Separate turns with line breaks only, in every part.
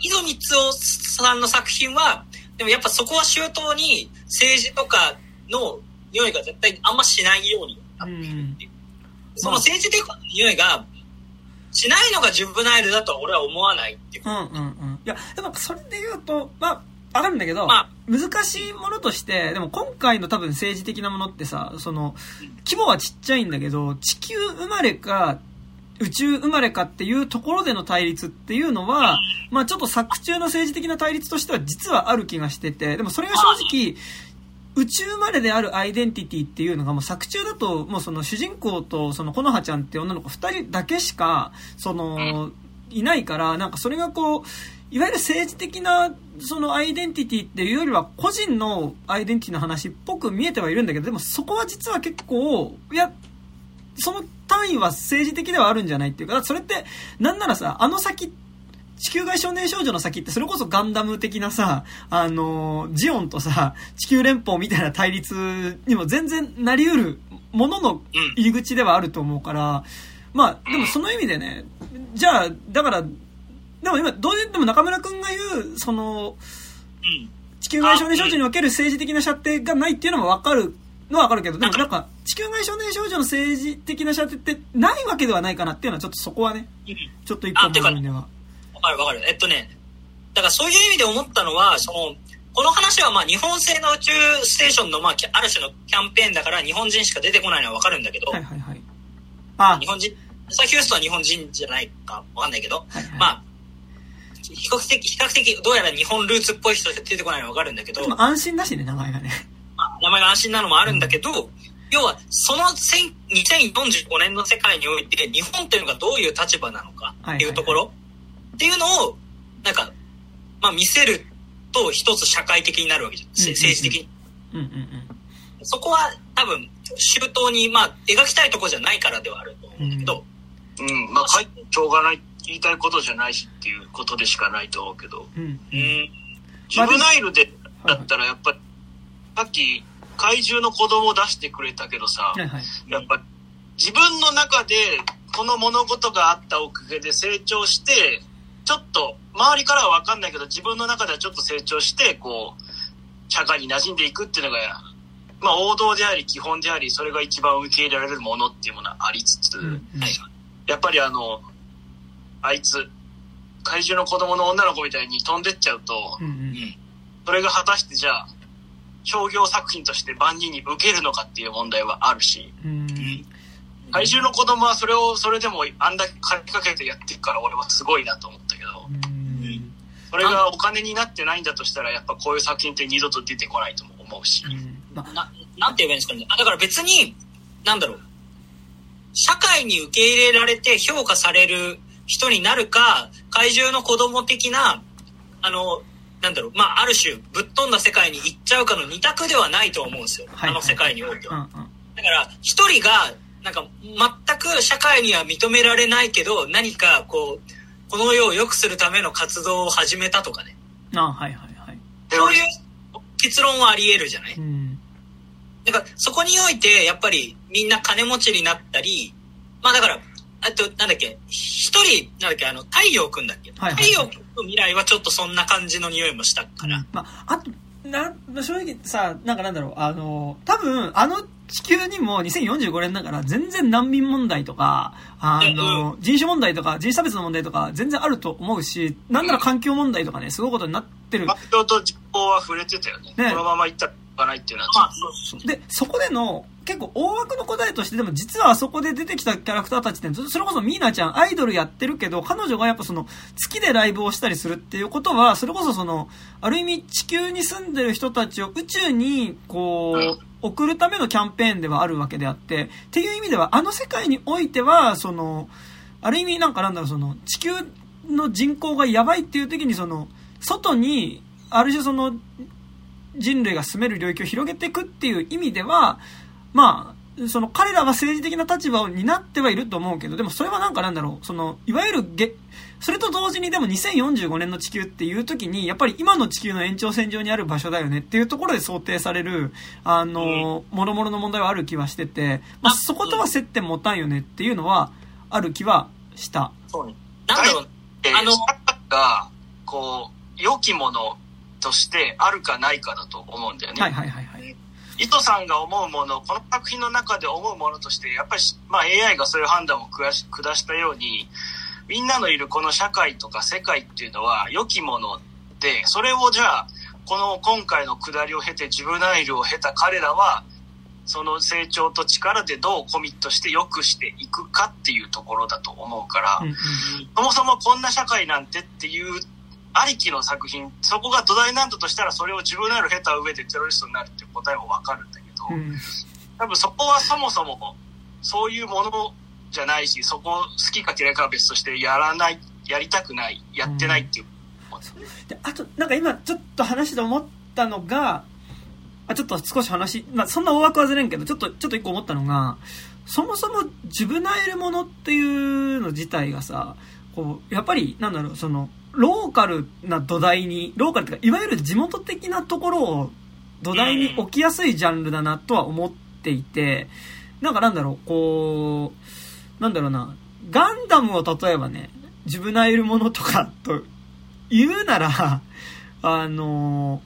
井戸光雄さんの作品は、でもやっぱそこは周到に政治とかの匂いが絶対あんましないようになっているっていう。その政治的な匂いがしないのがジュブナイルだとは俺は思わないっていう。
うんうんうん。いや、でもそれで言うと、まあ、わかるんだけど、まあ、難しいものとして、でも今回の多分政治的なものってさ、その、規模はちっちゃいんだけど、地球生まれか、宇宙生まれかっていうところでの対立っていうのは、まあちょっと作中の政治的な対立としては実はある気がしてて、でもそれが正直、宇宙生まれであるアイデンティティっていうのがもう作中だともうその主人公とそのコノハちゃんって女の子二人だけしかそのいないからなんかそれがこういわゆる政治的なそのアイデンティティっていうよりは個人のアイデンティティの話っぽく見えてはいるんだけどでもそこは実は結構いやその単位は政治的ではあるんじゃないっていうかそれってなんならさあの先地球外少年少女の先ってそれこそガンダム的なさ、あの、ジオンとさ、地球連邦みたいな対立にも全然なり得るものの入り口ではあると思うから、まあ、でもその意味でね、じゃあ、だから、でも今、どうでも中村くんが言う、その、地球外少年少女における政治的な射程がないっていうのもわかるのはわかるけど、でもなんか、地球外少年少女の政治的な射程ってないわけではないかなっていうのはちょっとそこはね、ちょっと一個思う意味では。
わかるわかる。えっとね、だからそういう意味で思ったのは、その、この話はまあ日本製の宇宙ステーションのまあある種のキャンペーンだから日本人しか出てこないのはわかるんだけど、
はいはいはい。あ
日本人、さヒューストンは日本人じゃないかわかんないけど、
はいはい
まあ、比較的、比較的どうやら日本ルーツっぽい人しか出てこないのはわかるんだけど、
安心だしね、名前がね。
まあ、名前が安心なのもあるんだけど、要は、その1000 2045年の世界において、日本というのがどういう立場なのかっていうところ、っていうのを、なんか、まあ見せると一つ社会的になるわけじゃん。せ
うんうんうん。
政治的に。
うんうんうん。
そこは多分、周到に、まあ、描きたいところじゃないからではあると思うんだけど、
うん、まあ、かいしょうがない、言いたいことじゃないしっていうことでしかないと思うけど、
うん。
うん、
ジブナイルでだったらやっぱり、さっき怪獣の子供を出してくれたけどさ、
はいはい。
やっぱ自分の中でこの物事があったおかげで成長して、ちょっと周りからは分かんないけど自分の中ではちょっと成長して、こう、社会に馴染んでいくっていうのが、まあ王道であり基本であり、それが一番受け入れられるものっていうものはありつつ、
うん。
やっぱりあの、あいつ、怪獣の子供の女の子みたいに飛んでっちゃうと
う、んう。
うんん。
それが果たしてじゃあ、商業作品として万人に受けるのかっていう問題はあるし、
うん。
怪獣の子供はそれを、それでもあんだけ金かけてやってるから俺はすごいなと思ったけど、
うん。
それがお金になってないんだとしたらやっぱこういう作品って二度と出てこないとも思うし。
うんまあ
な、なんて言えばいいんですかね。あだから別に、なんだろう。社会に受け入れられて評価される人になるか、怪獣の子供的な、あの、なんだろう、まあ、ある種、ぶっ飛んだ世界に行っちゃうかの二択ではないと思うんですよ。
はい
あの世界においては。
うんうん。
だから、一人が、なんか、全く社会には認められないけど、何か、こう、この世を良くするための活動を始めたとかね。
あはいはいはい。
そういう結論はあり得るじゃない
うん。
だから、そこにおいて、やっぱり、みんな金持ちになったり、まあだから、あと、なんだっけ、一人、なんだっけ、あの、太陽くんだっけ、
はいはいはい
太陽くんの未来はちょっとそんな感じの匂いもしたから。
まあ、あと、な、正直さ、なんかなんだろう、あの、多分、あの地球にも2045年だから全然難民問題とか、あの、人種問題とか人種差別の問題とか全然あると思うし、なんなら環境問題とかね、すごいことになってる。
環境と人口は触れてたよね。
ね
このままいったかないっていうのは、
で、そこでの、結構大枠の答えとして、でも実はあそこで出てきたキャラクターたちって、それこそミーナちゃんアイドルやってるけど、彼女がやっぱその、月でライブをしたりするっていうことは、それこそその、ある意味地球に住んでる人たちを宇宙に、こう、送るためのキャンペーンではあるわけであって、っていう意味では、あの世界においては、その、ある意味なんかなんだろう、その、地球の人口がやばいっていう時に、その、外に、ある種その、人類が住める領域を広げていくっていう意味では、まあ、その彼らは政治的な立場を担ってはいると思うけど、でもそれはなんかなんだろう、その、いわゆるげ、それと同時にでも2045年の地球っていう時に、やっぱり今の地球の延長線上にある場所だよねっていうところで想定される、あの、もろもろの問題はある気はしてて、まあそことは接点持たんよねっていうのは、ある気はした。
そうね。なんだろう、
え
あの
がこう、良きものとしてあるかないかだと思うんだよね。
はいはいはいはい。
糸さんが思うもの、この作品の中で思うものとして、やっぱり、まあ AI がそういう判断を下したように、みんなのいるこの社会とか世界っていうのは良きもので、それをじゃあ、この今回の下りを経て、ジブナイルを経た彼らは、その成長と力でどうコミットして良くしていくかっていうところだと思うから、そもそもこんな社会なんてっていうありきの作品、そこが土台なんだとしたらそれを自分なる経た上でテロリストになるっていう答えもわかるんだけど、うん、多分そこはそもそもそういうものじゃないし、そこ好きか嫌いかは別としてやらない、やりたくない、やってないっていう。
うん、であと、なんか今ちょっと話で思ったのが、あちょっと少し話、まあ、そんな大枠はずれんけど、ちょっと、ちょっと一個思ったのが、そもそもジブナイルものっていうの自体がさ、こう、やっぱり、なんだろう、その、ローカルな土台に、ローカルっていうか、いわゆる地元的なところを土台に置きやすいジャンルだなとは思っていて、なんかなんだろう、こう、なんだろうな、ガンダムを例えばね、ジブナイルものとかと言うなら、あの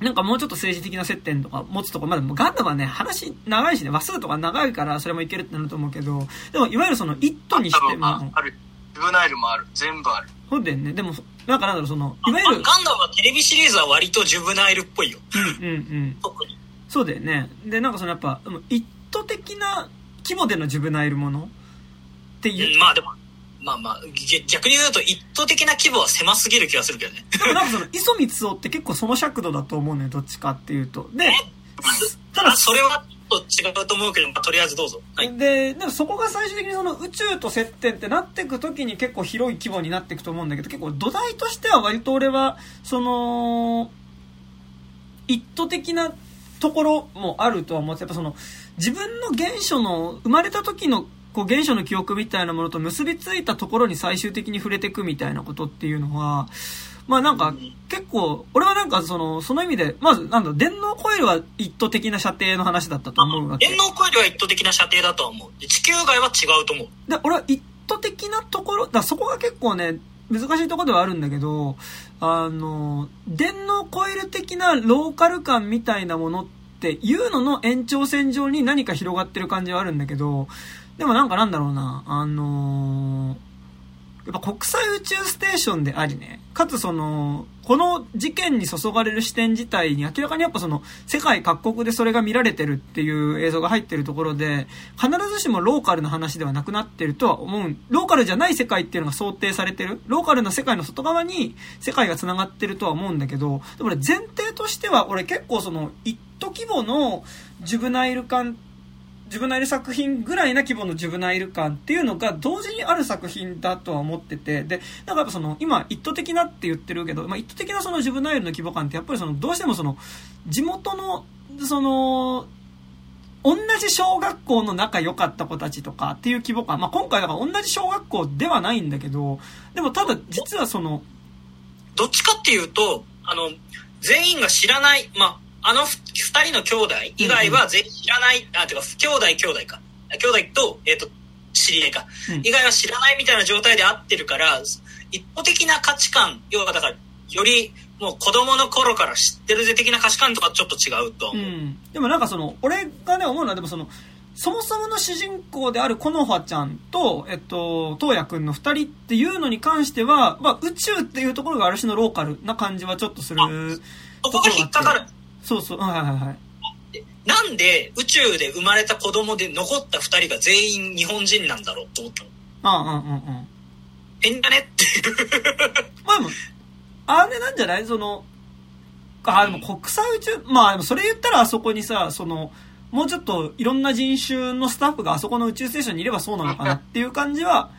なんかもうちょっと政治的な接点とか持つとか、まだもガンダムはね、話長いしね、話数とか長いからそれもいけるってなると思うけど、でもいわゆるその、一途にしても。
ある。ジブナイルもある。全部ある。
そうだよね。でも、なんかなんだろう、その、いわゆる。
ガンダムはテレビシリーズは割とジュブナイルっぽいよ。
うんうんうん。特に。そうだよね。で、なんかそのやっぱ、一途的な規模でのジュブナイルもの？っていう？
うん、まあでも、まあまあ、逆に言うと一等的な規模は狭すぎる気がするけどね。
なんかその、磯光夫って結構その尺度だと思うね、どっちかっていうと。で、
ただ、それはと違うと思うけど、まあ、とりあえずどうぞ。
はい、で、でもそこが最終的にその宇宙と接点ってなっていくときに結構広い規模になっていくと思うんだけど、結構土台としては割と俺は、その、一途的なところもあるとは思って、やっぱその、自分の原初の、生まれた時のこう原初の記憶みたいなものと結びついたところに最終的に触れていくみたいなことっていうのは、まあなんか結構、俺はなんかその、その意味で、まずなんだ、電脳コイルは一途的な射程の話だったと思うわけ。
電脳コイルは一途的な射程だと思う。地球外は違うと思う。
で、俺は一途的なところ、だそこが結構ね、難しいところではあるんだけど、あの、電脳コイル的なローカル感みたいなものっていうのの延長線上に何か広がってる感じはあるんだけど、でもなんかなんだろうな、あのー、やっぱ国際宇宙ステーションでありね、かつその、この事件に注がれる視点自体に明らかにやっぱその、世界各国でそれが見られてるっていう映像が入ってるところで、必ずしもローカルな話ではなくなってるとは思う。ローカルじゃない世界っていうのが想定されてる。ローカルな世界の外側に世界が繋がってるとは思うんだけど、でも俺前提としては、俺結構その、一途規模のジュブナイル感ジュブナイル作品ぐらいな規模のジュブナイル感っていうのが同時にある作品だとは思ってて、で、なんかやっぱその、今、一途的なって言ってるけど、まあ、一途的なそのジュブナイルの規模感ってやっぱりその、どうしてもその、地元の、その、同じ小学校の仲良かった子たちとかっていう規模感。まあ、今回だから同じ小学校ではないんだけど、でもただ実はその、
どっちかっていうと、あの、全員が知らない、まあ、あの二人の兄弟以外は全員知らない、うん、あ、てか、兄弟兄弟か。兄弟と、えっ、ー、と、知り合いか、うん、以外は知らないみたいな状態で会ってるから、一方的な価値観、要はだから、より、もう子供の頃から知ってるぜ的な価値観とかちょっと違うと思う。うん、
でもなんかその、俺がね、思うのは、でもその、そもそもの主人公であるこのはちゃんと、えっと、東也くんの二人っていうのに関しては、まあ、宇宙っていうところがある種のローカルな感じはちょっとする。
そこが引っかかる。
そうそう、はいはいはい。
なんで宇宙で生まれた子供で残った二人が全員日本人なんだろうと思ったの？
ああ、うんうんうん。
変だねっていう
まあでも、あれなんじゃないその、あ、でも国際宇宙、まあでもそれ言ったらあそこにさ、その、もうちょっといろんな人種のスタッフがあそこの宇宙ステーションにいればそうなのかなっていう感じは。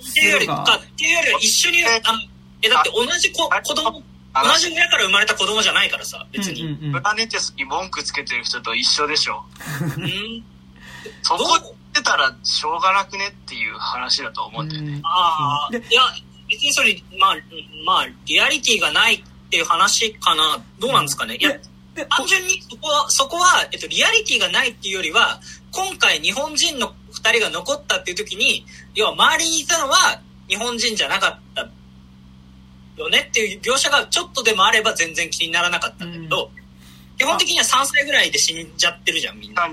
っていうよりか、っていうよりは一緒に、あの、え、だって同じ子、子供、同じ親から生まれた子供じゃないからさ、別に。
プラネテスに文句つけてる人と一緒でしょ。うん。そこ言ってたらしょうがなくねっていう話だと思うんだよね。
ああ。いや、別にそれ、まあ、まあ、リアリティがないっていう話かな。どうなんですかね。いや、単純にそこは、そこは、えっと、リアリティがないっていうよりは、今回日本人の二人が残ったっていう時に、要は周りにいたのは日本人じゃなかったよねっていう描写がちょっとでもあれば全然気にならなかったんだけど、基本的には3歳ぐらいで死んじゃってるじゃん、みんな。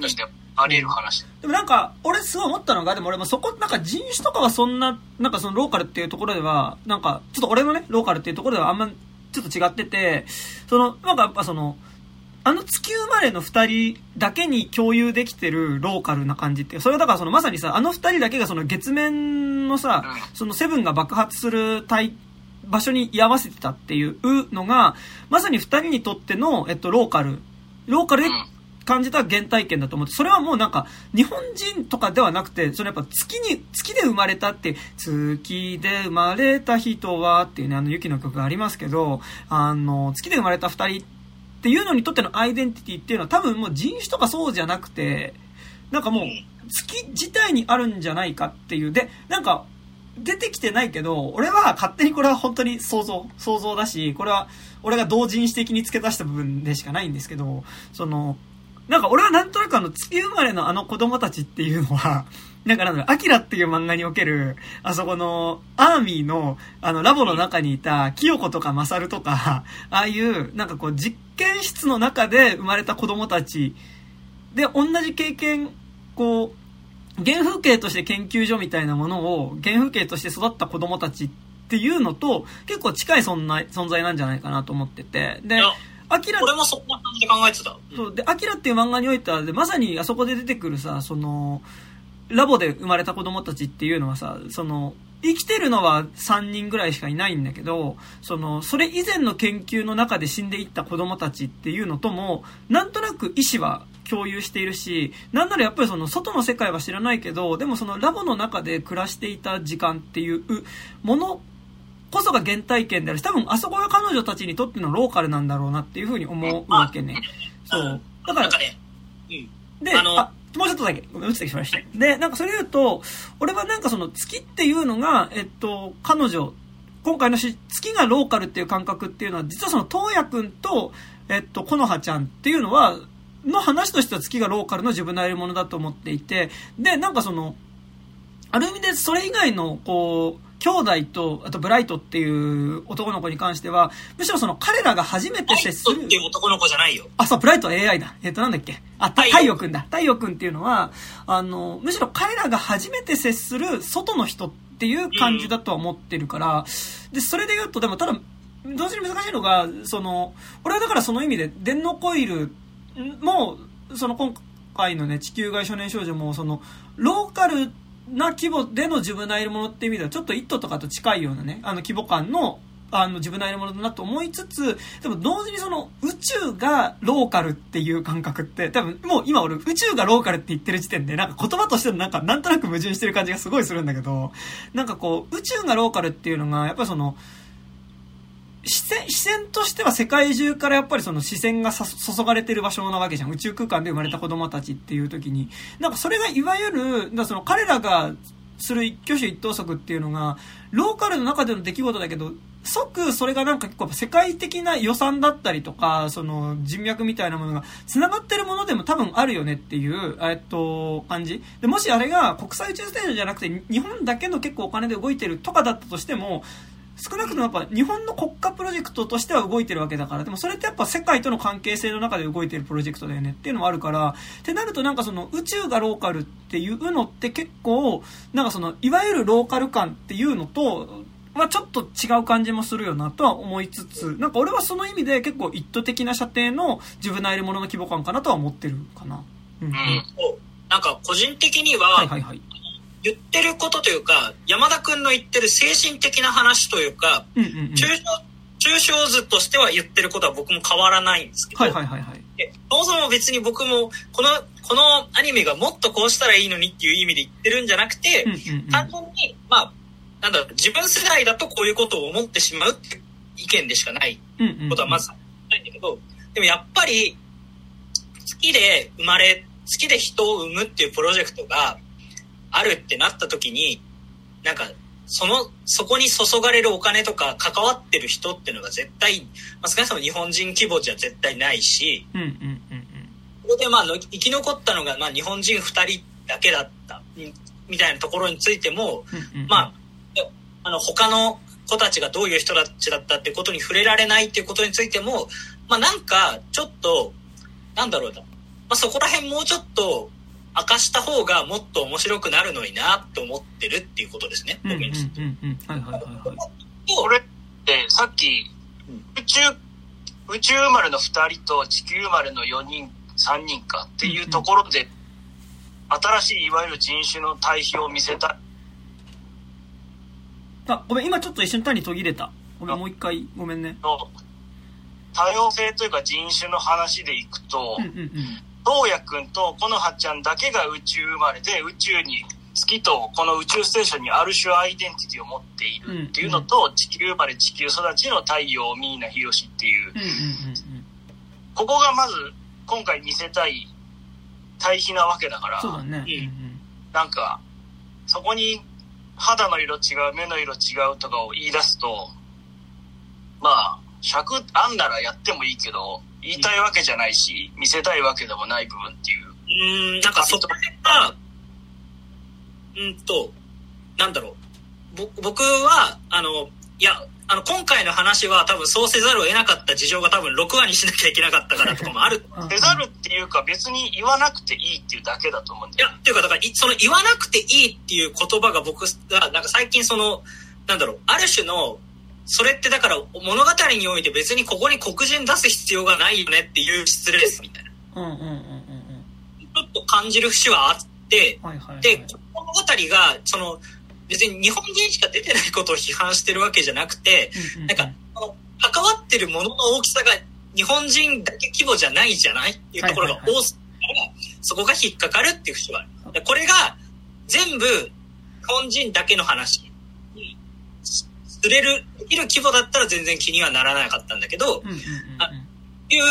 あり得る話。
でもなんか、俺すごい思ったのが、でも俺もそこ、なんか人種とかはそんな、なんかそのローカルっていうところでは、なんか、ちょっと俺のね、ローカルっていうところではあんま、ちょっと違ってて、その、なんかやっぱその、あの地球生まれの二人だけに共有できてるローカルな感じって、それはだからそのまさにさ、あの二人だけがその月面のさ、そのセブンが爆発する体、場所に居合わせてたっていうのが、まさに二人にとっての、えっと、ローカル、ローカルで感じた原体験だと思って、それはもうなんか、日本人とかではなくて、そのやっぱ月に、月で生まれたって、月で生まれた人はっていうね、あの、ユキの曲がありますけど、あの、月で生まれた二人っていうのにとってのアイデンティティっていうのは多分もう人種とかそうじゃなくて、なんかもう、月自体にあるんじゃないかっていう。で、なんか、出てきてないけど、俺は勝手にこれは本当に想像、想像だし、これは俺が同人誌的に付け出した部分でしかないんですけど、その、なんか俺はなんとなくあの月生まれのあの子供たちっていうのは、なんかなんだろう、アキラっていう漫画における、あそこの、アーミーの、あの、ラボの中にいた、キヨコとかマサルとか、ああいう、なんかこう、実験室の中で生まれた子供たち、で、同じ経験、こう、原風景として研究所みたいなものを、原風景として育った子供たちっていうのと、結構近い存在存在なんじゃないかなと思ってて、で、
アキラ。俺もそんな感じで考えてた。
そう。で、アキラっていう漫画においては、で、まさにあそこで出てくるさ、その、ラボで生まれた子供たちっていうのはさ、その、生きてるのは3人ぐらいしかいないんだけど、その、それ以前の研究の中で死んでいった子供たちっていうのとも、なんとなく意思は共有しているし、なんならやっぱりその外の世界は知らないけど、でもそのラボの中で暮らしていた時間っていうものこそが原体験であるし、多分あそこが彼女たちにとってのローカルなんだろうなっていうふうに思うわけね。そう。だから、で、あの、もうちょっとだけ、ごめん、落ちてきました。で、なんかそれ言うと、俺はなんかその月っていうのが、えっと、彼女、今回のし、月がローカルっていう感覚っていうのは、実はその、東野くんと、えっと、このはちゃんっていうのは、の話としては月がローカルの自分のやるものだと思っていて、で、なんかその、ある意味でそれ以外の、こう、兄弟と、あとブライトっていう男の子に関しては、むしろその彼らが初めて接する。
ブライトっていう男の子じゃないよ。
あ、そう、ブライトは AI だ。えっ、ー、と、なんだっけ？あ、太陽くんだ。太陽くんっていうのは、あの、むしろ彼らが初めて接する外の人っていう感じだとは思ってるから、うん、で、それで言うと、でもただ、同時に難しいのが、その、俺はだからその意味で、電脳コイルもう、その今回のね、地球外少年少女も、その、ローカルな規模での自分のいるものって意味では、ちょっと一途とかと近いようなね、あの規模感の、あの自分のいるものだなと思いつつ、でも同時にその宇宙がローカルっていう感覚って、多分もう今俺宇宙がローカルって言ってる時点で、なんか言葉としてのなんかなんとなく矛盾してる感じがすごいするんだけど、なんかこう宇宙がローカルっていうのが、やっぱりその、視線、視線としては世界中からやっぱりその視線が注がれてる場所なわけじゃん。宇宙空間で生まれた子供たちっていう時に。なんかそれがいわゆる、だその彼らがする一挙手一投足っていうのが、ローカルの中での出来事だけど、即それがなんか結構世界的な予算だったりとか、その人脈みたいなものが繋がってるものでも多分あるよねっていう、えっと、感じ。で、もしあれが国際宇宙ステーションじゃなくて日本だけの結構お金で動いてるとかだったとしても、少なくともやっぱ日本の国家プロジェクトとしては動いてるわけだから、でもそれってやっぱ世界との関係性の中で動いてるプロジェクトだよねっていうのもあるから、ってなるとなんかその宇宙がローカルっていうのって結構、なんかその、いわゆるローカル感っていうのと、はちょっと違う感じもするよなとは思いつつ、なんか俺はその意味で結構一途的な射程の自分のいるものの規模感かなとは思ってるかな。
うん。うん、なんか個人的には、はいはいはい。言ってることというか、山田君の言ってる精神的な話というか、うんうんうん、抽象図としては言ってることは僕も変わらないんですけど、はいはいはいはい、そもそも別に僕もこのこのアニメがもっとこうしたらいいのにっていう意味で言ってるんじゃなくて、うんうんうん、単純にまあなんだろう自分世代だとこういうことを思ってしまうって意見でしかないことはまずないんだけど、でもやっぱり好きで生まれ好きで人を生むっていうプロジェクトがあるってなった時に、なんか、その、そこに注がれるお金とか関わってる人っていうのが絶対、まあ、少なくとも日本人規模じゃ絶対ないし、うんうんうんうん、ここでまあ生き残ったのがまあ日本人2人だけだったみたいなところについても、うんうんうん、まあ、あの他の子たちがどういう人たちだったってことに触れられないっていうことについても、まあなんかちょっと、なんだろうな、まあそこら辺もうちょっと明かした方がもっと面白くなるのになって思ってるっていうことですね、僕について。
これってさっき宇宙、宇宙生まれの2人と地球生まれの4人、3人かっていうところで、新しいいわゆる人種の対比を見せた。
あ、ごめん、今ちょっと一瞬単に途切れた。ごめん、もう一回、ごめんね。
多様性というか人種の話でいくと、東也君とこのはちゃんだけが宇宙生まれで宇宙に月とこの宇宙ステーションにある種アイデンティティを持っているっていうのと、地球生まれ地球育ちの太陽ミーナヒロシっていう,、ここがまず今回見せたい対比なわけだから
そうだね、
なんかそこに肌の色違う目の色違うとかを言い出すとまあ尺あんならやってもいいけど言いたいわけじゃないし見せたいわけでもない部分っていう
うんなんかそこがうんと、なんだろう。僕は、あの、いや、あの、今回の話は多分そうせざるを得なかった事情が多分6話にしなきゃいけなかったからとかもある。
せざるっていうか別に言わなくていいっていうだけだと思うんだ
よ。いや、っていうかだから、その言わなくていいっていう言葉が僕が、なんか最近その、なんだろう、ある種の、それってだから物語において別にここに黒人出す必要がないよねっていう失礼ですみたいな。うんうんうんうん。ちょっと感じる節はあって、はいはいはい、で、物語が、その、別に日本人しか出てないことを批判してるわけじゃなくて、なんか、関わってるものの大きさが日本人だけ規模じゃないじゃないっていうところが多すぎから、そこが引っかかるっていう節がある。これが全部日本人だけの話にすれる、できる規模だったら全然気にはならなかったんだけど、あいう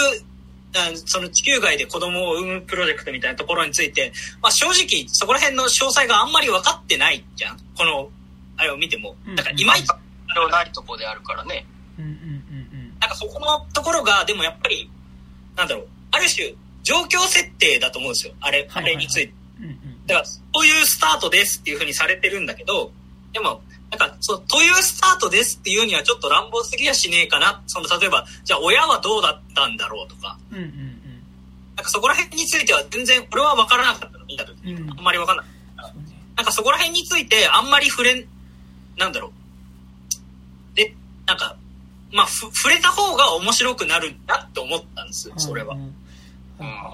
その地球外で子供を産むプロジェクトみたいなところについて、まあ、正直そこら辺の詳細があんまり分かってないじゃん。このあれを見ても。だからいまいち
ないとこであるからね。
なんかそこのところがでもやっぱりなんだろうある種状況設定だと思うんですよ。あれ、あれについて、だからそういうスタートですっていうふうにされてるんだけどでもなんか、そう、というスタートですっていうにはちょっと乱暴すぎやしねえかな。その、例えば、じゃあ親はどうだったんだろうとか。うんうんうん。なんかそこら辺については全然、俺は分からなかったの、見た時に。うん、あんまり分かんない。なんかそこら辺についてあんまり触れなんだろう。で、なんか、まあ、ふ、触れた方が面白くなるなって思ったんですそれは。うん。うん、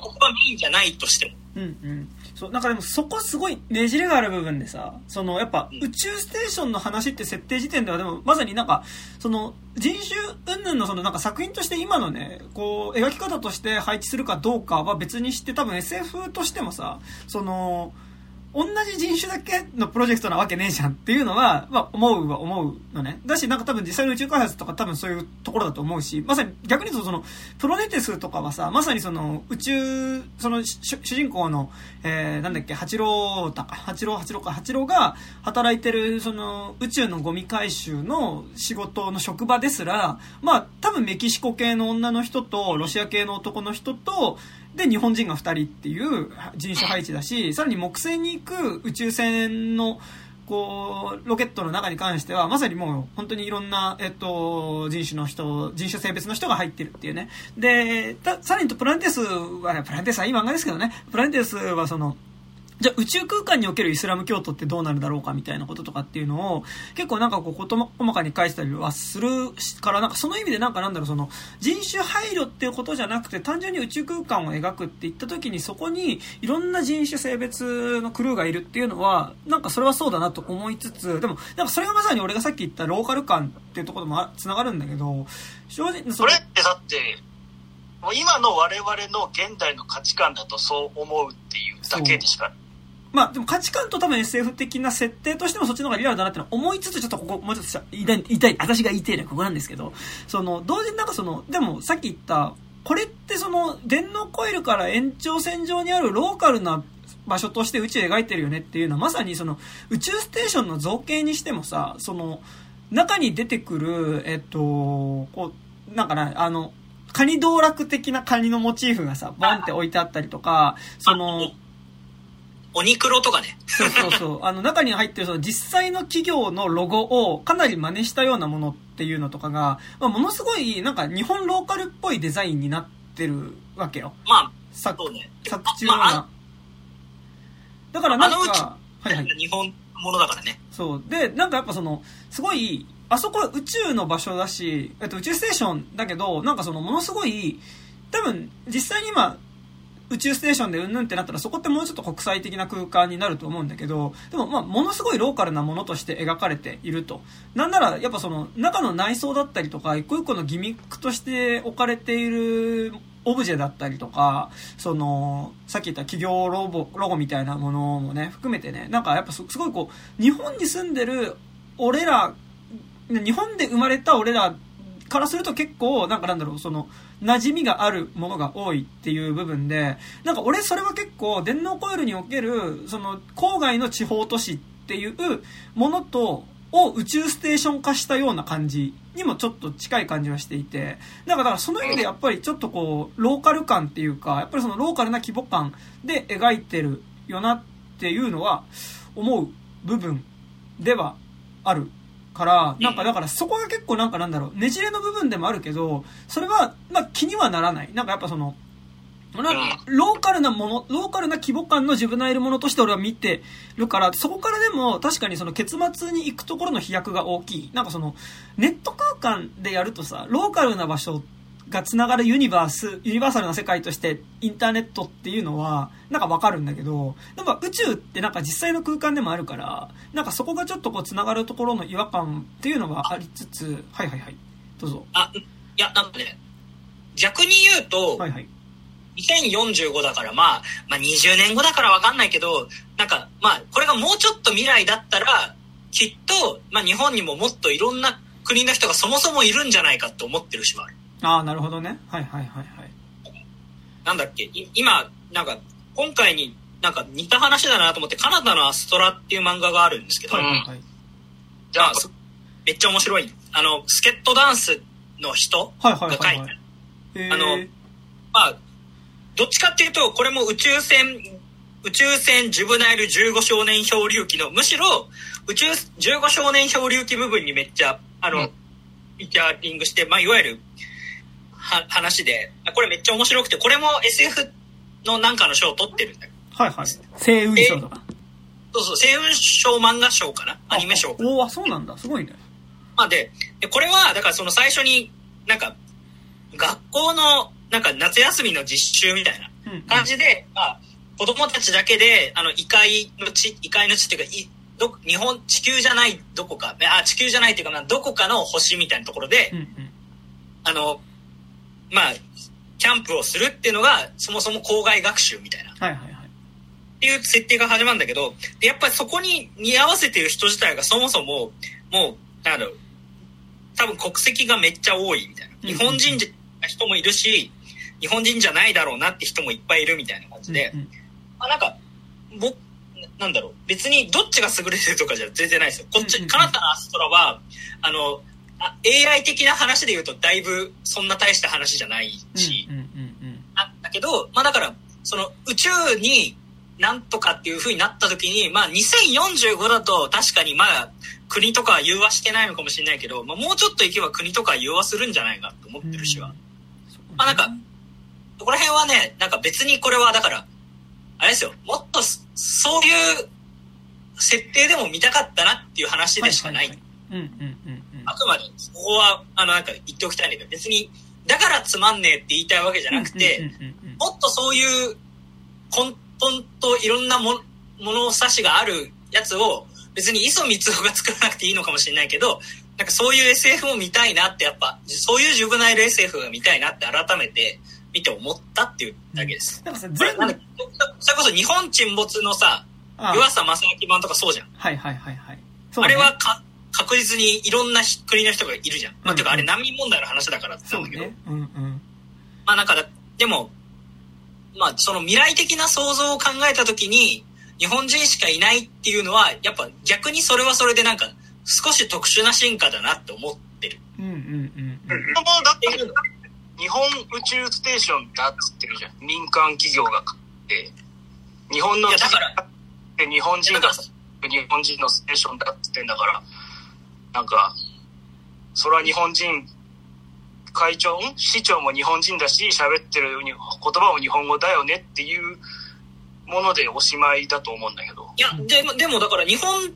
ここはメインじゃないとしても。うんう
ん。そう、なんかでもそこすごいねじれがある部分でさ、そのやっぱ宇宙ステーションの話って設定時点ではでもまさになんか、その人種云々のそのなんか作品として今のね、こう描き方として配置するかどうかは別にして多分 SF としてもさ、その、同じ人種だけのプロジェクトなわけねえじゃんっていうのは、まあ、思うは思うのね。だし、なんか多分実際の宇宙開発とか多分そういうところだと思うし、まさに逆に言うとその、プロネテスとかはさ、まさにその、宇宙、その、主人公の、えー、なんだっけ、八郎だか、八郎、八郎か、八郎が働いてる、その、宇宙のゴミ回収の仕事の職場ですら、まあ、多分メキシコ系の女の人と、ロシア系の男の人と、で、日本人が2人っていう人種配置だし、さらに木星に行く宇宙船の、こう、ロケットの中に関しては、まさにもう本当にいろんな、えっと、人種の人、人種性別の人が入ってるっていうね。で、さらにとプラネテスは、ね、プラネテスはいい漫画ですけどね、プラネテスはその、じゃあ宇宙空間におけるイスラム教徒ってどうなるだろうかみたいなこととかっていうのを結構なんかこう細かに返したりはするからなんかその意味でなんかなんだろうその人種配慮っていうことじゃなくて単純に宇宙空間を描くって言った時にそこにいろんな人種性別のクルーがいるっていうのはなんかそれはそうだなと思いつつでもなんかそれがまさに俺がさっき言ったローカル感っていうところもつながるんだけど
正直それってだってもう今の我々の現代の価値観だとそう思うっていうだけでしか
まあでも価値観と多分 SF 的な設定としてもそっちの方がリアルだなっての思いつつちょっとここもうちょっと言いたい、私が言いたいのはここなんですけど、その、同時になんかその、でもさっき言った、これってその、電脳コイルから延長線上にあるローカルな場所として宇宙描いてるよねっていうのはまさにその、宇宙ステーションの造形にしてもさ、その、中に出てくる、えっと、こう、なんかな、あの、カニ道楽的なカニのモチーフがさ、バンって置いてあったりとか、その、
オニクロとかね。
そうそうそう。あの、中に入ってるその実際の企業のロゴをかなり真似したようなものっていうのとかが、まあ、ものすごいなんか日本ローカルっぽいデザインになってるわけよ。
まあ、
作、
ね、
作中の、まあ、だからなんか、
はいはい。日本ものだからね。
そう。で、なんかやっぱその、すごい、あそこは宇宙の場所だし、えっと、宇宙ステーションだけど、なんかその、ものすごい、多分、実際に今、宇宙ステーションでうんぬんってなったらそこってもうちょっと国際的な空間になると思うんだけど、でもまあものすごいローカルなものとして描かれていると。なんならやっぱその中の内装だったりとか、一個一個のギミックとして置かれているオブジェだったりとか、その、さっき言った企業ロゴ、ロゴみたいなものもね、含めてね、なんかやっぱすごいこう、日本に住んでる俺ら、日本で生まれた俺らからすると結構、なんかなんだろう、その、馴染みがあるものが多いっていう部分で、なんか俺それは結構、電脳コイルにおける、その、郊外の地方都市っていうものと、を宇宙ステーション化したような感じにもちょっと近い感じはしていて、なんかだからその意味でやっぱりちょっとこう、ローカル感っていうか、やっぱりそのローカルな規模感で描いてるよなっていうのは思う部分ではある。から、なんかだからそこが結構なんかなんだろう、ねじれの部分でもあるけど、それは、まあ気にはならない。なんかやっぱその、ローカルなもの、ローカルな規模感の自分のいるものとして俺は見てるから、そこからでも確かにその結末に行くところの飛躍が大きい。なんかその、ネット空間でやるとさ、ローカルな場所が繋がるユニバース、ユニバーサルな世界としてインターネットっていうのは、なんかわかるんだけど、なんか宇宙ってなんか実際の空間でもあるから、なんかそこがちょっとこう繋がるところの違和感っていうのはありつつ、はいはいはい。どうぞ。
あ、いや、なんかね、逆に言うと、はいはい。2045だからまあ、まあ20年後だからわかんないけど、なんかまあこれがもうちょっと未来だったら、きっと、まあ日本にももっといろんな国の人がそもそもいるんじゃないかと思ってるしもある。
ああ、なるほどね。はいはいはいはい。
なんだっけ、今、なんか今回になんか似た話だなと思って、カナダのアストラっていう漫画があるんですけど、はいはい。はい、じゃあ、めっちゃ面白い。あの、スケットダンスの人が書いて、はいはいはい。はい、あの、まあ、どっちかっていうと、これも宇宙船、宇宙船ジュブナイル15少年漂流記の、むしろ宇宙15少年漂流記部分にめっちゃ、あの、ピッチャーリングして、まあ、いわゆる、は、話で、これめっちゃ面白くて、これも SF のなんかの賞を取ってるんだよ。
はいはい。星雲賞とか。
そうそう、星雲賞漫画賞かな？アニメ賞。
おおそうなんだ。すごいね。
まあで、でこれは、だからその最初に、なんか、学校のなんか夏休みの実習みたいな感じで、うん、まあ、子供たちだけで、あの、異界の地、異界の地っていうか、いど日本、地球じゃないどこか、あ、地球じゃないっていうか、まあ、どこかの星みたいなところで、うんうん、あの、まあ、キャンプをするっていうのが、そもそも校外学習みたいな。
はいはいはい。
っていう設定が始まるんだけど、で、やっぱりそこに似合わせてる人自体がそもそも、もう、なんだろう、多分国籍がめっちゃ多いみたいな。日本人人もいるし、日本人じゃないだろうなって人もいっぱいいるみたいな感じで、うんうん、まあ、なんか、僕、なんだろう、別にどっちが優れてるとかじゃ全然ないですよ。こっち、カナダのアストラは、あの、あ AI 的な話で言うとだいぶそんな大した話じゃないし、なんだけど、まあだから、その宇宙になんとかっていう風になった時に、まあ2045だと確かにまあ国とか融和してないのかもしれないけど、まあもうちょっと行けば国とか融和するんじゃないかと思ってるしは。まあなんか、そこら辺はね、なんか別にこれはだから、あれですよ、もっとそういう設定でも見たかったなっていう話でしかない。あくまで、ここは、あの、なんか言っておきたいんだけど、別に、だからつまんねえって言いたいわけじゃなくて、もっとそういう根本といろんなも物差しがあるやつを、別に磯光夫が作らなくていいのかもしれないけど、なんかそういう SF も見たいなってやっぱ、そういうジュブナイル SF が見たいなって改めて見て思ったっていうだけです。なんかさ、全部。それこそ日本沈没のさ、湯浅正明版とかそうじゃん。
はいはいはいはい。ね、
あれはか確実にいろんな国の人がいるじゃん。まあ、てかあれ難民問題の話だからって言ったんだけど。ね、うんうん。まあなんかでも、まあその未来的な想像を考えたときに、日本人しかいないっていうのは、やっぱ逆にそれはそれでなんか、少し特殊な進化だなって思ってる。うんうんうん。うん、だって日本宇宙ステーションだっつってるじゃん。民間企業が買って。日本のだから、
で日本人が日本人のステーションだって言ってんだから、なんか、それは日本人、会長、市長も日本人だし、喋ってる言葉も日本語だよねっていうものでおしまいだと思うんだけど。
いや、でも、でもだから日本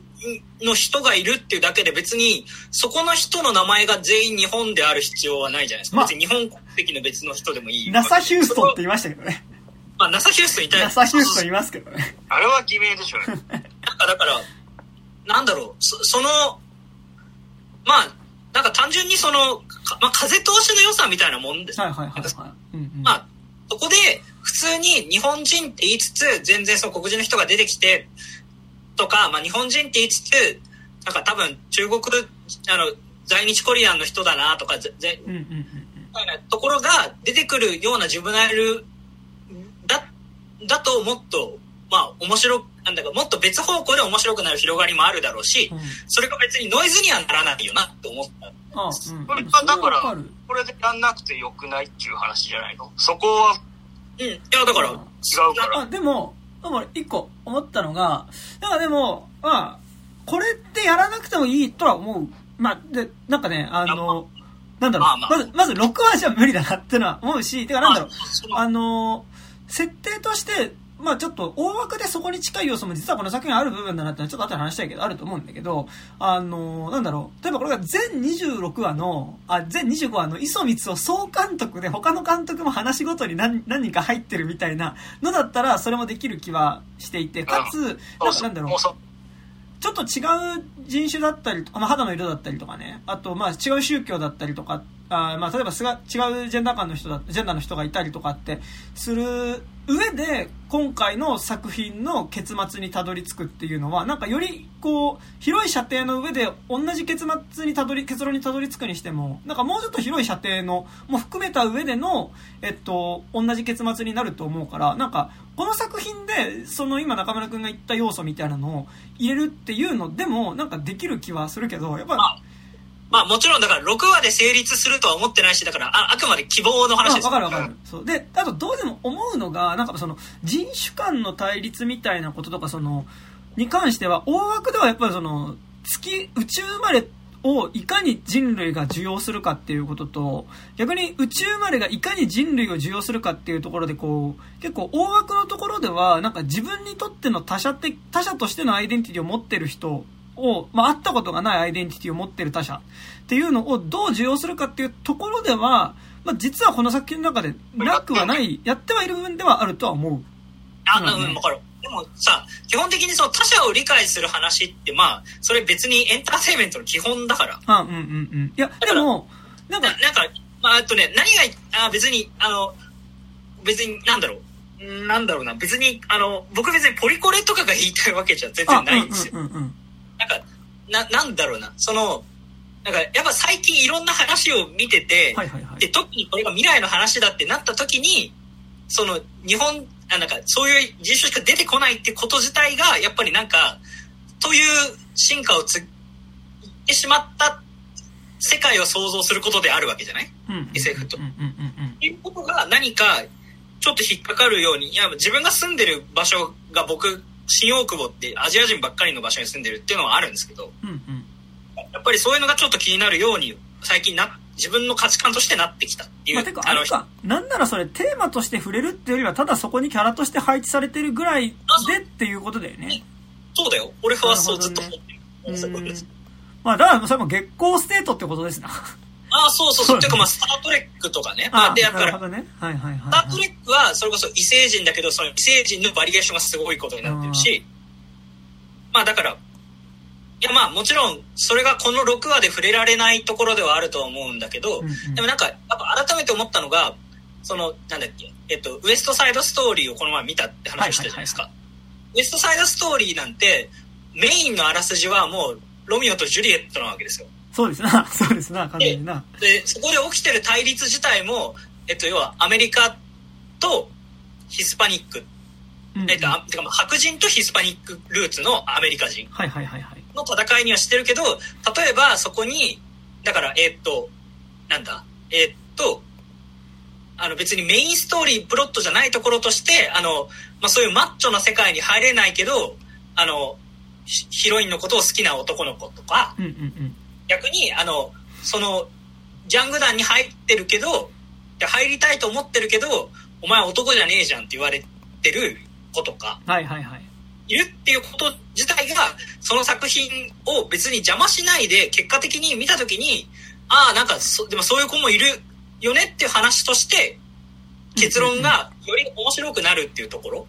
の人がいるっていうだけで別に、そこの人の名前が全員日本である必要はないじゃないですか。まあ、別に日本国籍の別の人でもいい。
ナサ・ヒューストンって言いましたけどね。
まあ、ナサ・ヒューストンいた
ナサ・ヒューストンいますけどね。
あれは偽名でしょ。なん
かだから、なんだろう、そその、まあ、なんか単純にその、まあ、風通しの良さみたいなもんです。はいはいはい、はい。まあ、そこで、普通に日本人って言いつつ、全然その黒人の人が出てきて、とか、まあ、日本人って言いつつ、なんか多分中国、あの、在日コリアンの人だなとか、ぜ、うんうんうん、ところが出てくるようなジュブナイルだ、だともっと、まあ、面白なんだかもっと別方向で面白くなる広がりもあるだろうし、うん、それが別にノイズにはならないよなって思った。あ
うん、これはだから、これでやんなくてよくないっていう話じゃないの？そこは。
うん。いや、だから、違う
から。
あでも、でも一個思ったのが、なんかでも、まあ、これってやらなくてもいいとは思う。まあ、で、なんかね、あの、なんだろう、まあまあ、まず、まず6話じゃ無理だなってのは思うし、てかなんだろう、あの、設定として、まあちょっと大枠でそこに近い要素も実はこの作品ある部分だなってのはちょっと後で話したいけど、あると思うんだけど、あの、なんだろう、例えばこれが全26話の、あ、全25話の磯光を総監督で他の監督も話ごとに何何人か入ってるみたいなのだったらそれもできる気はしていて、かつ、なんだろう、ちょっと違う人種だったりとか、まあ、肌の色だったりとかね、あと、まあ、違う宗教だったりとか、あまあ、例えばすが違うジェンダー間の人だ、ジェンダーの人がいたりとかってする上で、今回の作品の結末にたどり着くっていうのは、なんかより、こう、広い射程の上で同じ結末にたどり、結論にたどり着くにしても、なんかもうちょっと広い射程の、も含めた上での、えっと、同じ結末になると思うから、なんか、この作品で、その今中村くんが言った要素みたいなのを入れるっていうのでも、なんかできる気はするけど、やっぱり、
まあもちろんだから6話で成立するとは思ってないし、だからああくまで希望の話です。
わかるわかる。そう。で、あとどうしても思うのが、なんかその人種間の対立みたいなこととか、その、に関しては、大枠ではやっぱりその、月、宇宙生まれをいかに人類が受容するかっていうことと、逆に宇宙生まれがいかに人類を受容するかっていうところでこう、結構大枠のところでは、なんか自分にとっての他者的、他者としてのアイデンティティを持ってる人を、まあ、会ったことがないアイデンティティを持ってる他者っていうのをどう受容するかっていうところでは、まあ、実はこの作品の中でなくはない、やってはいる部分ではあるとは思う。
あ、うん、わかる。でもさ、基本的にその他者を理解する話って、まあ、それ別にエンターテインメントの基本だから。
あ、うんうんうん。いや、でも、
なんか、なんか、まあ、あとね、何が、あ別に、あの、別に、なんだろう。なんだろうな、別に、あの、僕別にポリコレとかが言いたいわけじゃ全然ないんですよ。うんうんうんうんなんか、な、なんだろうな、その、なんか、やっぱ最近いろんな話を見てて、はいはいはい、で、特にこれが未来の話だってなった時に、その、日本、あなんか、そういう人種しか出てこないってこと自体が、やっぱりなんか、という進化をつってしまった世界を想像することであるわけじゃない、うん、?SF と。いうことが何か、ちょっと引っかかるように、いや、自分が住んでる場所が僕新大久保ってアジア人ばっかりの場所に住んでるっていうのはあるんですけど、うんうん、やっぱりそういうのがちょっと気になるように最近な自分の価値観としてなってきたっていう。まあ、てか、
あれか、なんならそれテーマとして触れるっていうよりは、ただそこにキャラとして配置されてるぐらいでっていうことだよね。
そうだよ。俺ファーストをずっと思ってる。
まあ、だからそれも月光ステイトってことですな。
ああ、そうそうそう。っていうか、まあ、スタートレックとかね。
ま
あ、で、や
っぱり、ねはいはい
スタートレックは、それこそ異星人だけど、その異星人のバリエーションがすごいことになってるし、まあだから、いやまあもちろんそれがこの6話で触れられないところではあるとは思うんだけど、うんうん、でもなんかやっぱ改めて思ったのが、そのなんだっけ、えっと、ウエストサイドストーリーをこの前見たって話をしたじゃないですか。はいはいはい、ウエストサイドストーリーなんてメインのあらすじはもうロミオとジュリエットなわけですよ。
そうですな、そうですな、完全にな。
で、そこで起きてる対立自体も、えっと、要はアメリカとヒスパニック。えっと、てかまあ白人とヒスパニックルーツのアメリカ人。の戦いにはしてるけど、例えばそこに、だから、えっと、なんだ、えっと、あの別にメインストーリー、プロットじゃないところとして、あの、まあそういうマッチョな世界に入れないけど、あの、ヒロインのことを好きな男の子とか、
うんうんうん、
逆に、あの、その、ジャング団に入ってるけど、入りたいと思ってるけど、お前男じゃねえじゃんって言われてる子とか、
はいはいはい。
いるっていうこと自体が、その作品を別に邪魔しないで、結果的に見た時に、ああ、なんかそ、でもそういう子もいるよねっていう話として、結論がより面白くなるっていうところ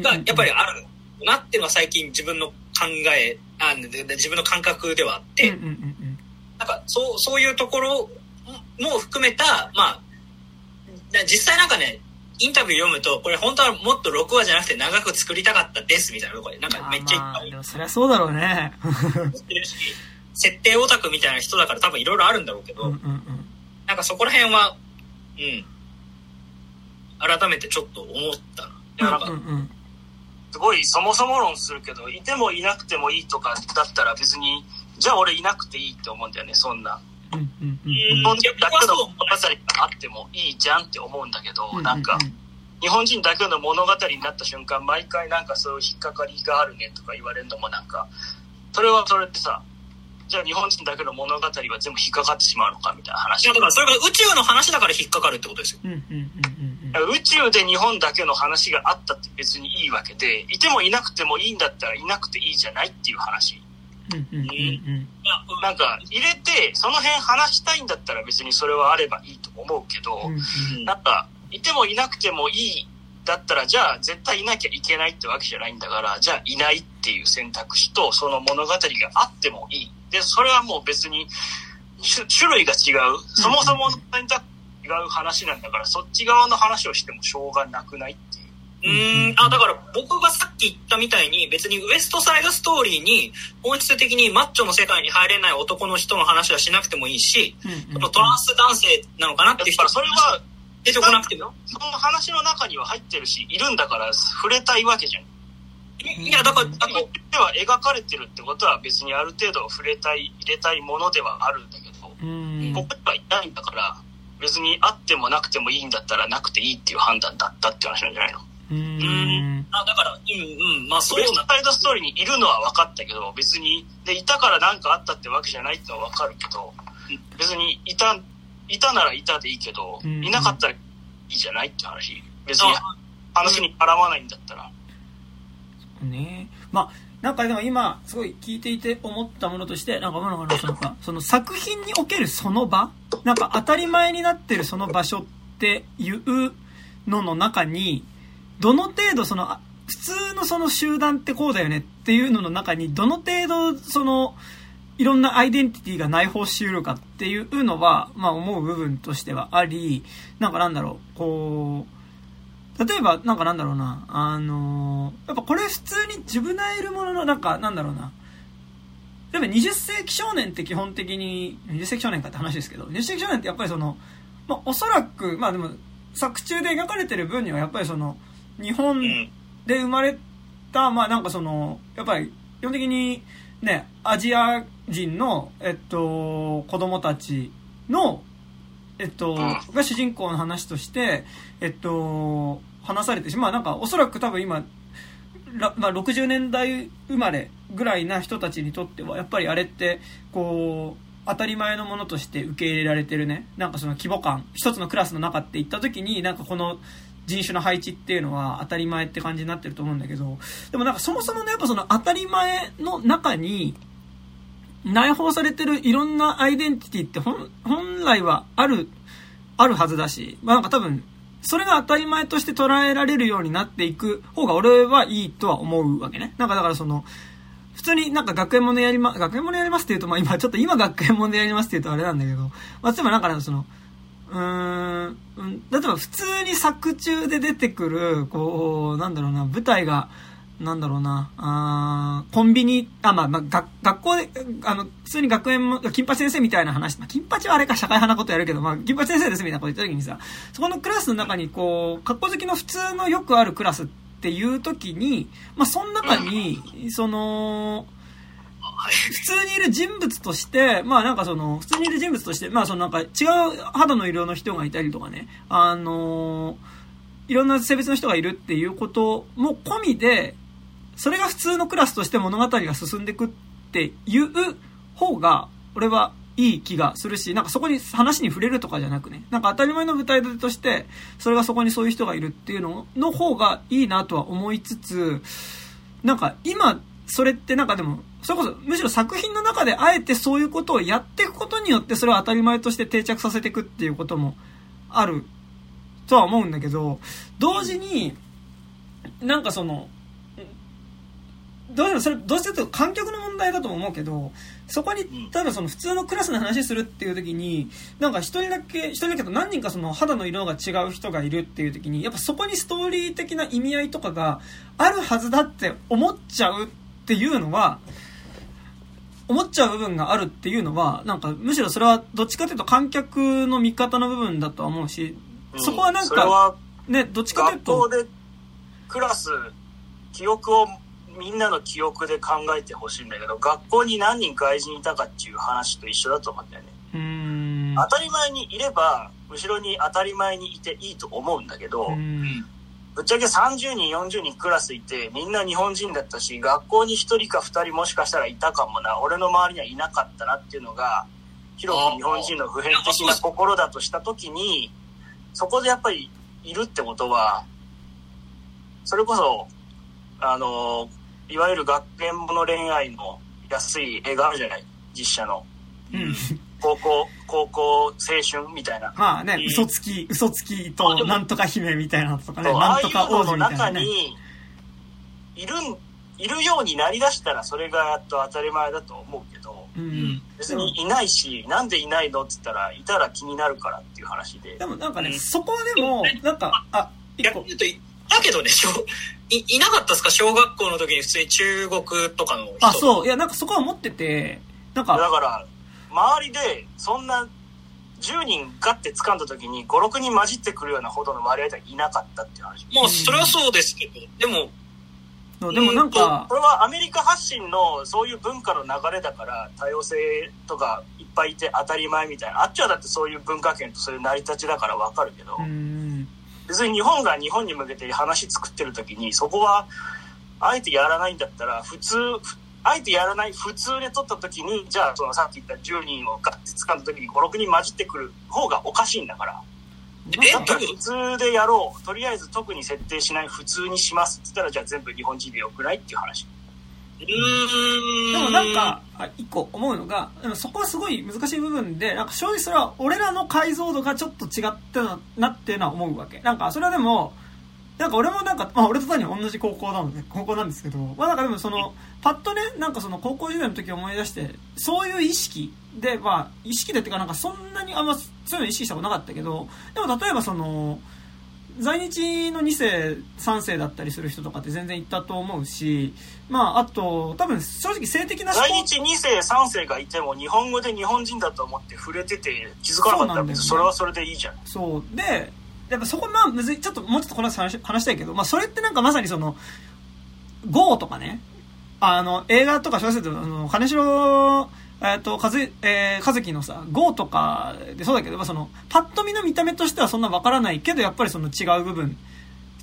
が、やっぱりあるなっていうのは最近自分の考え、あ自分の感覚ではあって、なんかそう、そういうところも含めた、まあ、実際なんかね、インタビュー読むと、これ本当はもっと6話じゃなくて長く作りたかったですみたいなとこで、なんかめっちゃいっぱい。
でもそりゃそうだろうね。
設定オタクみたいな人だから多分いろいろあるんだろうけど、うんうんうん、なんかそこら辺は、うん、改めてちょっと思ったな。なんか、うんうんうん
すごいそもそも論するけど、いてもいなくてもいいとかだったら別に、じゃあ俺いなくていいって思うんだよね、そんな。日本人だけの物語があってもいいじゃんって思うんだけど、なんか、日本人だけの物語になった瞬間、毎回なんかそういう引っかかりがあるねとか言われるのもなんか、それはそれってさ、じゃあ日本人だけの物語は全部引っかかってしまうのかみたいな話。
いやだからそれが宇宙の話だから引っかかるってことですよ。宇
宙で日本だけの話があったって別にいいわけで、いてもいなくてもいいんだったらいなくていいじゃないっていう話。なんか入れてその辺話したいんだったら別にそれはあればいいと思うけど、なんかいてもいなくてもいいだったらじゃあ絶対いなきゃいけないってわけじゃないんだからじゃあいないっていう選択肢とその物語があってもいい。でそれはもう別に種類が違う。そもそもの選択違う話なんだからそっち側の話をしてもしょうがなくないっていう。
うん、あ、だから僕がさっき言ったみたいに別にウエストサイドストーリーに本質的にマッチョの世界に入れない男の人の話はしなくてもいいし、うんうん、トランス男性なのかなっていう人
それは出てこなくてもその話の中には入ってるし、いるんだから触れたいわけじゃん。
いや、だから、
だからでは描かれてるってことは別にある程度触れたい、入れたいものではあるんだけど、ここにはいないんだから、別にあってもなくてもいいんだったらなくていいっていう判断だったって話なんじゃないの？
うん。あ、だから、うんうん、まあそう
ベストサイドストーリーにいるのは分かったけど、別に、で、いたから何かあったってわけじゃないってのは分かるけど、別にいた、いたならいたでいいけど、いなかったらいいじゃないって話。別に話に絡まないんだったら。
ね。まあ、なんかでも今、すごい聞いていて思ったものとして、なんか、なんか、そのか、その作品におけるその場なんか当たり前になってるその場所っていうのの中に、どの程度その、普通のその集団ってこうだよねっていうのの中に、どの程度その、いろんなアイデンティティが内包しうるかっていうのは、まあ思う部分としてはあり、なんかなんだろう、こう、例えば、なんかなんだろうな、あのやっぱこれ普通にジュブナイルものの、なんかなんだろうな、例えば20世紀少年って基本的に、20世紀少年かって話ですけど、20世紀少年ってやっぱりその、まあおそらく、まあでも、作中で描かれてる分にはやっぱりその、日本で生まれた、まあなんかその、やっぱり基本的にね、アジア人の、えっと、子供たちの、えっと、が主人公の話として、えっと、話されてしまあなんかおそらく多分今、まあ、60年代生まれぐらいな人たちにとっては、やっぱりあれって、こう、当たり前のものとして受け入れられてるね、なんかその規模感、一つのクラスの中って言った時に、なんかこの人種の配置っていうのは当たり前って感じになってると思うんだけど、でもなんかそもそもね、やっぱその当たり前の中に、内包されてるいろんなアイデンティティって本来はある、あるはずだし、まあなんか多分、それが当たり前として捉えられるようになっていく方が俺はいいとは思うわけね。なんかだからその、普通になんか学園ものやりま、学園ものやりますって言うと、まあ今、ちょっと今学園ものやりますって言うとあれなんだけど、まあ例えばなんかその、うーん、例えば普通に作中で出てくる、こう、なんだろうな、舞台が、なんだろうな、あコンビニ、あ、まあ、まあ、学学校で、あの、普通に学園も、金八先生みたいな話、まあ、金八はあれか社会派なことやるけど、まあ、金八先生ですみたいなこと言った時にさ、そこのクラスの中に、こう、格好好きの普通のよくあるクラスっていう時に、まあ、その中に、その、普通にいる人物として、まあなんかその、普通にいる人物として、まあそのなんか違う肌の色の人がいたりとかね、あのいろんな性別の人がいるっていうことも込みで、それが普通のクラスとして物語が進んでくっていう方が、俺はいい気がするし、なんかそこに話に触れるとかじゃなくね、なんか当たり前の舞台立てとして、それがそこにそういう人がいるっていうのの方がいいなとは思いつつ、なんか今、それってなんかでも、それこそむしろ作品の中であえてそういうことをやっていくことによってそれを当たり前として定着させていくっていうこともあるとは思うんだけど、同時に、なんかその、どうしてもそれ、どうしても観客の問題だと思うけど、そこに、例えばその普通のクラスの話するっていう時に、なんか一人だけ、一人だけど何人かその肌の色が違う人がいるっていう時に、やっぱそこにストーリー的な意味合いとかがあるはずだって思っちゃうっていうのは、思っちゃう部分があるっていうのは、なんかむしろそれはどっちかというと観客の味方の部分だとは思うし、そこはなんか、ね、どっちかというと。
学校でクラス、記憶をみんなの記憶で考えてほしいんだけど、学校に何人外人いたかっていう話と一緒だと思うんだよね。当たり前にいれば、後ろに当たり前にいていいと思うんだけど、ぶっちゃけ30人、40人クラスいて、みんな日本人だったし、学校に1人か2人もしかしたらいたかもな、俺の周りにはいなかったなっていうのが、広く日本人の普遍的な心だとした時に、そこでやっぱりいるってことは、それこそ、あの、いわゆる学園もの恋愛の安い映画あるじゃない？実写の。
うん。
高校、高校青春みたいな。
まあね、嘘つき、嘘つきとなんとか姫みたいなとかね、
なんとか王子みたいな、ね。中に、いる、いるようになりだしたらそれがやっと当たり前だと思うけど、
うん、
別にいないし、なんでいないのって言ったら、いたら気になるからっていう話で。
でもなんかね、うん、そこでも、なんか、あ、
一個。だけどね、い、いなかったですか？小学校の時に普通に中国とかの人。
あ、そう。いや、なんかそこは思ってて、なんか。
だから、周りで、そんな、10人ガッて掴んだ時に5、6人混じってくるようなほどの割合ではいなかったっていう話。
まあ、それはそうですけど、でも、
でもなんか、
これはアメリカ発信のそういう文化の流れだから多様性とかいっぱいいて当たり前みたいなあっちはだってそういう文化圏とそういう成り立ちだからわかるけど別に日本が日本に向けて話作ってる時にそこはあえてやらないんだったら普通あえてやらない普通で撮った時にじゃあそのさっき言った10人をガッて掴んだ時に56人混じってくる方がおかしいんだから。えだったら普通でやろうとりあえず特に設定しない普通にしますっつったらじゃあ全部日本人でよくないっていう話。
うん
でもなんか、一個思うのが、でもそこはすごい難しい部分で、なんか正直それは俺らの解像度がちょっと違ったなっていうのは思うわけ。なんかそれはでも、なんか俺もなんか、まあ俺と単に同じ高校なので、高校なんですけど、まあなんかでもその、パッとね、なんかその高校時代の時思い出して、そういう意識で、まあ、意識でっていうかなんかそんなにあんまそういうの意識したことなかったけど、でも例えばその、在日の2世、3世だったりする人とかって全然いたと思うし、まあ、あと、多分正直性的な
在日2世、3世がいても日本語で日本人だと思って触れてて気づかなかったら、ね、それはそれでいいじゃん。
そう。で、やっぱそこまあむずいちょっともうちょっとこの話話したいけど、まあそれってなんかまさにその GO とかねあの映画とか小説であの金城えっ、と、かず、えー、かずきのさ、GO とかでそうだけど、その、パッと見の見た目としてはそんなわからないけど、やっぱりその違う部分、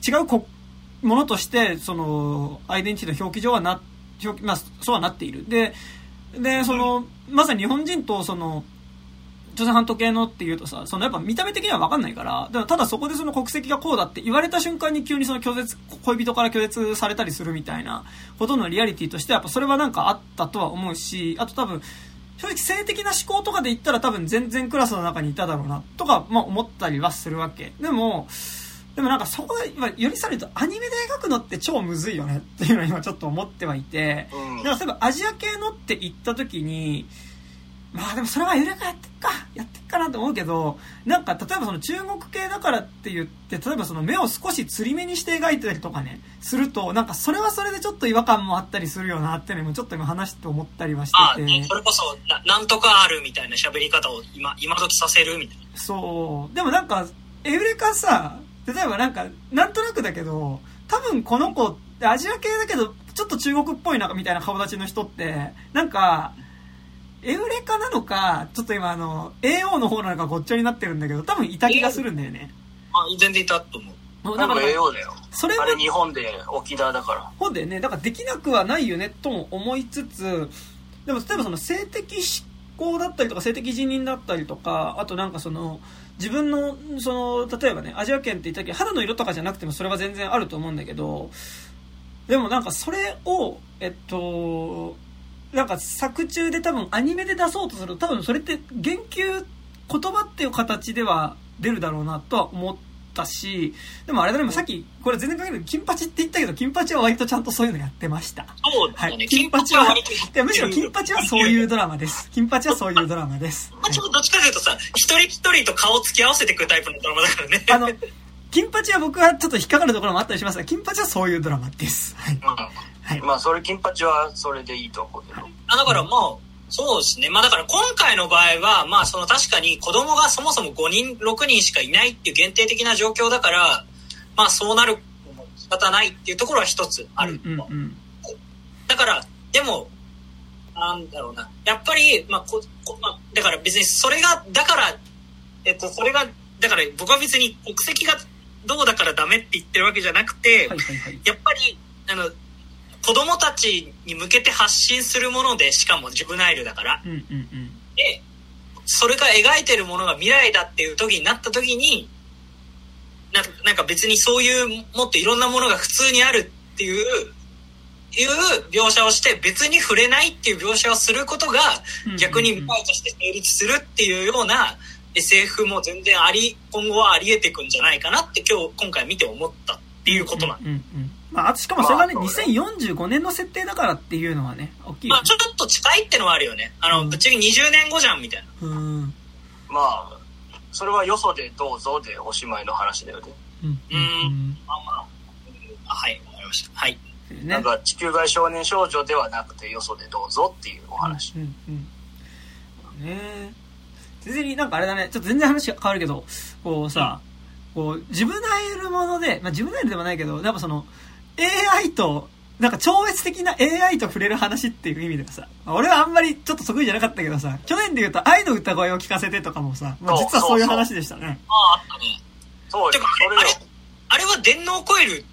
違うこものとして、その、アイデンティティの表記上はな、表記、まあ、そうはなっている。で、で、その、まさに日本人とその、朝鮮半島系のっていうとさ、そのやっぱ見た目的には分かんないから、だからただそこでその国籍がこうだって言われた瞬間に急にその拒絶、恋人から拒絶されたりするみたいなことのリアリティとしてやっぱそれはなんかあったとは思うし、あと多分、正直性的な思考とかで言ったら多分全然クラスの中にいただろうな、とか、まあ思ったりはするわけ。でも、でもなんかそこで、今、よりされるとアニメで描くのって超むずいよねっていうのは今ちょっと思ってはいて、だから例えばアジア系のって言った時に、まあでもそれはゆるかやってっか、やってっかなと思うけど、なんか例えばその中国系だからって言って、例えばその目を少し釣り目にして描いてたりとかね、すると、なんかそれはそれでちょっと違和感もあったりするよなっていうのもちょっと今話して思ったりはして
て。あ、それこそな、なんとかあるみたいな喋り方を今、今時させるみたいな。
そう。でもなんか、エウレカさ、例えばなんか、なんとなくだけど、多分この子、アジア系だけど、ちょっと中国っぽいな、みたいな顔立ちの人って、なんか、エウレカなのか、ちょっと今あの、AO の方なのかごっちゃになってるんだけど、多分いた気がするんだよね。
あ、全然いたと思う。
もうだから、AO だよ。それあれ日本で沖縄だから。
そうだよね。だからできなくはないよね、とも思いつつ、でも例えばその性的執行だったりとか性的辞任だったりとか、あとなんかその、自分の、その、例えばね、アジア圏って言ったけ、肌の色とかじゃなくてもそれは全然あると思うんだけど、でもなんかそれを、えっと、なんか作中で多分アニメで出そうとすると多分それって言及、言葉っていう形では出るだろうなとは思ったし、でもあれだね、さっき、これ全然関係ない金八って言ったけど、金八は割とちゃんとそういうのやってました。
そう
だね。はい、金八は、いやむしろ金八はそういうドラマです。金八はそういうドラマです。
金八もどっちかというとさ、一人一人と顔つき合わせていくタイプのドラマだからね。
あの、金八は僕はちょっと引っかかるところもあったりしますが、金八はそういうドラマです。はい。
はい、まあ、それ、金八はそれでいいと思うけど。あ、
だからまあ、そうですね。まあだから今回の場合は、まあその確かに子供がそもそも5人、6人しかいないっていう限定的な状況だから、まあそうなる仕方ないっていうところは一つある。うんうんうん、だから、でも、なんだろうな。やっぱり、まあこ、こまあ、だから別にそれが、だから、えっと、それが、だから僕は別に国籍がどうだからダメって言ってるわけじゃなくて、はいはいはい、やっぱり、あの、子供たちに向けて発信するもので、しかもジブナイルだから。うんうんうん、で、それが描いてるものが未来だっていう時になった時に、ななんか別にそういうもっといろんなものが普通にあるっていう、いう描写をして別に触れないっていう描写をすることが逆に未来として成立するっていうような SF も全然あり、今後はあり得ていくんじゃないかなって今日、今回見て思ったっていうことなん、うんうんうん
まあ、しかもそれがね、まあ、2045年の設定だからっていうのはね、大きい、ね、
まあ、ちょっと近いってのはあるよね。あの、ぶっちゃけ20年後じゃん、みたいな。うん。
まあ、それはよそでどうぞでおしまいの話だよね。うん。うん。まあまあ、
はい、わかりました。はい。
ね、なんか地球外少年少女ではなくてよそでどうぞっていうお話。うん、うん、
うん。ね全然なんかあれだね、ちょっと全然話が変わるけど、こうさ、うん、こう、自分がいるもので、まあ自分がいるでもないけど、やっぱその、AI と、なんか超越的な AI と触れる話っていう意味ではさ、俺はあんまりちょっと得意じゃなかったけどさ、去年で言うと愛の歌声を聞かせてとかもさ、まあ、実はそういう話でしたね。
ああ、あったね。そうてかあれ、あれは電脳コイル、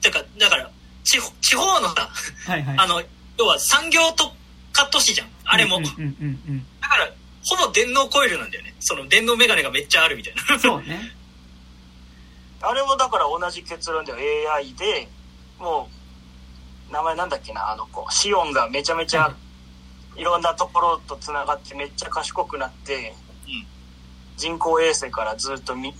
てか、だから、地地方のさ、はいはい、あの、要は産業特化都市じゃん。あれも。だから、ほぼ電脳コイルなんだよね。その電脳メガネがめっちゃあるみたいな。
そうね。
あれもだから同じ結論で AI で、もう、名前なんだっけな、あの子。シオンがめちゃめちゃ、いろんなところとつながってめっちゃ賢くなって、うん、人工衛星からずっとみ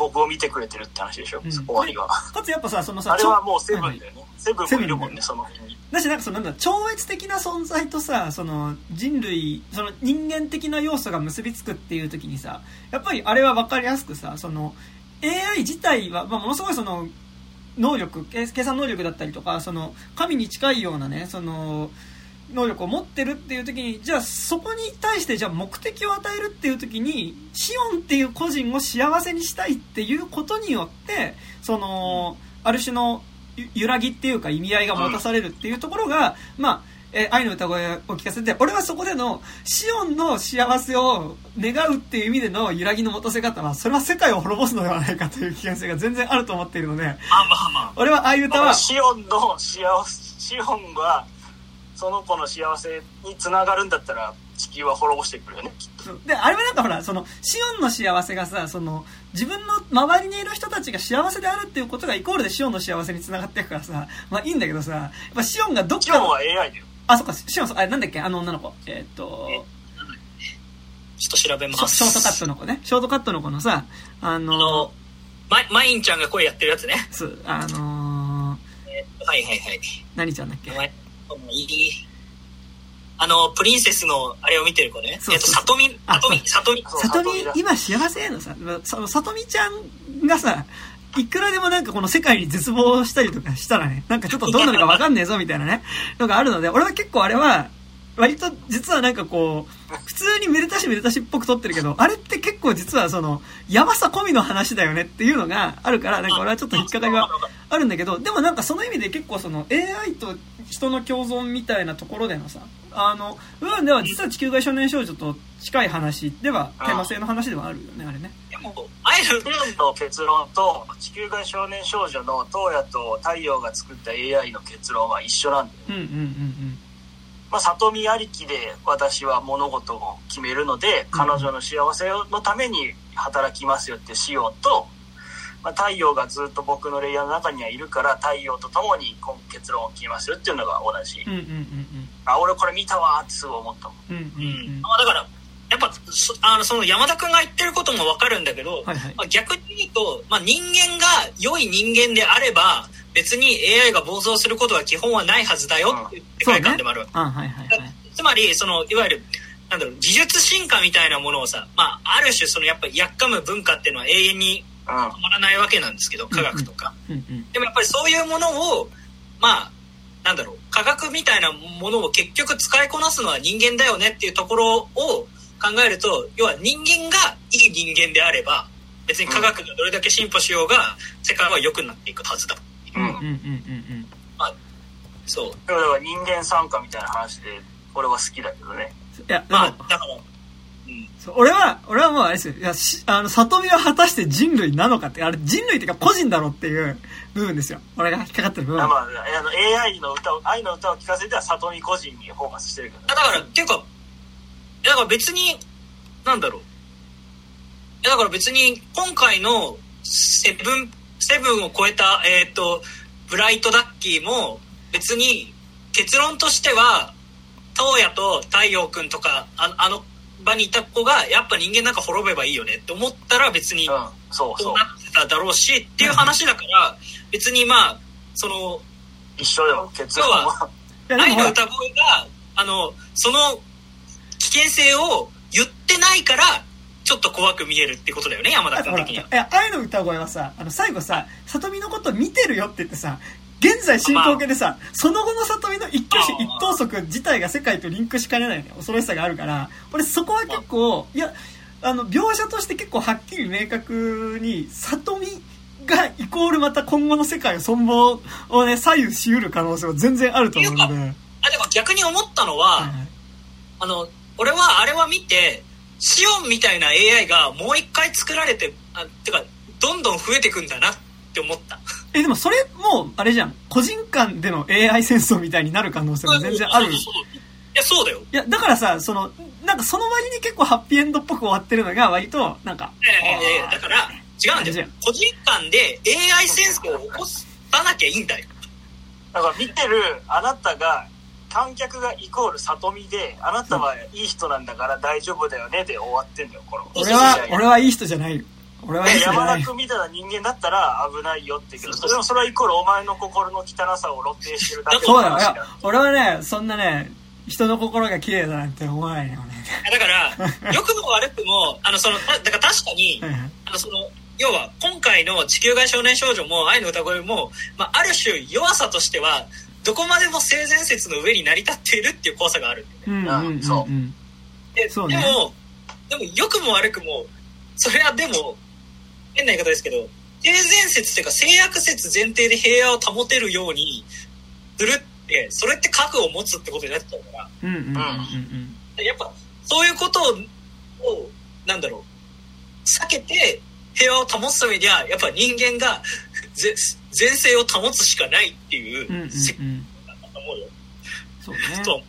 僕を見てくれてるって話でしょ、うわりは。
かつやっぱさ、そのさ、
あれはもうセブンだよね。セブンもいるもんね、その辺に。
だしなんかそのなんだ、超越的な存在とさ、その人類、その人間的な要素が結びつくっていう時にさ、やっぱりあれは分かりやすくさ、その AI 自体は、まあ、ものすごいその能力計算能力だったりとかその神に近いようなねその能力を持ってるっていう時にじゃあそこに対してじゃあ目的を与えるっていう時にシオンっていう個人を幸せにしたいっていうことによってそのある種の揺らぎっていうか意味合いが持たされるっていうところが、まあえ愛の歌声を聞かせて、俺はそこでの、シオンの幸せを願うっていう意味での揺らぎの持たせ方は、それは世界を滅ぼすのではないかという危険性が全然あると思っているので、まあまあまあ。俺は愛歌は。
シオンの幸せ、シオンが、その子の幸せにつながるんだったら、地球は滅ぼしてくるよね、
で、あれはなんかほら、その、シオンの幸せがさ、その、自分の周りにいる人たちが幸せであるっていうことがイコールでシオンの幸せにつながっていくからさ、まあいいんだけどさ、やっぱシオンがどっか。シオ
ンは AI だよ。
あ、そっか、シオン、あれなんだっけあの女の子。えー、っと、
ちょっと調べます。
ショートカットの子ね。ショートカットの子のさ、あのー、あの
ママインちゃんが声やってるやつね。
そう、あの
ー、えー、はいはいはい。
何ちゃんだっけ？
いいあの、プリンセスのあれを見てる子ね。そうそうえっと、さとみ、さとみ、さとみ。
さとみ、今幸せのさ、そのさとみちゃんがさ、いくらでもなんかこの世界に絶望したりとかしたらね、なんかちょっとどんなのかわかんねえぞみたいなね、のがあるので、俺は結構あれは、割と実はなんかこう、普通にめでたしめでたしっぽく撮ってるけど、あれって結構実はその、やばさ込みの話だよねっていうのがあるから、なんか俺はちょっと引っかかりがあるんだけど、でもなんかその意味で結構その AI と人の共存みたいなところでのさ、あの、部分では実は地球外少年少女と近い話では、テーマ性の話ではあるよね、あれね。
でも、あえる部分の結論と、地球外少年少女の東野と太陽が作った AI の結論は一緒なんだよ。
うんうんうんうん。
まあ、里見ありきで私は物事を決めるので、彼女の幸せのために働きますよってしようと、まあ、太陽がずっと僕のレイヤーの中にはいるから太陽と共に今結論を決めますよっていうのが同じ、うんうんうんうん、あ俺これ見たわってすごい思ったもん、うんうんうん。まあ、だからやっぱあのその山田君が言ってることも分かるんだけど、はいはい、まあ、逆に言うと、まあ、人間が良い人間であれば別に AI が暴走することは基本はないはずだよっていう世界観でもあるわけ、はいはいはい、つまりそのいわゆるなんだろう技術進化みたいなものをさ、まあ、ある種そのやっぱやっかむ文化っていうのは永遠に止まらないわけなんですけど科学とか、でもやっぱりそういうものをまあなんだろう科学みたいなものを結局使いこなすのは人間だよねっていうところを考えると要は人間がいい人間であれば別に科学がどれだけ進歩しようが世界は良くなっていくはずだ。うん。うんうんうんまあそう。だから人間参加みたいな話で俺は好きだけどね。
いやまあだから俺は、俺はもうあれですよ。いや、しあの、里見は果たして人類なのかって、あれ人類っていうか個人だろっていう部分ですよ。俺が引っかかってる部分。まあ、
あの、AI の歌を、愛の歌を聴かせては里見個人にフォーカスしてるけど、ね、だから、っていうか、だから別に、なんだろう。だから別に、今回のセブン、セブンを超えた、えっ、ー、と、ブライトダッキーも、別に、結論としては、東野と太陽くんとか、ああの場にいた子がやっぱ人間なんか滅べばいいよねって思ったら別にそうなってただろうしっていう話だから 別にまあその一緒よ結論は。愛の歌声があのその危険性を言ってないからちょっと怖く見えるってことだよね山田君的には。い
や愛の歌声はさあの最後さ里見のこと見てるよって言ってさ現在進行形でさ、その後の里見の一挙手一投足自体が世界とリンクしかねない、ね、恐ろしさがあるから、俺そこは結構、いや、あの、描写として結構はっきり明確に、里見がイコールまた今後の世界の存亡をね、左右しうる可能性は全然あると思うので。
あ、でも逆に思ったのは、はい、あの、俺はあれは見て、シオンみたいな AI がもう一回作られて、あ、てか、どんどん増えてくんだなって思った。
え、でもそれもう、あれじゃん。個人間での AI 戦争みたいになる可能性も全然ある。い
や、そうだよ。
いや、だからさ、その、なんかその割に結構ハッピーエンドっぽく終わってるのが割と、なんか。
ええだから、違うんだよ。個人間で AI 戦争を起こさなきゃいいんだよ。だから見てるあなたが、観客がイコール里見で、あなたはいい人なんだから大丈夫だよねで終わってんだよ、この。
俺は、俺はいい人じゃないよ。俺は
山田君みたいな人間だったら危ないよって言うけど、でもそれはイコールお前の心の汚さを露呈してるだけ
そうだよ。いや、俺はね、そんなね、人の心が綺麗だなんて思わないよね。
だから、良くも悪くも、あの、その、だから確かに、あの、その、要は、今回の地球外少年少女も愛の歌声も、まあ、ある種弱さとしては、どこまでも性善説の上に成り立っているっていう怖さがあるんだよね。うん、うん、そう。でそうね、でも、でも良くも悪くも、それはでも、変な言い方ですけど、性善説というか性悪説前提で平和を保てるようにするって、それって核を持つってことになっちゃうから、うんうんうんうん、やっぱそういうことを、なんだろう、避けて平和を保つためには、やっぱ人間が前世を保つしかないっていう、うんうんうん、だと思うよ。そうね。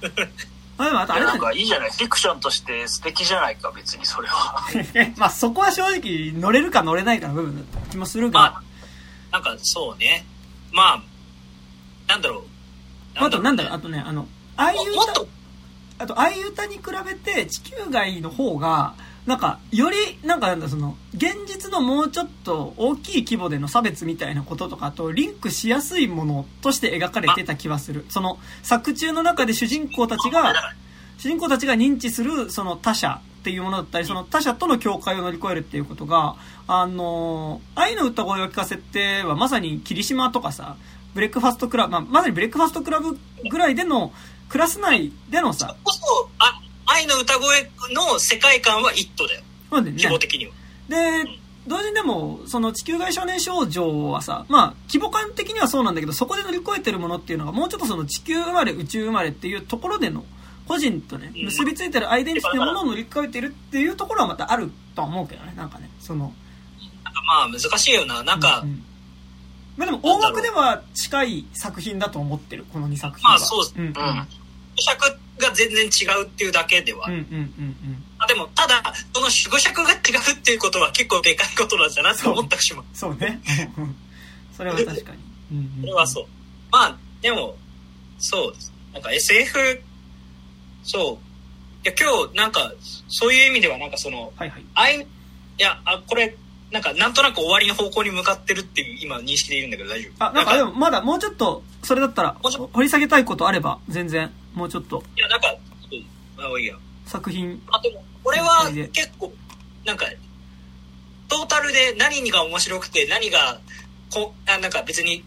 まあでもあとあれなんかいいじゃないフィクションとして素敵じゃないか別にそれは。
まあそこは正直乗れるか乗れないかの部分だった気もするが、
まあ、なんかそうね。まあなんだろう。
あとなんだろうあとねあのああいう歌あとああいう歌に比べて地球外の方がなんか、より、なんかなんだ、その、現実のもうちょっと大きい規模での差別みたいなこととかとリンクしやすいものとして描かれてた気はする。その、作中の中で主人公たちが、主人公たちが認知する、その他者っていうものだったり、その他者との境界を乗り越えるっていうことが、あの、愛の歌声を聞かせてはまさに霧島とかさ、ブレックファストクラブ、まあ、まさにブレックファストクラブぐらいでの、クラス内でのさ、
そあアイの歌声の世界観は一途だよ。そうだよね。規模的には。
で、同時にでも、その地球外少年少女はさ、まあ、規模感的にはそうなんだけど、そこで乗り越えてるものっていうのが、もうちょっとその地球生まれ、宇宙生まれっていうところでの、個人とね、結びついてるアイデンティティのものを乗り越えてるっていうところはまたあるとは思うけどね、なんかね、その。
なんかまあ難しいよな、なんか、うんうん
まあでも大枠では近い作品だと思ってる、この2作品は。
まあそうです。うん、うん。尺が全然違うっていうだけでは。うんうんうんうん。あでも、ただ、その縮尺が違うっていうことは結構でかいことなんだなって思ったしま
そうね。それは確かに。
うんうん、それはそう。まあ、でも、そうです。なんか SF、そう。いや、今日、なんか、そういう意味では、なんかその、はいはい。あい、いや、あ、これ、なんか、なんとなく終わりの方向に向かってるっていう、今、認識でいるんだけど大丈夫？
あ、なんかでも、まだ、もうちょっと、それだったら、掘り下げたいことあれば、全然、もうちょっと。
いや、なんか、あ、いいや。
作品。
あ、でも、俺は結構、なんか、トータルで何が面白くて、何が、こあなんか別に、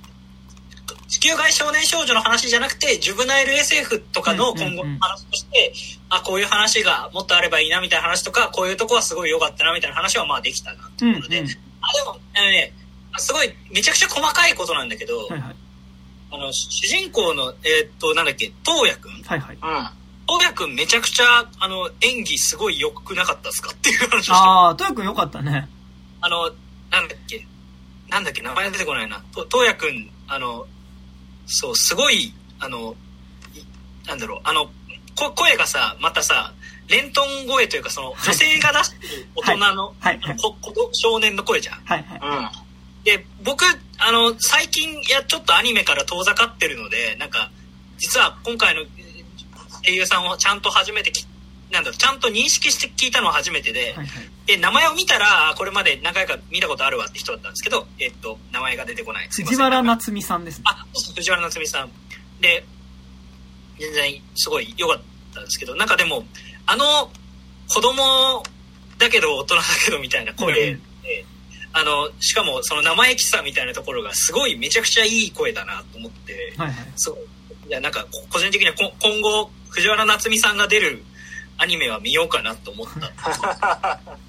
地球外少年少女の話じゃなくて、ジュブナイル SF とかの今後の話として、あ、こういう話がもっとあればいいなみたいな話とか、こういうとこはすごい良かったなみたいな話はまあできたなっていうことで、うんうん、あ、でも、あのね、すごい、めちゃくちゃ細かいことなんだけど、はいはい、あの、主人公の、えー、っと、なんだっけ、東野くん。はいはい。うん。東野くんめちゃくちゃ、あの、演技すごい良くなかったですかっていう話をして
ああ、東野くん良かったね。
あの、なんだっけ、なんだっけ、名前出てこないな。東野くん、あの、そう、すごい、あの、なんだろう、あの、こ声がさ、またさ、レントン声というか、その、女性が出す大人の、はいはい、こ少年の声じゃん。はいはい。うん。で、僕、あの、最近、いや、ちょっとアニメから遠ざかってるので、なんか、実は今回の声優さんをちゃんと初めてなんだろう、ちゃんと認識して聞いたのは初めてで、はいはい、で、名前を見たら、これまで何回か見たことあるわって人だったんですけど、えっと、名前が出てこない。
藤原夏美さんですね。
あ、藤原夏美さん。で、全然すごい良かったんですけど、なんかでも、あの、子供だけど大人だけどみたいな声で、うん、あの、しかもその生意気さみたいなところがすごいめちゃくちゃいい声だなと思って、はいはい、そう。いや、なんか個人的には今後、藤原夏美さんが出るアニメは見ようかなと思った。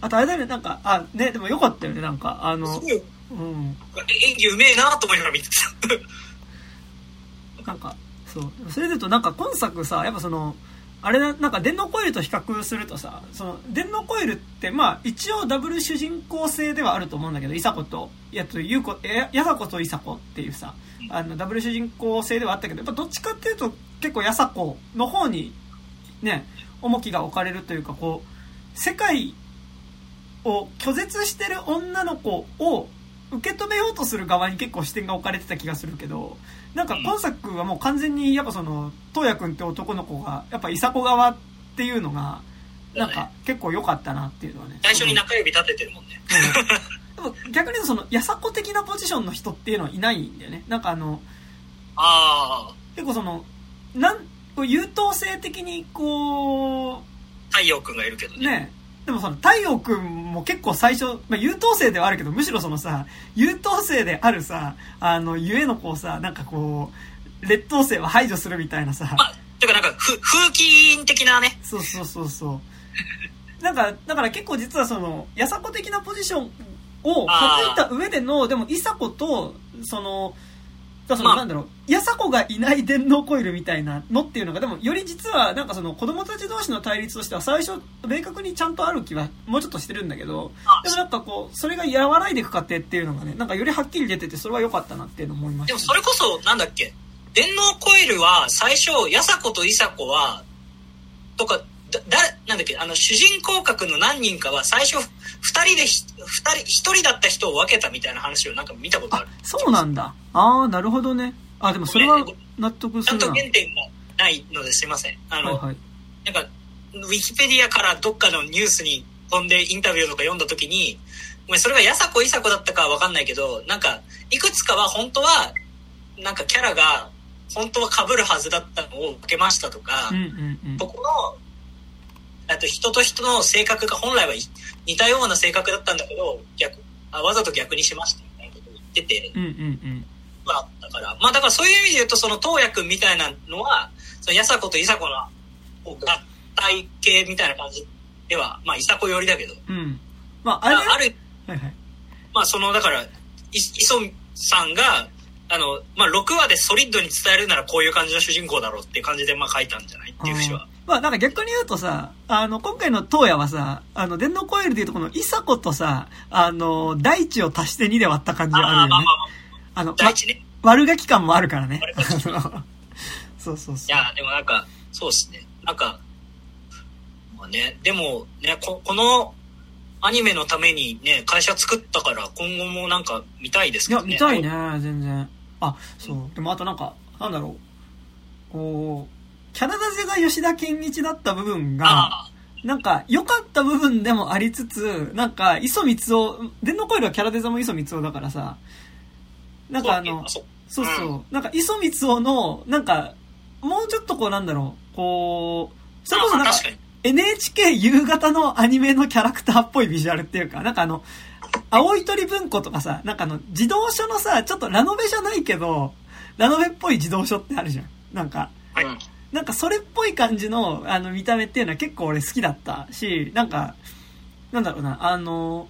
あとあれだよねなんかあねでもよかったよねなんかあの、うん、演
技うめえなと思いながら見て
た。なんかそう。それで言うとなんか今作さやっぱそのあれなんか電脳コイルと比較するとさその電脳コイルってまあ一応ダブル主人公性ではあると思うんだけどいさことやとゆうこややさこといさこっていうさあのダブル主人公性ではあったけどやっぱどっちかっていうと結構やさこの方にね重きが置かれるというかこう世界を拒絶してる女の子を受け止めようとする側に結構視点が置かれてた気がするけどなんか今作はもう完全にやっぱその東也君って男の子がやっぱ伊佐子側っていうのがなんか結構良かったなっていうのはね。
最初に中指立ててるもんね、
でも逆に言うとそのやさこ的なポジションの人っていうのはいないんだよね。なんかあの
あ
あ結構そのなん優等生的にこう
太陽君がいるけどね。
ねでもその太陽君も結構最初、まあ、優等生ではあるけどむしろそのさ優等生であるさあのゆえのこうさなんかこう劣等生は排除するみたいなさ、まあ、
てかなんかふ風紀的なね。
そうそうそうそう。なんかだから結構実はそのやさこ的なポジションを省いた上でのでもいさことそのだその、なんだろう、やさこがいない電脳コイルみたいなのっていうのが、でも、より実は、なんかその、子供たち同士の対立としては、最初、明確にちゃんとある気は、もうちょっとしてるんだけど、でもなんかこう、それが和らいでいく過程っていうのがね、なんかよりはっきり出てて、それは良かったなっていうの思いました、
でもそれこそ、なんだっけ、電脳コイルは、最初、やさこといさこは、とか、だ、なんだっけ、あの、主人公格の何人かは最初、二人で、二人、一人だった人を分けたみたいな話をなんか見たことある。
そうなんだ。ああ、なるほどね。あ、でもそれは納得するな。
ちゃんと原点がないのですいません。あの、はいはい、なんか、ウィキペディアからどっかのニュースに飛んでインタビューとか読んだ時に、ごめん、それがやさこいさこだったかはわかんないけど、なんか、いくつかは本当は、なんかキャラが、本当は被るはずだったのを受けましたとか、うんうんうん、ここのあと人と人の性格が本来は似たような性格だったんだけど、逆、あわざと逆にしましたみたいなことを言ってて、うんうんうん。まあ、だから、まあだからそういう意味で言うと、その東也君みたいなのは、そのやさこといさこの合体系みたいな感じでは、まあいさこ寄りだけど。
うん。まああれ、ある、はいはい。
まあその、だから、磯さんが、あの、まあ6話でソリッドに伝えるならこういう感じの主人公だろうっていう感じでまあ書いたんじゃないっていう節は。
まあなんか逆に言うとさ、あの、今回の東野はさ、あの、電脳コイルでいうとこのイサコとさ、あの、大地を足して2で割った感じがあるよね。あ、まあま
あ、あの、大地ね。
悪ガキ感もあるからね。そうそうそう。い
や、でもなんか、そうですね。なんか、まあね、でもね、ここのアニメのためにね、会社作ったから今後もなんか見たいですけど
ね。いや、見たいね、全然。あ、そう。でもあとなんか、なんだろう。こう、キャラ立てが吉田健一だった部分が、なんか、良かった部分でもありつつ、なんか、磯光夫、電脳コイルはキャラデザも磯光夫だからさ、なんかあの、そうそう、なんか、磯光夫の、なんか、もうちょっとこうなんだろう、こう、それこそなんか、NHK 夕方のアニメのキャラクターっぽいビジュアルっていうか、なんかあの、青い鳥文庫とかさ、なんかあの、自動書のさ、ちょっとラノベじゃないけど、ラノベっぽい自動書ってあるじゃん。なんか、はい、なんかそれっぽい感じの、あの、見た目っていうのは結構俺好きだったし、なんか、なんだろうな、あの、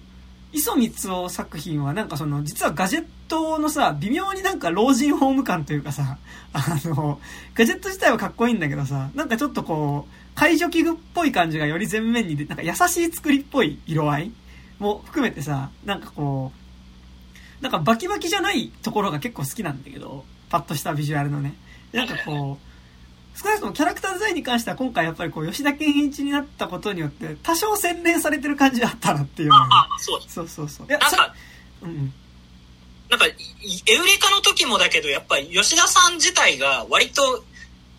磯光夫作品はなんかその、実はガジェットのさ、微妙になんか老人ホーム感というかさ、あの、ガジェット自体はかっこいいんだけどさ、なんかちょっとこう、解除器具っぽい感じがより前面に出なんか優しい作りっぽい色合いも含めてさ、なんかこう、なんかバキバキじゃないところが結構好きなんだけど、パッとしたビジュアルのね。なんかこう、少なくともキャラクターデザインに関しては今回やっぱりこう吉田健一になったことによって多少洗練されてる感じがあったなっていう。あ、
あ、そう
そうそうそう。
いや、なんか、うん。なんか、エウレカの時もだけど、やっぱり吉田さん自体が割と、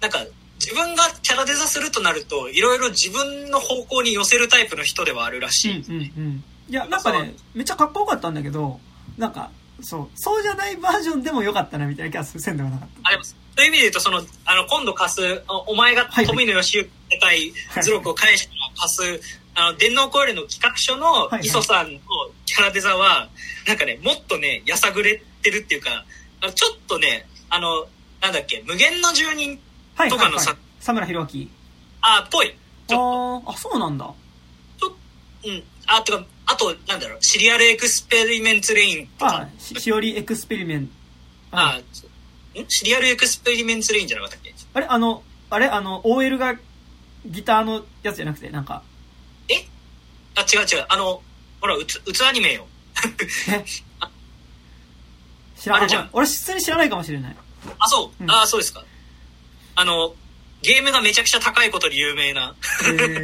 なんか、自分がキャラデザするとなると、いろいろ自分の方向に寄せるタイプの人ではあるらしい。うんうんうん。
いや、なんかね、めっちゃかっこよかったんだけど、なんか、そう、そうじゃないバージョンでもよかったなみたいな気がせんでもなかった。
あります。そういう意味で言うと、その、あの、今度貸す、お前が富野義行世界図録を返して貸す、あの、電脳コイルの企画書の磯さんのキャラデザは、なんかね、もっとね、やさぐれてるっていうか、ちょっとね、あの、なんだっけ、無限の住人とかのさ、
佐村弘明
あ、ぽい。
ちょあ、そうなんだ。
ちょうん。あ、てか、あと、なんだろう、シリアルエクスペリメンツレインとか。
あ、しおりエクスペリメン。
あ、んシリアルエクスペリメンツレインじゃなかったっけ？
あれあの、あれあの、OL がギターのやつじゃなくて、なんか。
え？あ、違う違う。あの、ほら、うつ、うつアニメよ。え？
知らない。俺普通に知らないかもしれない。
あ、そう。うん、あ、そうですか。あの、ゲームがめちゃくちゃ高いことに有名な。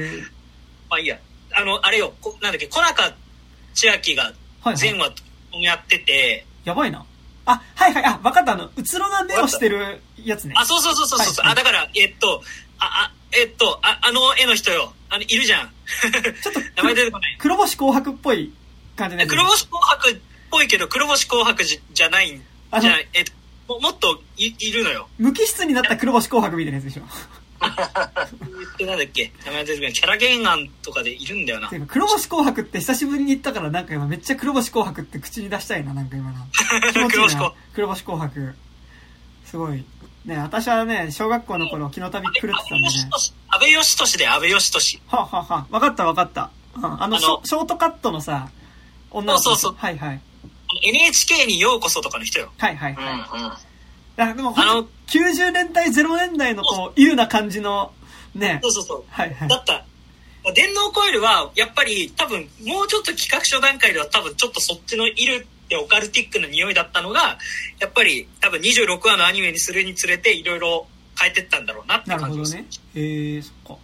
まあいいや。あの、あれよ、なんだっけ、小中千秋が全話やってて、はいはい、
やばいな。あ、はいはい、あ、分かった、あの、うつろな目をしてるやつね。
あ、そうそうそうそうそう、はい、あ、だから、えっと、あ、あ、えっと、ああの絵の人よ。あの、いるじゃん。
ちょっと、名前出てこない。黒星紅白っぽい感じね。
黒星紅白っぽいけど、黒星紅白じじゃないんじゃ、えっと、ももっといいるのよ。
無機質になった黒星紅白みたいなやつでしょ。
ってなんだっけ？名前出てくるキャラ原案とかでいるんだよな。
黒星紅白って久しぶりに言ったからなんか今めっちゃ黒星紅白って口に出したいな、なんか今 な。
黒星紅
黒星紅白。すごい。ね私はね、小学校の頃、昨日旅狂ってたんでね。
安倍義俊で安倍義俊。
はははわかったわかった。あのショ、ショートカットのさ、
女の子。そうそうそう。
はいはい。
NHK にようこそとかの人よ。
はいはいはい。うんうんや、でも、あの、90年代、0年代のこう、いうな感じの、ね。
そうそうそう。
はいはい。
だった。電脳コイルは、やっぱり多分、もうちょっと企画書段階では多分ちょっとそっちのいるってオカルティックな匂いだったのが、やっぱり多分26話のアニメにするにつれていろいろ変えてったんだろうなって感じです。なるほ
どね。へえー、そっか。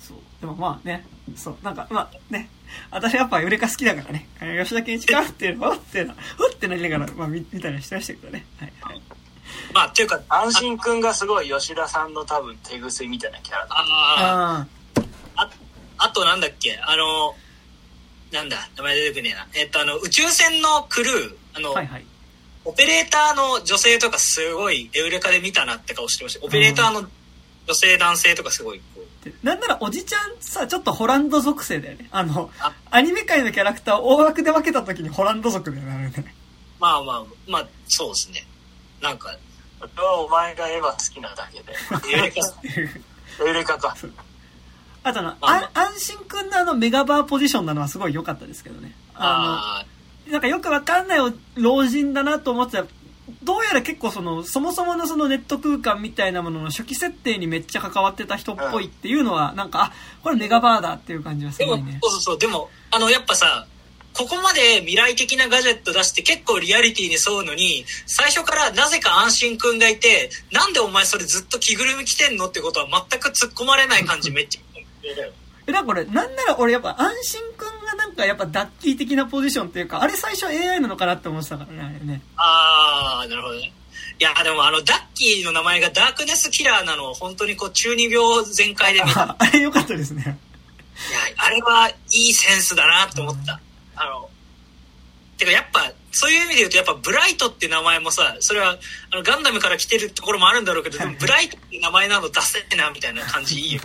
そう。でもまあね、そう、なんか、まあね、私やっぱ売れか好きだからね、吉田健一かっていうの、おってってなりながら、まあ見見たりしてましたけどね。はい、はい。
まあ、っていうか、安心くんがすごい吉田さんの多分手癖みたいなキャラだ。
ああ。あとなんだっけ、あの、なんだ、名前出てくねえな。えっと、あの、宇宙船のクルー、あの、はいはい、オペレーターの女性とかすごいエウレカで見たなって顔してました。オペレーターの女性男性とかすごいこ
う。なんならおじちゃんさちょっとホランド属性だよね。あのアニメ界のキャラクターを大枠で分けた時にホランド族だよね。
まあまあまあそうですね。なんか
お前がエヴァ好きなだけで。エレカエレカか。
あとの、あ安心くんのあのメガバーポジションなのはすごい良かったですけどね。あの、なんかよくわかんない老人だなと思ってた。どうやら結構その、そもそものそのネット空間みたいなものの初期設定にめっちゃ関わってた人っぽいっていうのは、なんか、あ、これメガバーだっていう感じはすごいね。
そうそうそう、でも、あの、やっぱさ、ここまで未来的なガジェット出して結構リアリティに沿うのに、最初からなぜか安心くんがいて、なんでお前それずっと着ぐるみ着てんのってことは全く突っ込まれない感じめっちゃ。
え、だからなんなら俺やっぱ安心くんがなんかやっぱダッキー的なポジションっていうか、あれ最初 AI なのかなって思ってたからね、あれね。
あー、なるほどね。いや、でもあの、ダッキーの名前がダークネスキラーなのを本当にこう中二病全開で見た。
あれ良かったですね。い
や、あれはいいセンスだなと思った。あの、てかやっぱ、そういう意味で言うとやっぱブライトって名前もさ、それはあのガンダムから来てるところもあるんだろうけど、でもブライトって名前なの出せなみたいな感じいいよ。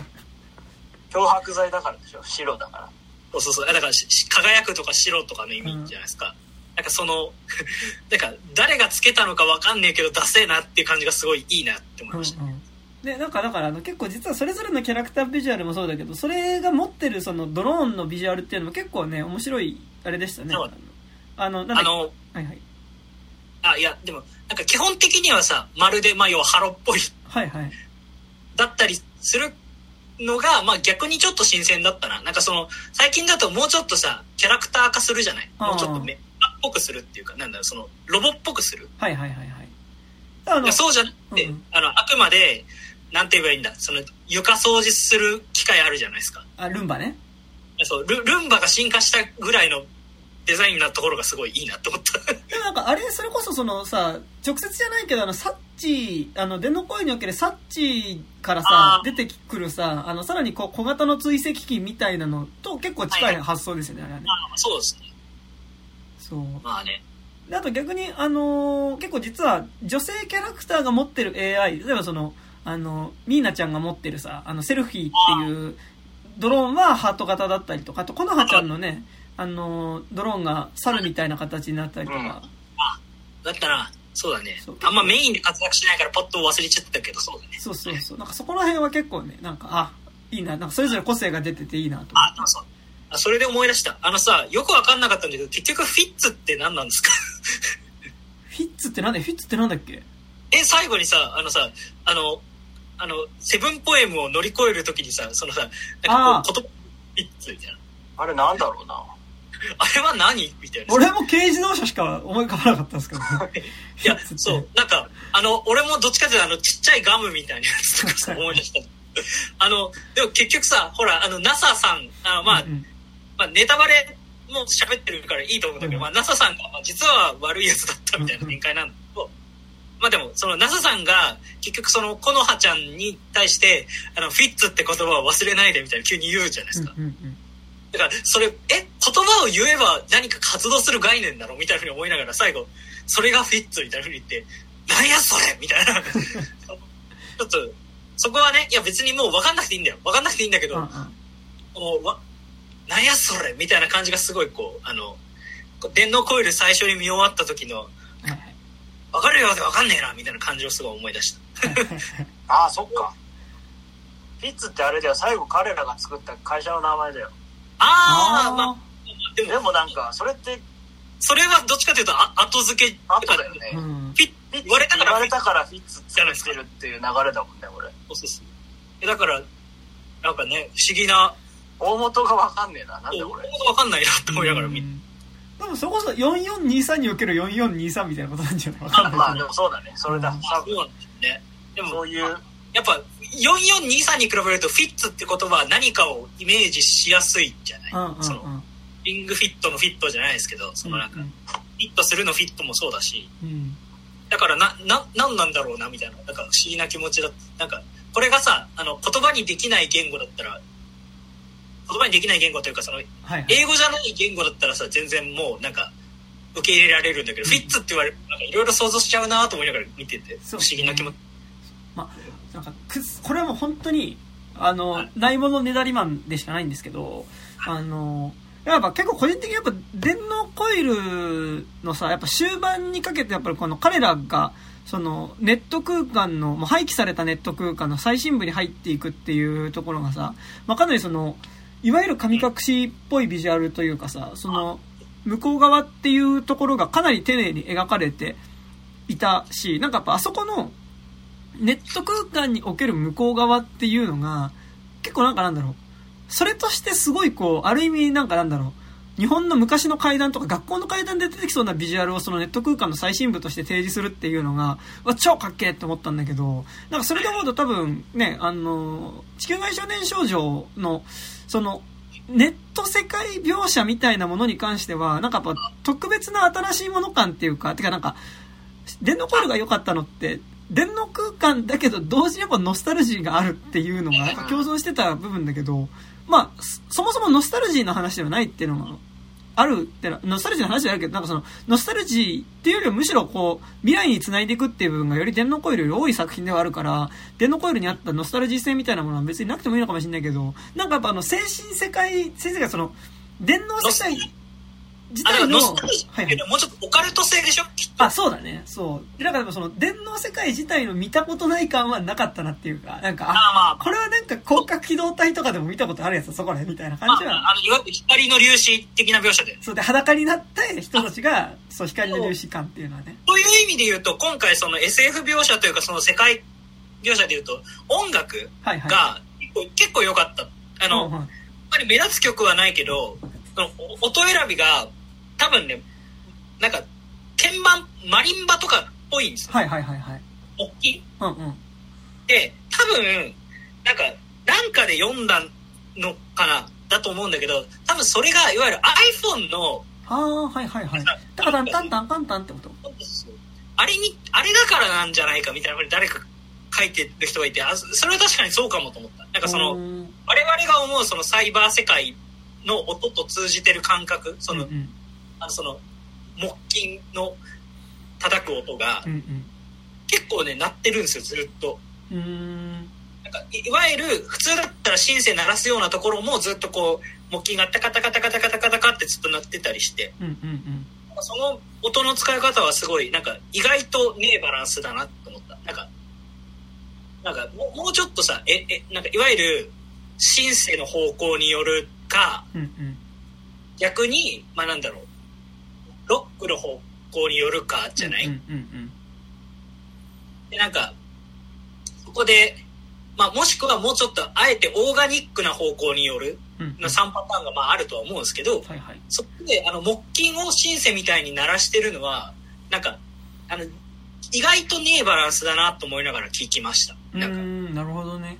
漂白剤だからでしょ白だから。
そうそうそう。だから輝くとか白とかの意味じゃないですか。うんなんかその、なんか誰がつけたのかわかんねえけど、ダセえなっていう感じがすごいいいなって思いました。うんうん
で、なんかだからあの結構実はそれぞれのキャラクタービジュアルもそうだけど、それが持ってるそのドローンのビジュアルっていうのも結構ね、面白いあれでしたね。
あの、なんあの、はいはい。あ、いや、でも、なんか基本的にはさ、まるで、まあ要はハロっぽい。
はいはい。
だったりするのが、まあ逆にちょっと新鮮だったな。なんかその、最近だともうちょっとさ、キャラクター化するじゃない？もうちょっとめ、ぽくするっていうか、なんだろう、その、ロボっぽくする？
はいはいはいはい。
あのそうじゃなくて、うん、あの、あくまで、なんて言えばいいんだ、その、床掃除する機械あるじゃないですか。
あ、ルンバね。
そうル、ルンバが進化したぐらいのデザインなところがすごいいいなと思った。
でもなんか、あれ、それこそそのさ、直接じゃないけど、あの、サッチ、あの、電脳声におけるサッチからさ、出てくるさ、あの、さらにこう小型の追跡機みたいなのと結構近い発想ですよね、はい、あれはね。
あそうですね。
そう。
まあね。
あと逆に、あのー、結構実は女性キャラクターが持ってる AI、例えばその、あの、ミーナちゃんが持ってるさ、あの、セルフィーっていうドローンはハート型だったりとか、あと、コノハちゃんのね、あの、ドローンが猿みたいな形になったりとか。うん、あ、
だったら、そうだね。あんまメインで活躍しないからポッと忘れちゃったけど、そうだね。
そうそうそう。なんかそこら辺は結構ね、なんか、あ、いいな、なんかそれぞれ個性が出てていいなと。
あ、そう。あ、それで思い出した。あのさ、よくわかんなかったんだけど、結局フィッツって何なんですか？
フィッツってなんだ？フィッツってなんだっけ？
え、最後にさ、あのさ、あの、あの、セブンポエムを乗り越えるときにさ、そのさ、なんかこう、言葉、フィッツみたいな。
あれなんだろうな。
あれは何？みたいな。
俺も軽自動車しか思い浮かばなかったんですけど、
いや、そう、なんか、あの、俺もどっちかっていうと、あの、ちっちゃいガムみたいなやつとかさ、思い出した。あの、でも結局さ、ほら、あの、NASA さん、あまあ、うんうん。まあ、ネタバレも喋ってるからいいと思うんだけど、うん、まあ、NASA さんが、まあ、実は悪いやつだったみたいな展開なんだけど、まあでも、その NASA さんが、結局その、コノハちゃんに対して、あの、フィッツって言葉を忘れないでみたいな急に言うじゃないですか。うんうんうんだから、それ、え、言葉を言えば何か活動する概念だろみたいなふうに思いながら、最後、それがフィッツみたいなふうに言って、なんやそれみたいな。ちょっと、そこはね、いや別にもう分かんなくていいんだよ。分かんなくていいんだけど、うんうん、もう、なんやそれみたいな感じがすごいこう、あの、電脳コイル最初に見終わった時の、わかるようでわかんねえなみたいな感じをすごい思い出した。
ああ、そっか。フィッツってあれだよ、最後彼らが作った会社の名前だよ。
ああ、まあ、
でもでもなんか、それって、
それはどっちかというとあ後付け
後だよね。うん、フィッ言われたから言われたからフィッツつけてるっていう流れだもんね、俺。そうそうそ
う。だから、なんかね、不思議な
大元が分かんねえな。なんでこれ。大元
分かんないなって思いながら見て。
でもそこそ4423における4423みたいなことなんじゃない？か
なまあでもそうだね。それだ。うん、
そうなんですね。でも、
そういう。
やっぱ、4423に比べるとフィッツって言葉は何かをイメージしやすいじゃない、うんうんうん、その、リングフィットのフィットじゃないですけど、そのなんか、うんうん、フィットするのフィットもそうだし、うん、だからな、な、なんなんだろうなみたいな、なんか不思議な気持ちだなんか、これがさ、あの、言葉にできない言語だったら、言葉にできない言語というかその、はいはい、英語じゃない言語だったらさ全然もうなんか受け入れられるんだけど、うん、フィッツって言われるなんかいろいろ想像しちゃうなと思いながら見てて不思議な気持ち、
まあ、なんかこれはもう本当にあの、はい、ないものねだりマンでしかないんですけど、あのやっぱ結構個人的にやっぱ電脳コイルのさやっぱ終盤にかけてやっぱりこの彼らがその、ネット空間の、もう廃棄されたネット空間の最深部に入っていくっていうところがさ、まあ、かなりその、いわゆる神隠しっぽいビジュアルというかさ、その、向こう側っていうところがかなり丁寧に描かれていたし、なんかやっぱあそこの、ネット空間における向こう側っていうのが、結構なんかなんだろう。それとしてすごいこう、ある意味なんかなんだろう。日本の昔の階段とか学校の階段で出てきそうなビジュアルをそのネット空間の最深部として提示するっていうのが、わ、超かっけえって思ったんだけど、なんかそれで思うと多分ね、あの、地球外少年少女の、その、ネット世界描写みたいなものに関しては、なんかやっぱ特別な新しいもの感っていうか、てかなんか、電脳コイルが良かったのって、電脳空間だけど同時にやっぱノスタルジーがあるっていうのが共存してた部分だけど、まあ、そもそもノスタルジーの話ではないっていうのがあるってのノスタルジーの話ではあるけど、なんかその、ノスタルジーっていうよりはむしろこう、未来に繋いでいくっていう部分がより電脳コイルより多い作品ではあるから、電脳コイルにあったノスタルジー性みたいなものは別になくてもいいのかもしれないけど、なんかやっぱあの、精神世界、先生がその、電脳世界
自体の、はい、もうちょっとオカルト性でしょ
あ、そうだね。そう。で、だからその、電脳世界自体の見たことない感はなかったなっていうか、なんか、あ、まあ、これはなんか広角機動隊とかでも見たことあるやつそこらへんみたいな感じは。
あ、あの、いわゆる光の粒子的な描写で。
そうで、裸になった人たちが、そう、光の粒子感っていうのはね。
そういう意味で言うと、今回その SF 描写というか、その世界描写で言うと、音楽が結構,、結構良かった。あの、やっぱり目立つ曲はないけど、音選びが、多分ね、なんか、鍵盤、マリンバとかっぽいんですよ。
はいはいはいはい。
大きい？
うんうん。
で、多分、なんか、なんかで読んだのかな、だと思うんだけど、多分それが、いわゆる iPhone の、
ああ、はいはいはい。だからタンタンタンタンってこと？
あれに、あれだからなんじゃないかみたいな、誰か書いてる人がいて、あそれは確かにそうかもと思った。なんかその、我々が思うそのサイバー世界の音と通じてる感覚、その、うんうん、あのその、木琴の叩く音が、結構ね、鳴ってるんですよ、ずっと。なんかいわゆる普通だったらシンセ鳴らすようなところもずっとこう木琴がタカタカタカタカタカタカってずっと鳴ってたりして、その音の使い方はすごいなんか意外とねえバランスだなと思ったなんかなんかももうちょっとさええなんかいわゆるシンセの方向によるか、
うんうん、
逆にまあなんだろうロックの方向によるかじゃない、
うんうんうん、
でなんかそこで、まあ、もしくはもうちょっとあえてオーガニックな方向によるの3パターンがまああるとは思うんですけど、
はいはい、
そこであの木琴をシンセみたいに鳴らしてるのはなんかあの意外とねえバランスだなと思いながら聞きました。
なんか。なるほどね、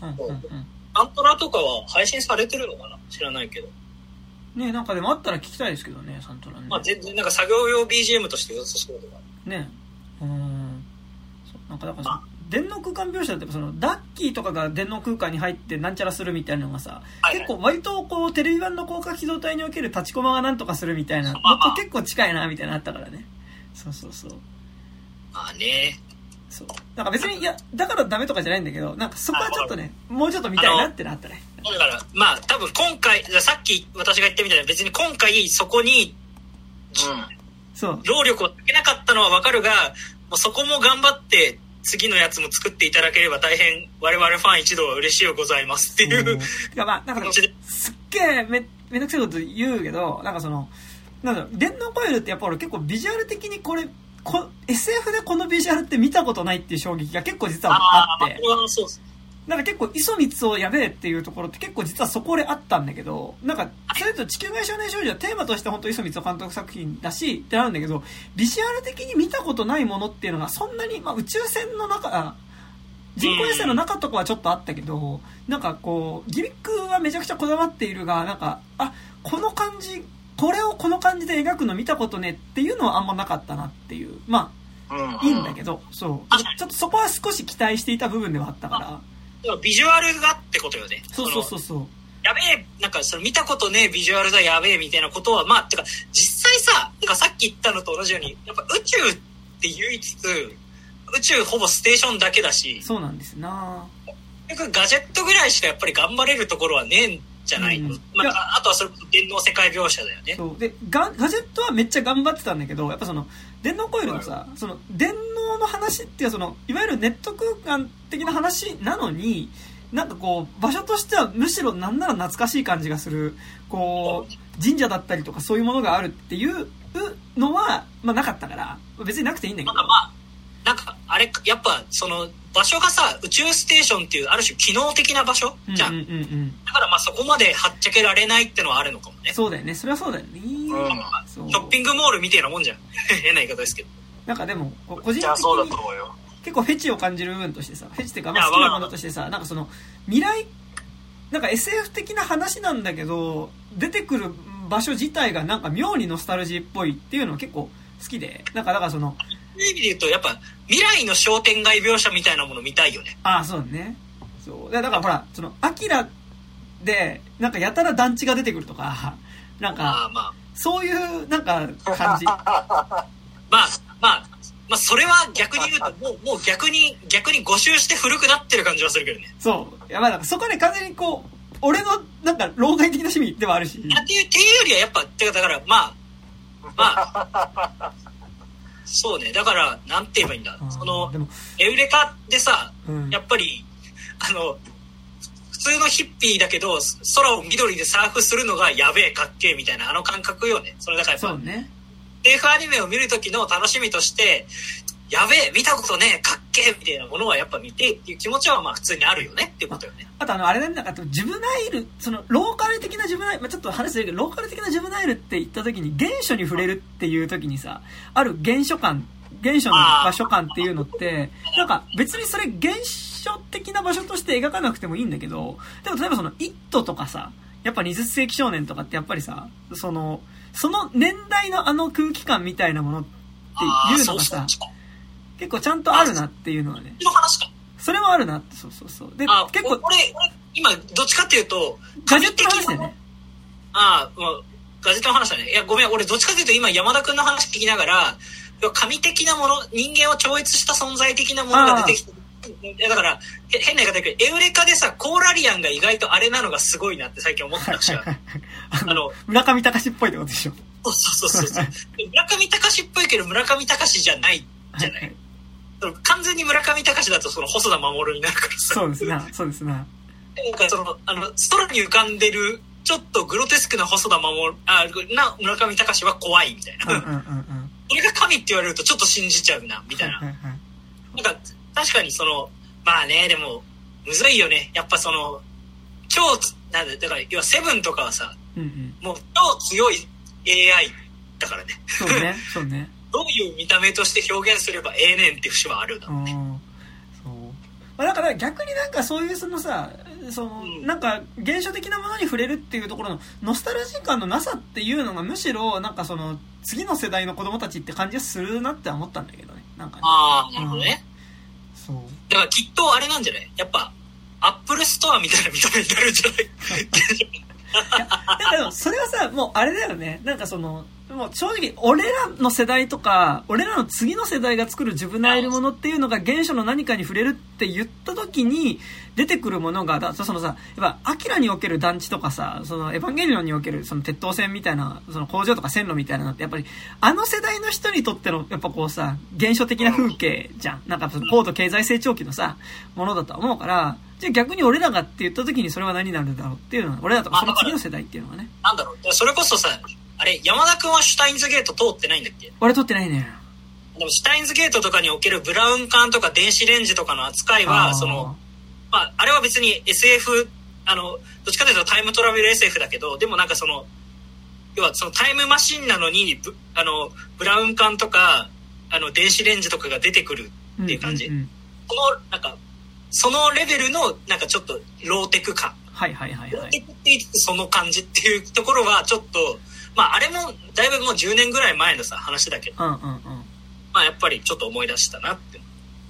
うんうんうん、
アントラとかは配信されてるのかな？知らないけど
ねなんかでもあったら聞きたいですけどねサントラね。
まあ全然なんか作業用 BGM として良さそうとか
ね。うん。なんかだから電脳空間描写ってそのダッキーとかが電脳空間に入ってなんちゃらするみたいなのがさ、はいはい、結構割とこうテレビ版の広角機動隊における立ちコマがなんとかするみたいなのと結構近いなみたいなのあったからね。そうそうそう。
まあね。
そう。なんか別にいやだからダメとかじゃないんだけどなんかそこはちょっとねもうちょっと見たいなってなったね
だから、まあ、多分今回、さっき私が言ったみたいな、別に今回そこに、
うん、そう。
労力をかけなかったのはわかるが、もうそこも頑張って、次のやつも作っていただければ大変我々ファン一同は嬉しいよございますっていう。
いやまあ、なんかすっげえめめんどくさいこと言うけど、なんかその、なんだろう、電脳コイルってやっぱ俺結構ビジュアル的にこれ、こ SF でこのビジュアルって見たことないっていう衝撃が結構実はあって。
ああ、そうです。
なんか結構、磯光をやべえっていうところって結構実はそこであったんだけど、なんか、それと地球外少年少女はテーマとして本当磯光監督作品だし、ってなるんだけど、ビジュアル的に見たことないものっていうのがそんなに、まあ宇宙船の中、人工衛星の中とかはちょっとあったけど、なんかこう、ギミックはめちゃくちゃこだわっているが、なんか、あ、この感じ、これをこの感じで描くの見たことねっていうのはあんまなかったなっていう。まあ、いいんだけど、そう。ちょっとそこは少し期待していた部分ではあったから。
ビジュアルがってことよね。
そうそうそうそう。
やべえ、なんかその見たことねえビジュアルだやべえみたいなことは、まあ、てか、実際さ、なんかさっき言ったのと同じように、やっぱ宇宙って言いつつ、宇宙ほぼステーションだけだし。
そうなんですな
結局ガジェットぐらいしかやっぱり頑張れるところはねえんじゃないと。うん、まあ、あとはそれこそ電脳世界描写だよね。
そう。で、ガガジェットはめっちゃ頑張ってたんだけど、やっぱその、電脳コイルのさ、その、電脳の話っていうその、いわゆるネット空間的な話なのに、なんかこう、場所としてはむしろなんなら懐かしい感じがする、こう、神社だったりとかそういうものがあるっていうのは、まあなかったから、別になくていいんだけど。
まあ、なんか、あれ、やっぱ、その、場所がさ、宇宙ステーションっていう、ある種機能的な場所？じゃん。うんうんうん、だからまあそこまではっちゃけられないってのはあるのかもね。
そうだよね。それはそうだよね。うん、シ
ョッピングモールみたいなもんじゃん。変な言い方ですけど。
なんかでも、個人的に。そうだと思うよ。結構フェチを感じる部分としてさ、フェチっていうか、まあ好きなものとしてさ、なんかその、未来、なんか SF 的な話なんだけど、出てくる場所自体がなんか妙にノスタルジーっぽいっていうのは結構好きで、なんかだからその、
そういう意味で言うと、やっぱ未来の商店街描写みたいなもの見たいよね。
ああ、そうね。そう。だからほら、その、アキラで、なんかやたら団地が出てくるとか、なんか、まあ、そういうなんか感じ。ま
あ、まあ、まあ、それは逆に言うと、もう、もう逆に、逆に5周して古くなってる感じはするけどね。
そう。いや、まあ、そこで完全にこう、俺の、なんか、老害的な趣味ではあるし。っていう、
っていうよりはやっぱ、てか、だから、まあ、まあ、そうね。だから、なんて言えばいいんだ？その、エウレカでさ、うん、やっぱり、あの、普通のヒッピーだけど、空を緑でサーフするのがやべえかっけえみたいな、あの感覚よね。それだからやっぱ、そうね。SF アニメを見る時の楽しみとして、やべえ、見たことねえ、かっけえみたいなものはやっぱ見てっていう気持ちはまあ普通にあるよねっていうことよね。
あとあの、あれなんだか、ジブナイル、その、ローカル的なジブナイル、まあ、ちょっと話するけど、ローカル的なジブナイルって言った時に、原初に触れるっていう時にさ、ある原初感、原初の場所感っていうのって、なんか別にそれ原初的な場所として描かなくてもいいんだけど、でも例えばその、イットとかさ、やっぱ20世紀少年とかってやっぱりさ、その、その年代のあの空気感みたいなものっていうのがさ、結構ちゃんとあるなっていうのはね。それもあるなって、そうそうそう。
で、結構。俺、俺、今、どっちかっていうと、
ガジェットの話だよね。
ああ、もう、ガジェットの話だね。いや、ごめん、俺、どっちかっていうと今、山田くんの話聞きながら、神的なもの、人間を超越した存在的なものが出てきてだから、変な言い方だけど、エウレカでさ、コーラリアンが意外とあれなのがすごいなって最近思ったし、
あの、村上隆っぽいってことでしょ。
そうそうそうそう。村上隆っぽいけど、村上隆じゃないじゃない。完全に村上隆だとその細田守になるから
さ。そうですな、そうですな。なん
かその、あの、空に浮かんでる、ちょっとグロテスクな細田守、あ、な、村上隆は怖いみたいな。うんうんうんうん。それが神って言われるとちょっと信じちゃうな、みたいな。なんか、確かにその、まあね、でも、むずいよね。やっぱその、超、なんだ、だから、要はセブンとかはさ、うんうん、もう超強い AI だからね。
そうね、そうね。
どういう見た目として表現すればええねんって節はあるだろうね。
そう。まあ、だから逆になんかそういうそのさ、その、うん、なんか現象的なものに触れるっていうところのノスタルジー感のなさっていうのがむしろなんかその次の世代の子供たちって感じがするなって思ったんだけどね。なんか、ね、
ああ、なるほどね。そう。だからきっとあれなんじゃない？やっぱ、アップルストアみたいな見た目になるんじゃない？
いや、でもそれはさ、もうあれだよね。なんかその、もう正直、俺らの世代とか、俺らの次の世代が作るジュブナイルものっていうのが原初の何かに触れるって言った時に出てくるものが、だそのさ、やっぱ、アキラにおける団地とかさ、そのエヴァンゲリオンにおけるその鉄塔線みたいな、その工場とか線路みたいなのって、やっぱり、あの世代の人にとっての、やっぱこうさ、原初的な風景じゃん。なんかその、高度経済成長期のさ、ものだと思うから、じゃあ逆に俺らがって言った時にそれは何になるんだろうっていうのは、俺らとかその次の世代っていうのはね。
なんだろう、それこそさ、あれ、山田くんはシュタインズゲート通ってないんだっけ？
俺通ってないね。
でも、シュタインズゲートとかにおけるブラウン管とか電子レンジとかの扱いは、その、まあ、あれは別に SF、あの、どっちかというとタイムトラベル SF だけど、でもなんかその、要はそのタイムマシンなのに、あの、ブラウン管とか、あの、電子レンジとかが出てくるっていう感じ。うんうんうん、この、なんか、そのレベルの、なんかちょっと、ローテク感。
はいはいはい、はい。ロ
ーテクって言ってその感じっていうところは、ちょっと、まあ、あれもだいぶもう10年ぐらい前のさ話だけど、うんうんうん、まあやっぱりちょっと思い出したなって。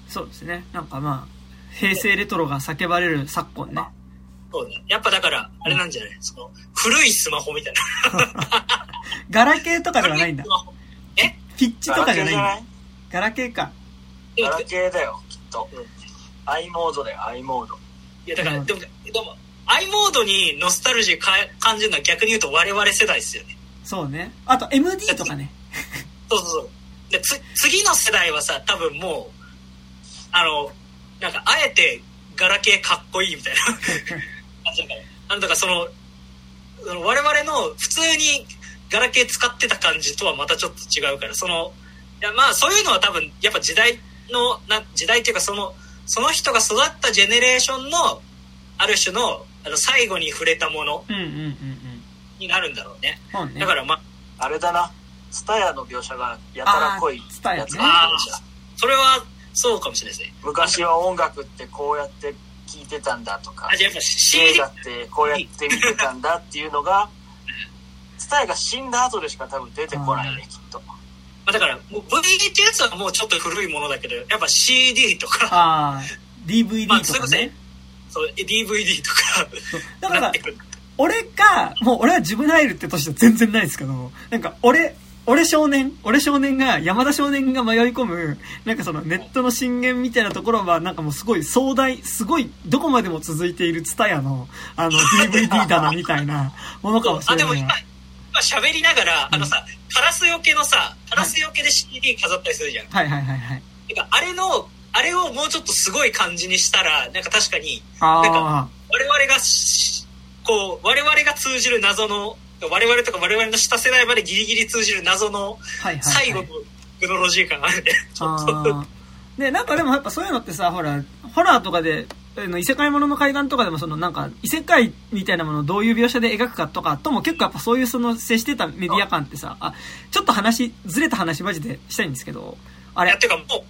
そうですね。なんかまあ平成レトロが叫ばれる昨今ね。
そうね。やっぱだからあれなんじゃない、うん、その古いスマホみたいな。
ガラケーとかではないんだ。
え？
ピッチとかじゃないんだ。ガラケーか。
ガラケーだよきっと、うん、i モードだよ i モード。
いやだから、でもでも i モードにノスタルジーか感じるのは逆に言うと我々世代ですよね。
そうね。あと MD とかね。
そうそうそう。で、つ、次の世代はさ、多分もう、あの、なんか、あえて、ガラケーかっこいいみたいな感じだから。なんだかその、その我々の普通にガラケー使ってた感じとはまたちょっと違うから、その、いやまあそういうのは多分、やっぱ時代の、な時代っていうかその、その人が育ったジェネレーションの、ある種の、あの、最後に触れたもの、になるんだろうね。うんうんうん、だからま
あ、あれだな。スタヤの描写がやたら濃いやつ
ね。
それはそうかもしれないですね。
昔は音楽ってこうやって聴いてたんだとか、映画ってこうやって見てたんだっていうのが、スタイが死んだ後でしか多分出てこないね、きっと。ま
あ、だから、もう V ってやつはもうちょっと古いものだけど、やっぱ CD とか。
あ あ、DVD とかね。
そう、DVD とか。
だから、俺が、もう俺は自分入るって年は全然ないですけど、なんか俺、俺少年俺少年が、山田少年が迷い込む、なんかそのネットの震源みたいなところは、なんかもうすごい壮大、すごい、どこまでも続いているツタヤの、あの、DVD だなみたいなものかもしれない。あ、でも今、
今喋りながら、あのさ、カラスよけのさ、カラスよけで CD 飾ったりするじゃん。
はいはいはいはい。
あれの、あれをもうちょっとすごい感じにしたら、なんか確かに、なんか、我々が、こう、我々が通じる謎の我々とか我々の下世代までギリギリ通じる謎の最後のグノロジー感があるね、ちょっと。
で、なんかでもやっぱそういうのってさ、ほら、ホラーとかで、異世界ものの海岸とかでもそのなんか異世界みたいなものをどういう描写で描くかとかとも結構やっぱそういうその接してたメディア感ってさ、あ、ちょっと話、ずれた話マジでしたいんですけど、
あれ。いや、てかもう、もう、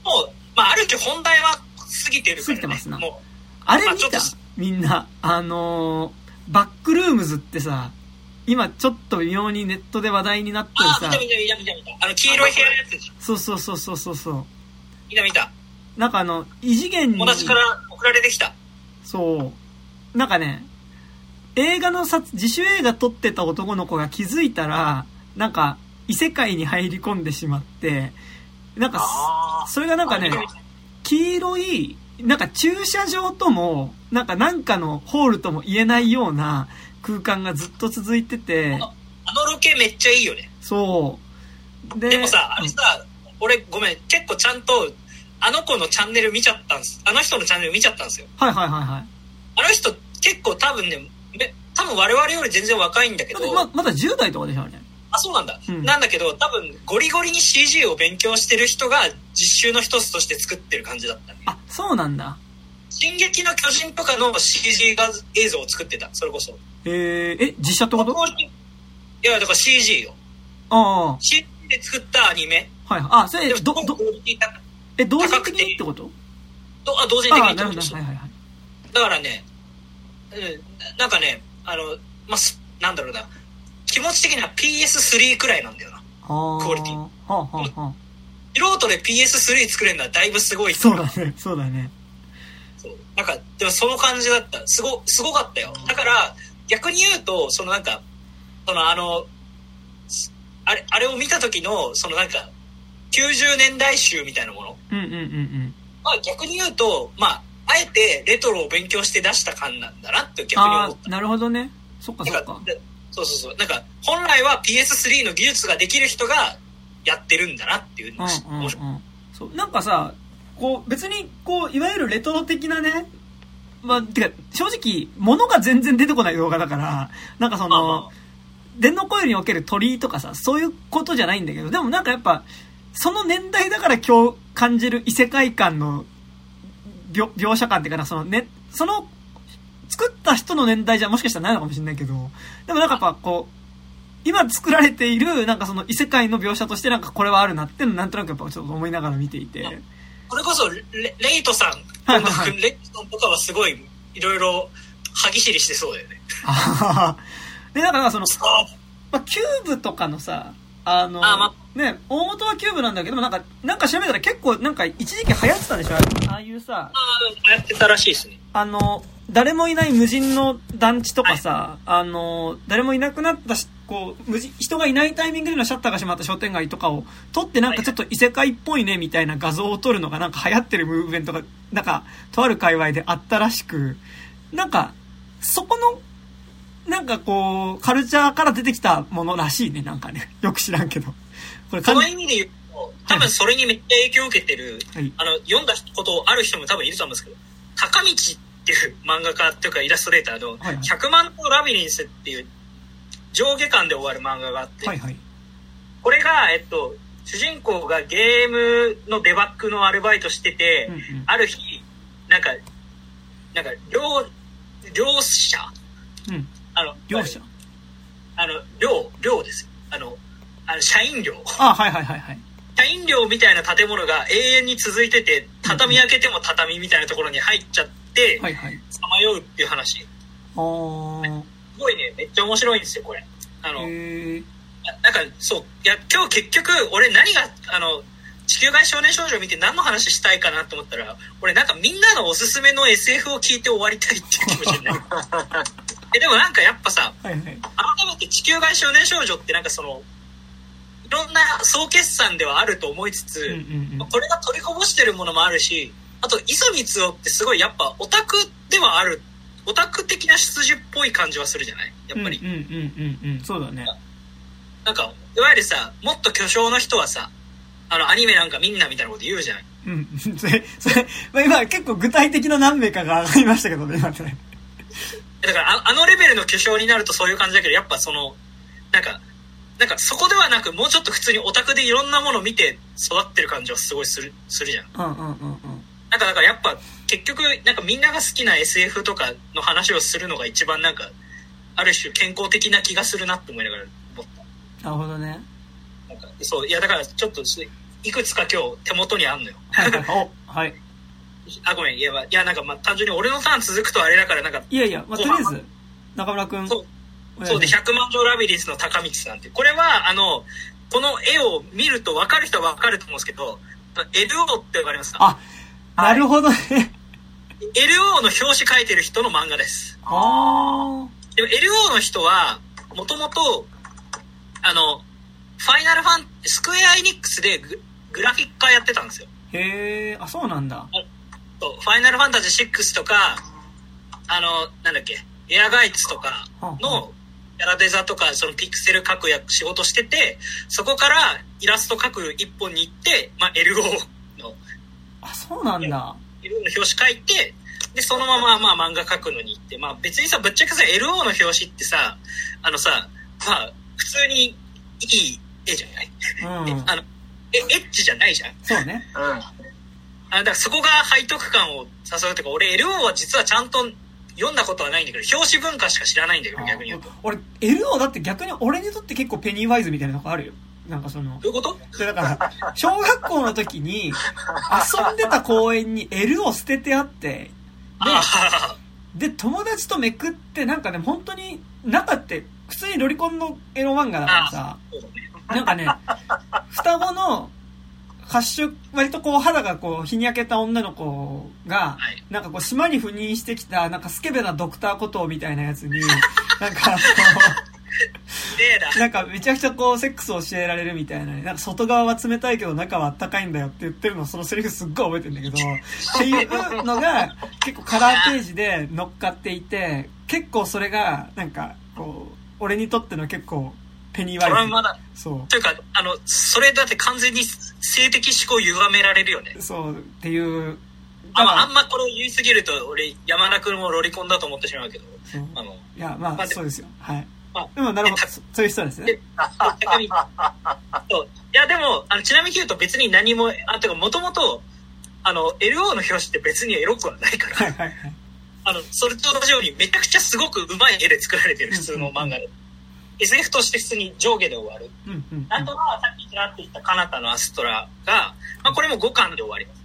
まあある種本題は過ぎてるから、ね、
過ぎてますな。あれ見た、みんな。あのー、バックルームズってさ、今ちょっと妙にネットで話題になってるさ。
あ、見た見た見た見た見た。あの、黄色い部屋のやつでしょ。
そうそうそうそうそうそう。
見た見た。
なんかあの、異次元に。
友達から送られてきた。
そう。なんかね、映画の撮、自主映画撮ってた男の子が気づいたら、なんか、異世界に入り込んでしまって、なんか、それがなんかね、黄色い、なんか駐車場とも、なんかなんかのホールとも言えないような、空間がずっと続いてて。
あのロケめっちゃいいよね。
そ
う。ででもさ、あれさ、俺ごめん、結構ちゃんと、あの子のチャンネル見ちゃったんです。あの人のチャンネル見ちゃったんですよ。
はいはいはいはい。
あの人結構多分ね、多分我々より全然若いんだけど。
ままだ10代とかでしょうね。
あ、そうなんだ。うん、なんだけど、多分ゴリゴリに CG を勉強してる人が実習の一つとして作ってる感じだったね。
あ、そうなんだ。
進撃の巨人とかの CG 画映像を作ってた、それこそ。
えー、え、実写ってこと？い
や、だから CG よ。
ああ。
CG で作ったアニメ。
はい。あ、それ、ど、ど、え、同時的に？ってこと？
どあ、同時的にってこと？
はいはいはい。
だからね、うん、なんかね、あの、まあ、なんだろうな、気持ち的には PS3 くらいなんだよな。クオリティ。は
あはあはあ。
素人で PS3 作れるのはだいぶすごい。
そうだね、そうだね。
なんか、でもその感じだった。すご、すごかったよ。だから、逆に言うと、そのなんか、そのあの、あれ、あれを見た時の、そのなんか、90年代集みたいなもの。
うんうんうんうん。
まあ逆に言うと、まあ、あえてレトロを勉強して出した感なんだなって逆に思った。
なるほどね。そっかそっか。
そうそうそう。なんか、本来は PS3 の技術ができる人がやってるんだなっていう。の
が、うんうんうん、そう。なんかさ、こう、別に、こう、いわゆるレトロ的なね、まあ、てか、正直、物が全然出てこない動画だから、なんかその、電脳コイルにおける鳥居とかさ、そういうことじゃないんだけど、でもなんかやっぱ、その年代だから今日感じる異世界観の描描写感っていうかな、そのね、その、作った人の年代じゃもしかしたらないのかもしれないけど、でもなんかやっぱこう、今作られている、なんかその異世界の描写としてなんかこれはあるなってなんとなくやっぱちょっと思いながら見ていて。
それこそレ、レイトさん、はいはいはい、レイトさんとかはすごい、いろいろ、歯ぎしりしてそうだよね。
で、だからその、まあ、キューブとかのさ、あの、あまね、大元はキューブなんだけども、なんか、なんか調べたら結構、なんか一時期流行ってたでしょ？ああいうさ。
あ流行ってたらしいですね。
あの、誰もいない無人の団地とかさ、はい、あの、誰もいなくなったし、こう、無人、人がいないタイミングでのシャッターが閉まった商店街とかを撮ってなんかちょっと異世界っぽいねみたいな画像を撮るのがなんか流行ってるムーブメントが、なんか、とある界隈であったらしく、なんか、そこの、なんかこう、カルチャーから出てきたものらしいね、なんかね。よく知らんけど。
これ、その意味で言うと、多分それにめっちゃ影響を受けてる、はい、あの、読んだことある人も多分いると思うんですけど、高道っていう漫画家っていうかイラストレーターの、100万のラビリンスっていう上下巻で終わる漫画があって、はいはい、これが、えっと、主人公がゲームのデバッグのアルバイトしてて、うんうん、ある日、なんか、なんか、漁、漁者、
うん、あの、漁者
あの、漁、漁です。よ。あの、あの、社員寮。
あ、はいはいはいはい。
社員寮みたいな建物が永遠に続いてて、畳開けても畳みたいなところに入っちゃって、
はいはい。
さまようっていう話。
あ
すごいね、めっちゃ面白いんですよ、これ。あの、なんか、そう、いや、今日結局、俺何が、あの、地球外少年少女見て何の話したいかなと思ったら、俺なんかみんなのおすすめの SF を聞いて終わりたいっていう気持ちになる。え、でもなんかやっぱさ、はいはい、改めて地球外少年少女ってなんかその、いろんな総決算ではあると思いつつ、うんうんうん、これが取りこぼしてるものもあるし、あと、磯光夫ってすごいやっぱオタクではある、オタク的な出自っぽい感じはするじゃない？やっぱり。
うんうんうんうん、そうだね。
なんか、いわゆるさ、もっと巨匠の人はさ、あの、アニメなんかみんなみたいなこと言うじゃん。
うん。それ、それ、まあ、今結構具体的な何名かが上がりましたけどね、今ね。
だからあ、あのレベルの巨匠になるとそういう感じだけど、やっぱその、なんか、なんかそこではなく、もうちょっと普通にオタクでいろんなものを見て育ってる感じはすごいする、するじゃん。
うんうんうんうん。
なんかだからやっぱ、結局、なんかみんなが好きな SF とかの話をするのが一番なんか、ある種健康的な気がするなって思いながら思っ
た。なるほどね。
なんかそう、いやだからちょっと、いくつか今日手元にあんのよ。
はい。
あ、ごめん。いや、いやなんかまあ単純に俺のターン続くとあれだからなんか。
いやいや、まあ、とりあえず、中村くん。
そう。そうで、100万条ラビリンスの高道さんって。これは、あの、この絵を見ると分かる人は分かると思うんですけど、LO って分かりますか？
あ、なるほどね。
LO の表紙描いてる人の漫画です。
ああ。
でも LO の人は、もともと、あの、ファイナルファン、スクエアエニックスでググラフィッカーやってたんですよ。
へえ、あ、そうなんだ。
そう、ファイナルファンタジー6とか、あの、なんだっけ、エアガイツとかのキャラデザとか、そのピクセル描くや仕事してて、そこからイラスト描く一本に行って、まあ、LO の。
あ、そうなんだ。LO の
表紙描いて、で、そのまま、まあ、漫画描くのに行って、まあ、別にさ、ぶっちゃけさ、LO の表紙ってさ、あのさ、まあ、普通にいい絵じゃない、うん、あの、え、エッチじゃないじゃん？
そうね。
うん。あだからそこが背徳感を誘うっていうか、俺 LO は実はちゃんと読んだことはないんだけど、表紙文化しか知らないんだけど、逆に言うと。
俺、LO だって逆に俺にとって結構ペニーワイズみたいなとこあるよ。なんかその。
どういうこと？
だから、小学校の時に遊んでた公園に L を捨ててあって、で、で、友達とめくって、なんかね、本当に、中って、普通にロリコンのエロ漫画だからさ、なんかね、双子の発色、割とこう肌がこう日に焼けた女の子が、なんかこう島に赴任してきた、なんかスケベなドクターコトーみたいなやつに、なんかこう、なんかめちゃくちゃこうセックスを教えられるみたいな、ね、なんか外側は冷たいけど中はあったかいんだよって言ってるのそのセリフすっごい覚えてるんだけど、っていうのが結構カラーページで乗っかっていて、結構それがなんかこう、俺にとっての結構ペニーワイズ。トラウマだ。そう。
というか、あの、それだって完全に性的思考歪められるよね。
そう、っていう。
あまあ、あんまこれを言いすぎると、俺、山田君もロリコンだと思ってしまうけど。
あの、いや、まあ、まあ、そうですよ。はい。まあ、でも、なるほど。そういう人ですね。
そう。いや、でも、あの、ちなみに言うと別に何も、あ、てか、もともと、あの、LO の表紙って別にエロくはないから。はいはいはい。あの、それと同じように、めちゃくちゃすごくうまい絵で作られてる、普通の漫画で。うんうん SF として普通に上下で終わる。うんうんうん、あとは、さっきちらっと言ったカナタのアストラが、まあ、これも5巻で終わります。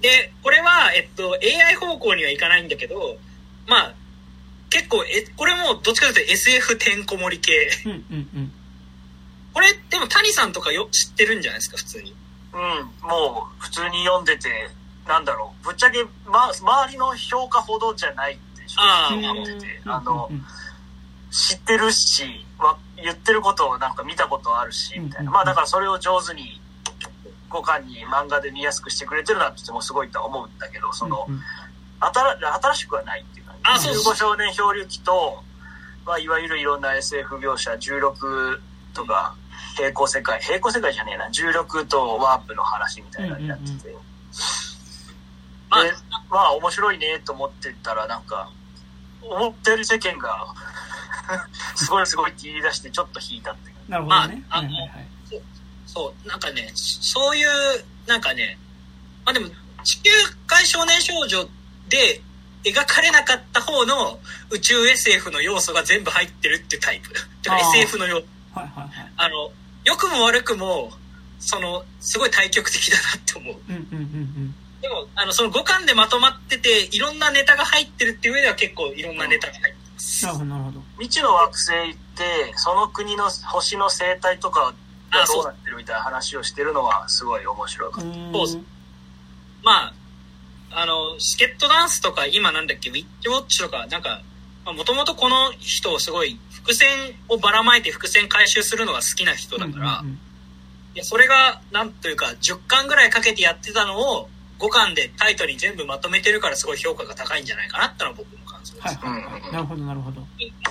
で、これは、えっと、AI 方向にはいかないんだけど、まあ、結構、え、これもどっちかというと SF てんこ盛り系。
うんうんうん、
これ、でも谷さんとかよ知ってるんじゃないですか、普通に。
うん、もう、普通に読んでて、なんだろう、ぶっちゃけ、ま、周りの評価ほどじゃないって正直思ってて、あの、うんうんうん知ってるし、ま、言ってることをなんか見たことあるし、みたいな。まあだからそれを上手に五感に漫画で見やすくしてくれてるなってもすごいと思うんだけど、その、新新しくはないっていう感じ。
あ、そう
15少年漂流記と、まあ、いわゆるいろんな SF 描写、16とか、平行世界、平行世界じゃねえな、16とワープの話みたいなのやってて。で、まあ、面白いねと思ってたら、なんか、思ってる世間が すごいすごいって言い出してちょっと引いたって
なるほどね。
まあ、あの、はいはいはい、そう、なんかね、そういう、なんかね、まあでも、地球界少年少女で描かれなかった方の宇宙 SF の要素が全部入ってるってタイプ。てか SF の要素。はいはいはい。あの、良くも悪くも、その、すごい対極的だなって思う。うんうんうんうん。でも、あの、その5巻でまとまってて、いろんなネタが入ってるっていう上では結構いろんなネタが入ってます。
なるほど、なるほど。
未知の惑星行って、その国の星の生態とかがどうなってるみたいな話をしてるのはすごい面白かった。そう
まあ、あの、スケットダンスとか、今なんだっけ、ウィッチウォッチとか、なんか、もともとこの人をすごい、伏線をばらまいて伏線回収するのが好きな人だから、うんうんうん、いやそれが、なんというか、10巻ぐらいかけてやってたのを、5巻でタイトルに全部まとめてるからすごい評価が高いんじゃないかなってのは僕の感想です。はい
はいはい。なるほどなるほど。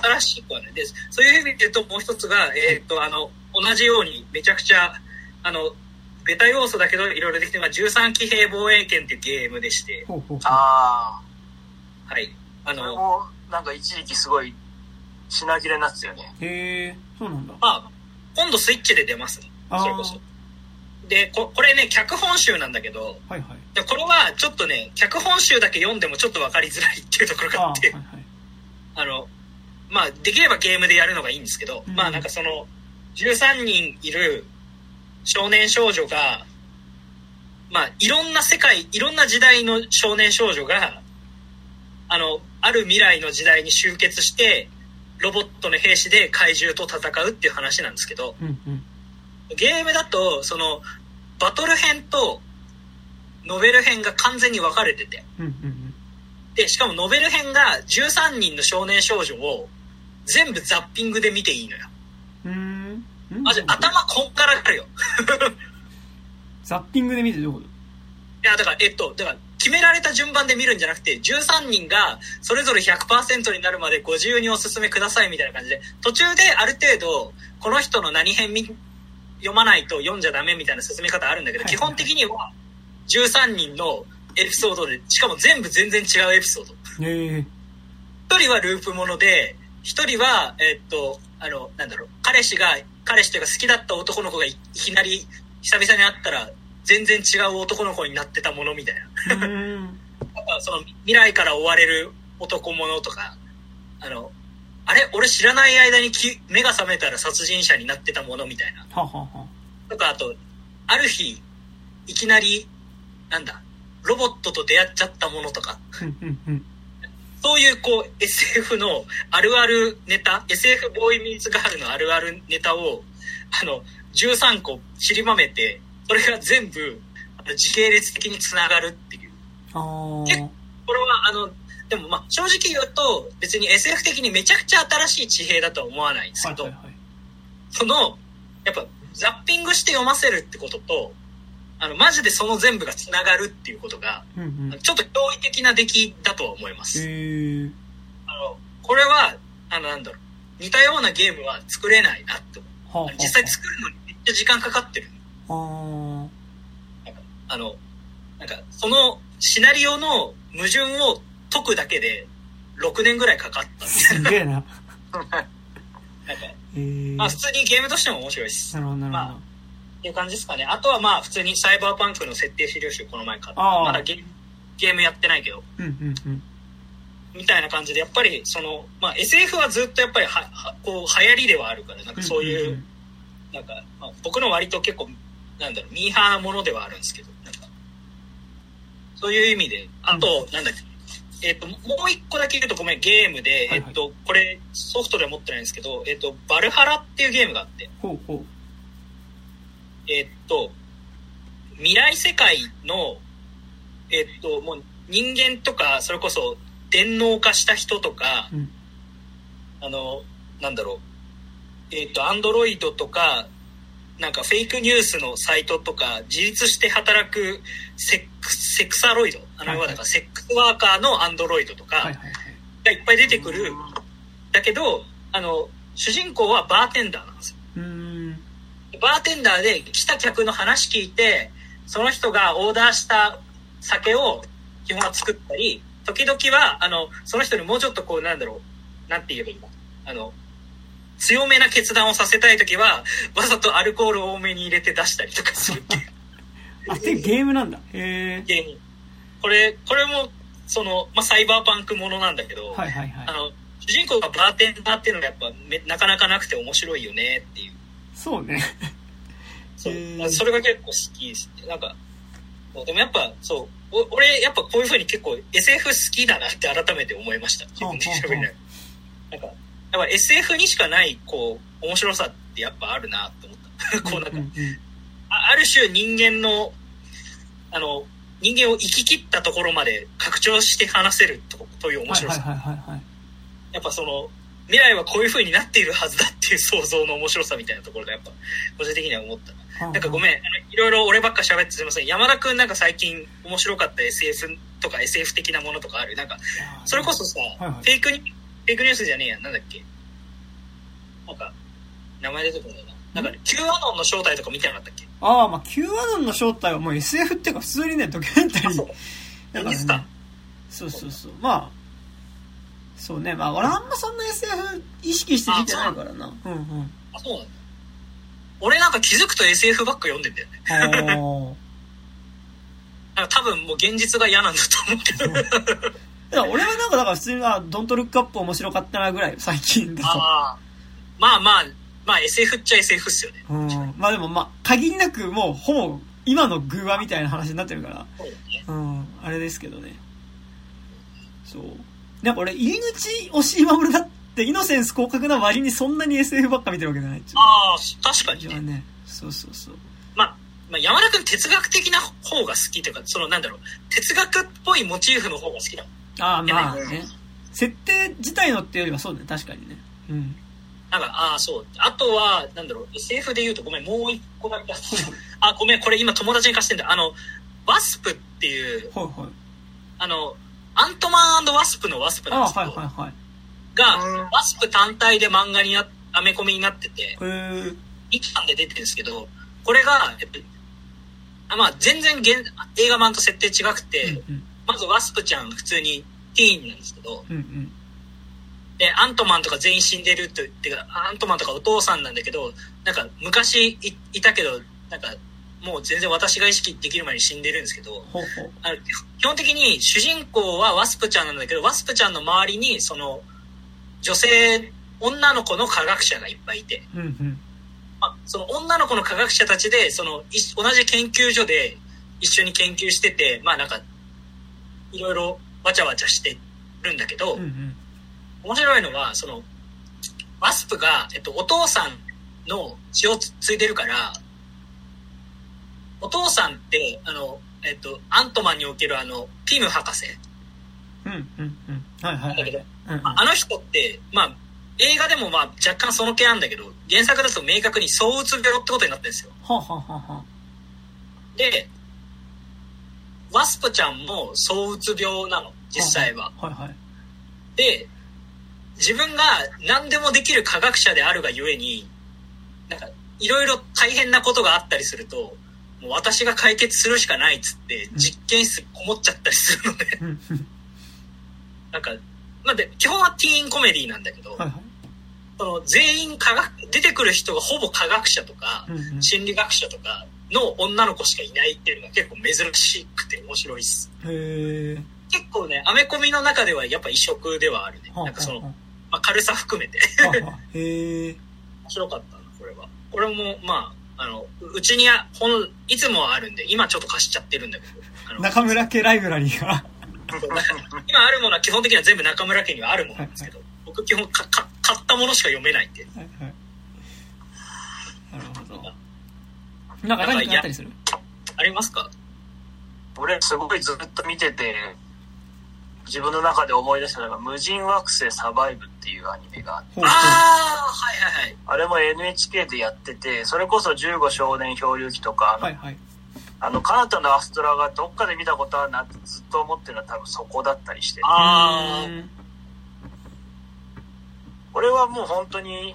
新しくはね。で、そういう意味で言うともう一つが、えっ、ー、と、あの、同じようにめちゃくちゃ、あの、ベタ要素だけどいろいろできてるのが13騎兵防衛権っていうゲームでして。ほうほうああ。はい。あの、
もなんか一時期すごい品切れになってたよね。
へえ、そうなんだ。
まあ、今度スイッチで出ますね。それこそ。でこ、これね、脚本集なんだけど、はいはい、でこれはちょっとね、脚本集だけ読んでもちょっと分かりづらいっていうところがあって、あの、まあ、できればゲームでやるのがいいんですけど、うん、まあなんかその、13人いる少年少女が、まあ、いろんな世界、いろんな時代の少年少女が、あの、ある未来の時代に集結して、ロボットの兵士で怪獣と戦うっていう話なんですけど、うんうん、ゲームだと、その、バトル編とノベル編が完全に分かれてて、うんうんうん、で、しかもノベル編が13人の少年少女を全部ザッピングで見ていいのよ。うん。マジ頭こんからかるよ。
ザッピングで見てどういうこと？い
や、だから、えっと、だから、決められた順番で見るんじゃなくて、13人がそれぞれ100%になるまでご自由にお勧めくださいみたいな感じで、途中である程度、この人の何編読まないと読んじゃダメみたいな進め方あるんだけど、基本的には13人のエピソードで、しかも全部全然違うエピソード。1人はループもので、1人は、えっと、あの、なんだろう、彼氏が彼氏というか好きだった男の子がいきなり久々に会ったら全然違う男の子になってたものみたいな。なん かその未来から追われる男物とか、あの、あれ？俺知らない間にき目が覚めたら殺人者になってたものみたいな。とか、あと、ある日、いきなり、なんだ、ロボットと出会っちゃったものとか。そういうこう SF のあるあるネタ、SF ボーイミーツガールのあるあるネタを、あの、13個散りばめて、それが全部時系列的につながるっていう。これはあの、でもまあ正直言うと別に SF 的にめちゃくちゃ新しい地平だとは思わないんですけど、はいはいはい、その、やっぱザッピングして読ませるってことと、あの、マジでその全部が繋がるっていうことが、うんうん、ちょっと驚異的な出来だとは思います。あの、これは、あの、なんだろう、似たようなゲームは作れないなって思う。はあ、実際作るのにめっちゃ時間かかってる。はあ、なんかあの、なんか、そのシナリオの矛盾を解くだけで6年ぐらいかかった
すげえな。なんか、
えー、まあ普通にゲームとしても面白いです。
なるほど、なるほど。まあ
っていう感じですかね。あとはまあ、普通にサイバーパンクの設定資料集この前買った。まだゲゲームやってないけど。うんうんうん。みたいな感じで、やっぱり、その、まあ、SF はずっとやっぱりは、はこう、流行りではあるから、なんかそういう、うんうんうん、なんか、まあ、僕の割と結構、なんだろう、ミーハーなものではあるんですけど、なんか、そういう意味で、あと、うん、なんだっけ、えっ、ー、と、もう一個だけ言うとごめん、ゲームで、はいはい、えっ、と、これ、ソフトでは持ってないんですけど、えっ、と、バルハラっていうゲームがあって、ほうほうえっと、未来世界の、えっと、もう人間とか、それこそ電脳化した人とか、うん、あの、なんだろう、えっと、アンドロイドとか、なんかフェイクニュースのサイトとか、自立して働くセックセクサロイド、あの、はいはい、セックスワーカーのアンドロイドとか、はいはいはい、がいっぱい出てくる。だけど、あの、主人公はバーテンダーなんですよ。バーテンダーで来た客の話聞いて、その人がオーダーした酒を基本は作ったり、時々は、あの、その人にもうちょっとこう、なんだろう、なんて言えばいいんだ。あの、強めな決断をさせたい時は、わざとアルコールを多めに入れて出したりとかするっていう。
あ、で、ゲームなんだ。へ
ゲーム。これ、これも、その、まあ、サイバーパンクものなんだけど、
はいはいはい。
あの、主人公がバーテンダーっていうのがやっぱめ、なかなかなくて面白いよねっていう。
そうね。
そう。それが結構好きですね。なんか、でもやっぱ、そう、俺、やっぱこういうふうに結構 SF 好きだなって改めて思いました。自分で喋りななんか、やっぱ SF にしかない、こう、面白さってやっぱあるなと思った。こうなんか、ある種人間の、あの、人間を生き切ったところまで拡張して話せるとという面白さ。やっぱその、未来はこういう風になっているはずだっていう想像の面白さみたいなところがやっぱ、個人的には思ったな。なんかごめん、いろいろ俺ばっか喋ってすみません。山田くんなんか最近面白かった SF とか SF 的なものとかあるなんか、それこそさ、フェイクに、フェイクニュースじゃねえや、なんだっけ？なんか、名前出てこないな。なんか、Q アノンの正体とか見てなかったっけ？
ああ、まあ Q アノンの正体はもう SF っていうか普通にね、ドキュメンタリー。そう。
だからね、
そうそうそう。まあ、そうね。まあ、俺あんまそんな SF 意識して見てないからな。うんうん。
あ、そうなんだ。俺なんか気づくと SF ばっか読んでんだよね。なんか多分もう現実が嫌なんだと思うけど。
俺はなんかだから普通にはドントルックアップ面白かったなぐらい最近だと。
あまあまあ、まあ SF っちゃ SF っすよね。
うん。まあでもまあ、限りなくもうほぼ今のグーワみたいな話になってるから。
そうね。
うん。あれですけどね。そう。なんか俺、入り口押し守だって、イノセンス広角な割にそんなに SF ばっか見てるわけじゃない
ああ、確かにね。
ね。そうそうそう。
まあ、まあ、山田君哲学的な方が好きというか、そのなんだろう、哲学っぽいモチーフの方が好きだ
ああ、まあね。設定自体のっていうよりはそうね、確かにね。うん。
なんか、ああ、そう。あとは、なんだろう、SF で言うと、ごめん、もう一個だけ。あ、ごめん、これ今友達に貸してんだ。あの、ワスプっていう、
はいはい。
あの、アントマンワスプのワスプなんですけど、はいはいはい、が、ワスプ単体で漫画にな、アメコミになってて、1巻で出てるんですけど、これが、えっと、まあ全然現映画版と設定違くて、うんうん、まずワスプちゃん普通にティーンなんですけど、
うんうん、
で、アントマンとか全員死んでるっていうか、アントマンとかお父さんなんだけど、なんか昔いたけど、なんかもう全然私が意識できる前に死んでるんですけど、基本的に主人公はワスプちゃんなんだけど、ワスプちゃんの周りに、その、女性、女の子の科学者がいっぱいいて、
うんうん。
まあ、その女の子の科学者たちで、その、同じ研究所で一緒に研究してて、まあなんか、いろいろわちゃわちゃしてるんだけど、
うんうん、
面白いのは、その、ワスプが、えっと、お父さんの血を継いでるから、お父さんって、あの、えっと、アントマンにおけるあの、ピム博士。
うんうんうん。はいはい、はい。だけど、
うんうん、あの人って、まあ、映画でもまあ若干その気なんだけど、原作だと明確に躁うつ病ってことになってるんですよ。
はあ、ははは
で、ワスプちゃんも躁うつ病なの、実際は。
はいはい。
で、自分が何でもできる科学者であるがゆえに、なんか、いろいろ大変なことがあったりすると、もう私が解決するしかないっつって実験室こもっちゃったりするので、なんか、まあ、で基本はティーンコメディなんだけど、
はいはい、
その全員科学出てくる人がほぼ科学者とか、心理学者とかの女の子しかいないっていうのが結構珍しくて面白いっす。
へ
結構ねアメコミの中ではやっぱ異色ではあるね、なんかその、まあ、軽さ含めて。
へ
面白かったなこれは。これもまああの、うちには本、いつもあるんで、今ちょっと貸しちゃってるんだけ
ど。中村家ライブラリーが
今あるものは基本的には全部中村家にはあるものなんですけど、はいはい、僕基本かか買ったものしか読めないんで。はいはい。
なるほど。なんか何かあったりする？
ありますか？
俺すごいずっと見てて、自分の中で思い出したのが、無人惑星サバイブっていうアニメがあって。ああ、
はいはいはい。
あれも NHK でやってて、それこそ15少年漂流記とか、
はいはい、
あの、カナタのアストラがどっかで見たことあるなってずっと思ってるのは多分そこだったりして。
あ
俺はもう本当に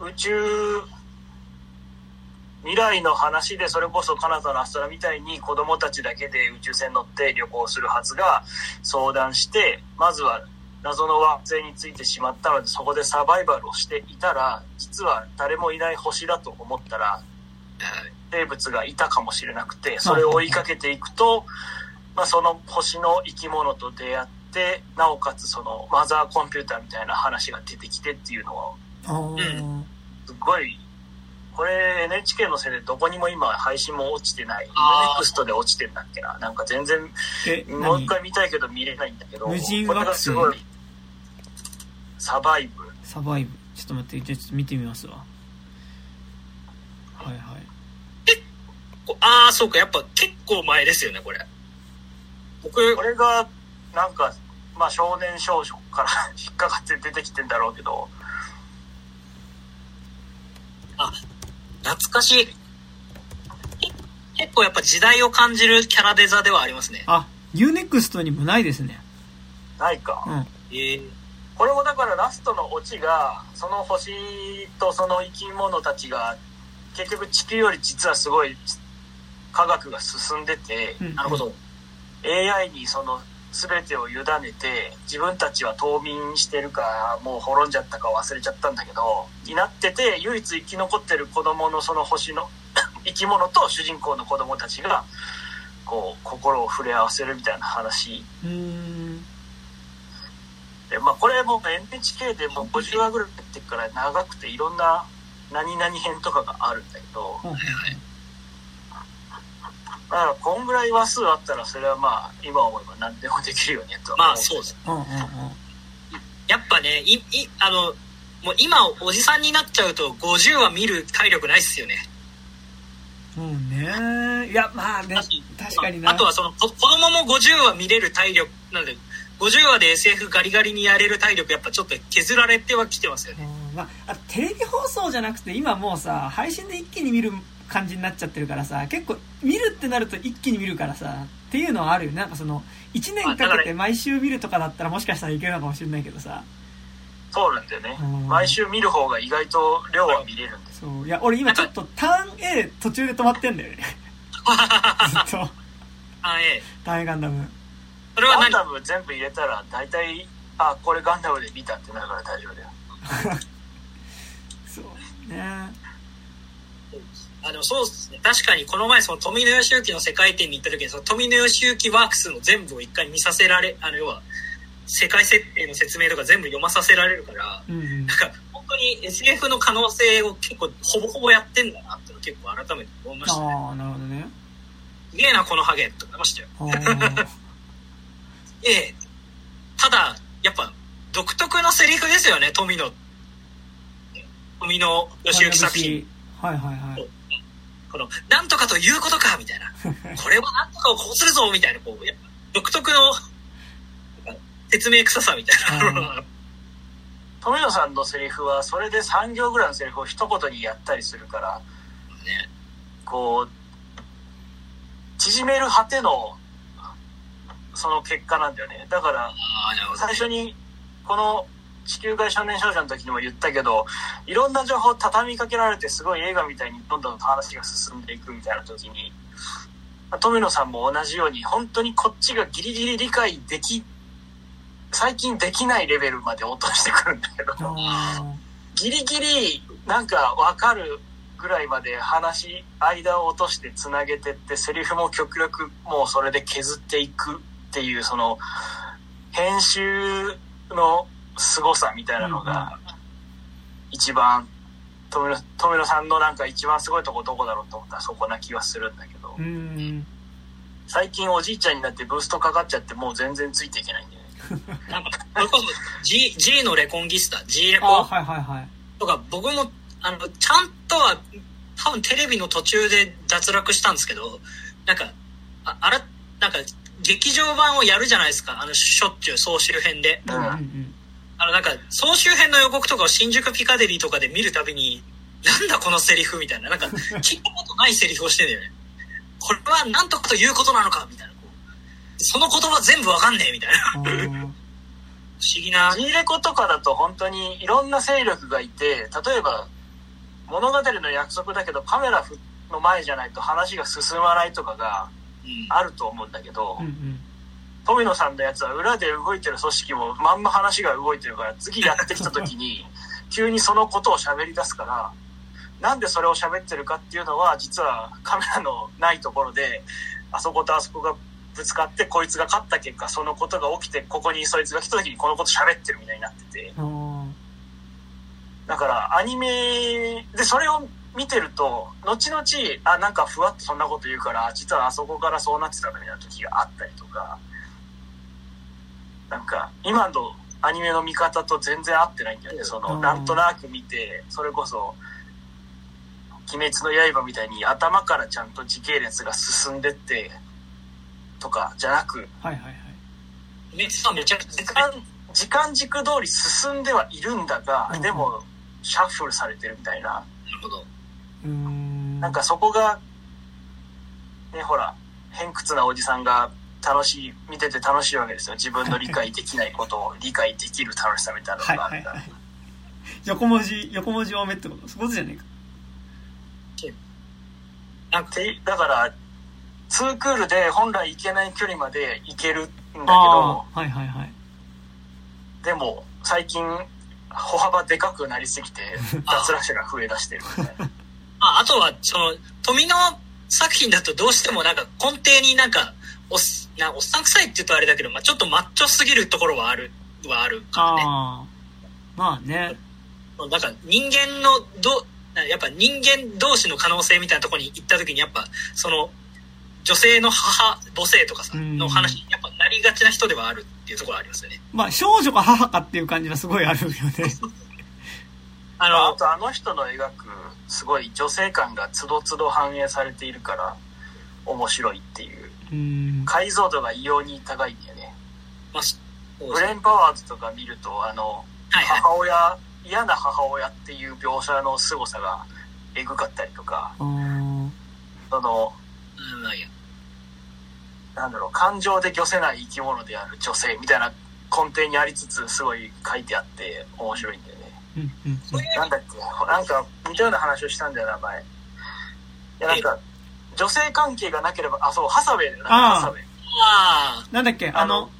宇宙未来の話でそれこそカナダのアストラみたいに子供たちだけで宇宙船乗って旅行するはずが相談してまずは謎の惑星についてしまったのでそこでサバイバルをしていたら実は誰もいない星だと思ったら生物がいたかもしれなくてそれを追いかけていくと、まあ、その星の生き物と出会ってなおかつそのマザーコンピューターみたいな話が出てきてっていうのを、うん、すごいこれ NHK のせいでどこにも今配信も落ちてない。UNEXT で落ちてんだっけな。なんか全然、もう一回見たいけど見れないんだけど、
無人惑星すごい。
サバイブ。
サバイブ。ちょっと待って、ちょっと見てみますわ。はいはい。
ああ、そうか、やっぱ結構前ですよね、これ。
僕、これが、なんか、まあ少年少女から 引っかかって出てきてんだろうけど。
あ、懐かしい。結構やっぱ時代を感じるキャラデザではありますね。
あ、UNEXT にもないですね。
ないか。
うん。
ええー、
これもだからラストのオチが、その星とその生き物たちが、結局地球より実はすごい科学が進んでて、
うん、なるほど。
AI にその全てを委ねて自分たちは冬眠してるかもう滅んじゃったか忘れちゃったんだけどになってて唯一生き残ってる子供のその星の 生き物と主人公の子供たちがこう心を触れ合わせるみたいな話。でまあこれも NHK でも50話ぐらいやってから長くていろんな何々編とかがあるんだけど、だからこんぐらい話数あったらそれはまあ今思えば何でもできるようにやった
まあそうです、うんうんうん、やっぱねいいあのもう今おじさんになっちゃうと50話見る体力ないっすよね。
うんね。いやまあね確かにな。
あとはその子供も50話見れる体力なんで50話で SF ガリガリにやれる体力やっぱちょっと削られてはきてますよね、
まあ、テレビ放送じゃなくて今もうさ配信で一気に見る感じになっちゃってるからさ結構見るってなると一気に見るからさっていうのはあるよ。ねなんかその1年かけて毎週見るとかだったらもしかしたらいけるのかもしれないけどさ。
そうなんだよね、毎週見る方が意外と量は見れるんです
そう。いや俺今ちょっとターン A 途中で止まってんだよね。ずっと。ターン
A
ターン A ガンダム。
それはガンダム全部入れたら大体あこれガンダムで見たってなるから大丈夫だよ。
そうね
あのそうですね。確かにこの前その富野義行の世界展に行った時にその富野義行ワークスの全部を一回見させられあの要は世界設定の説明とか全部読まさせられるから、
うんうん、
なんか本当に SF の可能性を結構ほぼほぼやってんだなって結構改めて思いましたね。
ああなるほどね。
すげえなこのハゲって思いましたよ。ええ。ただやっぱ独特のセリフですよね富野。富野義行作品。
はいはいはい
この、なんとかということかみたいな。これはなんとかをこうするぞみたいな、こう、やっぱ独特の、説明臭さみたいな。
富野さんのセリフは、それで3行ぐらいのセリフを一言にやったりするから、
ね、
こう、縮める果ての、その結果なんだよね。だから、最初に、この地球外少年少女の時にも言ったけど、いろんな情報畳みかけられてすごい映画みたいにどんどん話が進んでいくみたいな時に、富野さんも同じように本当にこっちがギリギリ理解でき、最近できないレベルまで落としてくるんだけど、ギリギリなんかわかるぐらいまで話、間を落としてつなげてって、セリフも極力もうそれで削っていくっていう、その、編集の凄さみたいなのが、一番、富野富野さんのなんか一番すごいとこどこだろうと思ったらそこな気はするんだけど、最近おじいちゃんになってブーストかかっちゃってもう全然ついていけないんで、
ね。なんか、それこそ G, G のレコンギスタ、G レコ。
ン、はいはいはい、
とか僕も、あの、ちゃんとは多分テレビの途中で脱落したんですけど、なんか、ああら、なんか、劇場版をやるじゃないですか、あの、しょっちゅう総集編で。
うんうんうん
あのなんか総集編の予告とかを新宿ピカデリーとかで見るたびになんだこのセリフみたいな。なんか 聞いたことないセリフをしてんだよね。これは何とかということなのかみたいな。その言葉全部わかんねえみたいな。不思議な。
G レコとかだと本当にいろんな勢力がいて、例えば物語の約束だけどカメラの前じゃないと話が進まないとかがあると思うんだけど、うんうん富野さんのやつは裏で動いてる組織もまんま話が動いてるから次やってきた時に 急にそのことを喋り出すからなんでそれを喋ってるかっていうのは実はカメラのないところであそことあそこがぶつかってこいつが勝った結果そのことが起きてここにそいつが来た時にこのこと喋ってるみたいになってて。だからアニメでそれを見てると後々あなんかふわっとそんなこと言うから実はあそこからそうなってたみたいな時があったりとかなんか今のアニメの見方と全然合ってないんだよね。そのなんとなく見てそれこそ「鬼滅の刃」みたいに頭からちゃんと時系列が進んでってとかじゃなく、
はいはいはい、
めちゃく
ちゃ時間時間軸通り進んではいるんだが、でもシャッフルされてるみたいな。なるほど。
うん。
なんかそこが、ね、ほら、偏屈なおじさんが楽しい、見てて楽しいわけですよ。自分の理解できないことを 理解できる楽しさみたいなのがあるから。はいはいはい、
横文字、横文字多めってこと？そことじゃねえか。
なんかだから、ツークールで本来行けない距離まで行けるんだけど、
はいはいはい。
でも、最近、歩幅でかくなりすぎて、脱落者が増え出してるみたいな。
ああとは、その、富野作品だとどうしてもなんか根底になんか、おっなおっさん臭いって言うとあれだけど、まあ、ちょっとマッチョすぎるところはある、はあるからね。
あまあね。
なんか人間のど、やっぱ人間同士の可能性みたいなところに行った時にやっぱ、その、女性の母母性とかさ、の話にやっぱなりがちな人ではあるっていうところありますよね。
まあ少女か母かっていう感じはすごいあるよね。
あの、あとあの人の描くすごい女性感がつどつど反映されているから面白いっていう。
う
解像度が異様に高いんだよね。まあ、ブレンパワードとか見ると、あの、はいはい、母親、嫌な母親っていう描写の凄さがエグかったりとか、その、なんだろう、感情で御せない生き物である女性みたいな根底にありつつ、すごい書いてあって面白いんだよね。なんだっけ、なんか似たような話をしたんだよな、前。いや、なんか、女性関係がなければ、あ、そう、ハサウェイだよな、ハサウェイ。
ああ。なんだっけ、あの、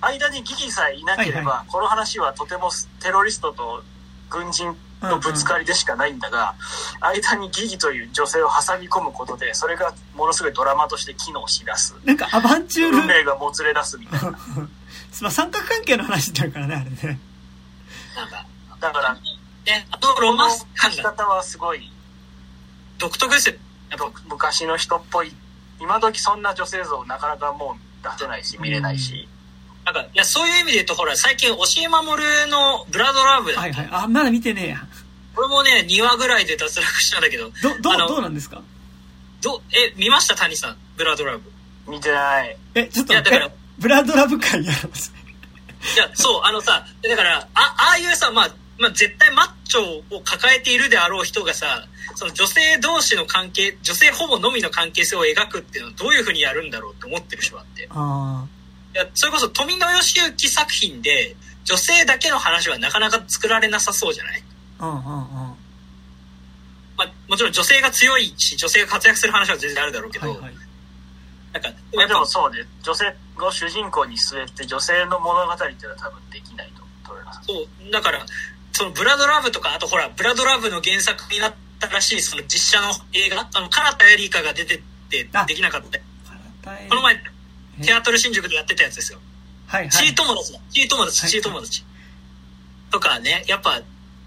間にギギさえいなければ、はいはい、この話はとてもテロリストと軍人のぶつかりでしかないんだが、うんうん、間にギギという女性を挟み込むことで、それがものすごいドラマとして機能しだす。
なんかアバンチュール。
運命がもつれ出すみたいな。
まあ三角関係の話になるからね、あれ
ね。なんか、
だから、
ね、あとロマンス
書き方はすごい。
独特ですよ。
やっぱ昔の人っぽい。今時そんな女性像なかなかもう出せないし、見れないし。
なんか、いや、そういう意味で言うと、ほら、最近、押井守のブラドラブ
はいはい。あ、まだ見てねえや。
これもね、2話ぐらいで脱落したんだけど。
ど、どう、どうなんですか？
ど、え、見ました？谷さん、ブラドラブ。
見てない。
え、ちょっと、いや、だから、ブラドラブ会やろう
いや、そう、あのさ、だから、あ、ああいうさ、まあ、まあ、絶対マッチョを抱えているであろう人がさ、その女性同士の関係、女性ほぼのみの関係性を描くっていうのはどういうふうにやるんだろうって思ってる人があって。
あ
いや、それこそ富野義行作品で、女性だけの話はなかなか作られなさそうじゃない？
うんうんうん。
まあ、もちろん女性が強いし、女性が活躍する話は全然あるだろうけど、はいはい、なんか、
でもそうね、女性を主人公に据えて女性の物語っていうのは多分できないと思います。
そう、だから、そのブラドラブとか、あとほら、ブラドラブの原作になったらしい、その実写の映画、あの、カナタエリカが出てってできなかった。この前、テアトル新宿でやってたやつですよ。
はいはい。
チー友達だ。チー友達、チー友達。とかね、やっぱ、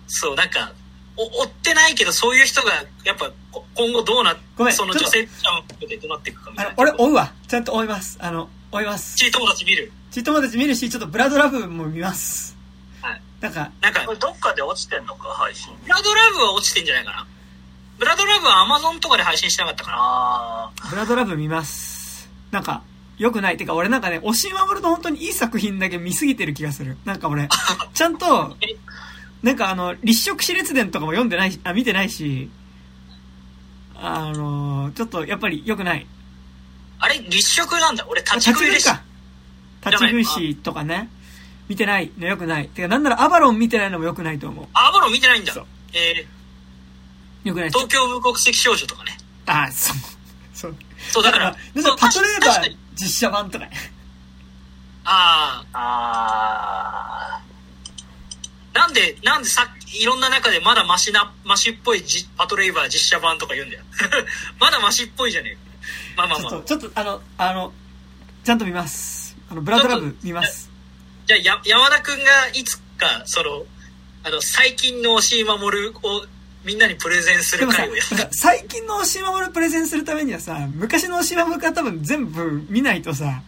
そう、なんか、お追ってないけど、そういう人が、やっぱ、今後どうなっ、
ごめん
その女性ちゃんでどうなっていくかみたいな。
俺追うわ。ちゃんと追います。あの、追います。
チー友達見る。
チー友達見るし、ちょっとブラドラブも見ます。
はい。
なんか、
なんか、
これどっかで落ちてんのか、配信。
ブラドラブは落ちてんじゃないかな。ブラドラブはアマゾンとかで配信してなかったかな。
あ
ブラドラブ見ます。なんか、よくない。てか俺なんかね、押し守ると本当にいい作品だけ見すぎてる気がする。なんか俺、ちゃんと、なんかあの、立食死列伝とかも読んでないし、あ、見てないし、あのちょっとやっぱり良くない。
あれ、立食なんだ。俺、立ち食いでし
立ち食いしとかね。見てないのよくない。てか、なんならアバロン見てないのもよくないと思う。
アバロン見てないんだ。え
ー、よくない。
東京無国籍少女とかね。
あ、そう。そう。
そう、だから、
だからパトレーバー実写版とかね。
あ
あ。ああ。
なんで、なんでさいろんな中でまだマシな、マシっぽいじパトレイバー実写版とか言うんだよ。まだマシっぽいじゃねえまあまあまあ。
ちょっと、ちょっと、あの、あの、ちゃんと見ます。あの、ブラッドラブ見ます。
じゃあ、や、山田くんがいつか、その、あの、最近の押井守をみんなにプレゼンする会をや
最近の押井守プレゼンするためにはさ、昔の押井守から多分全部見ないとさ、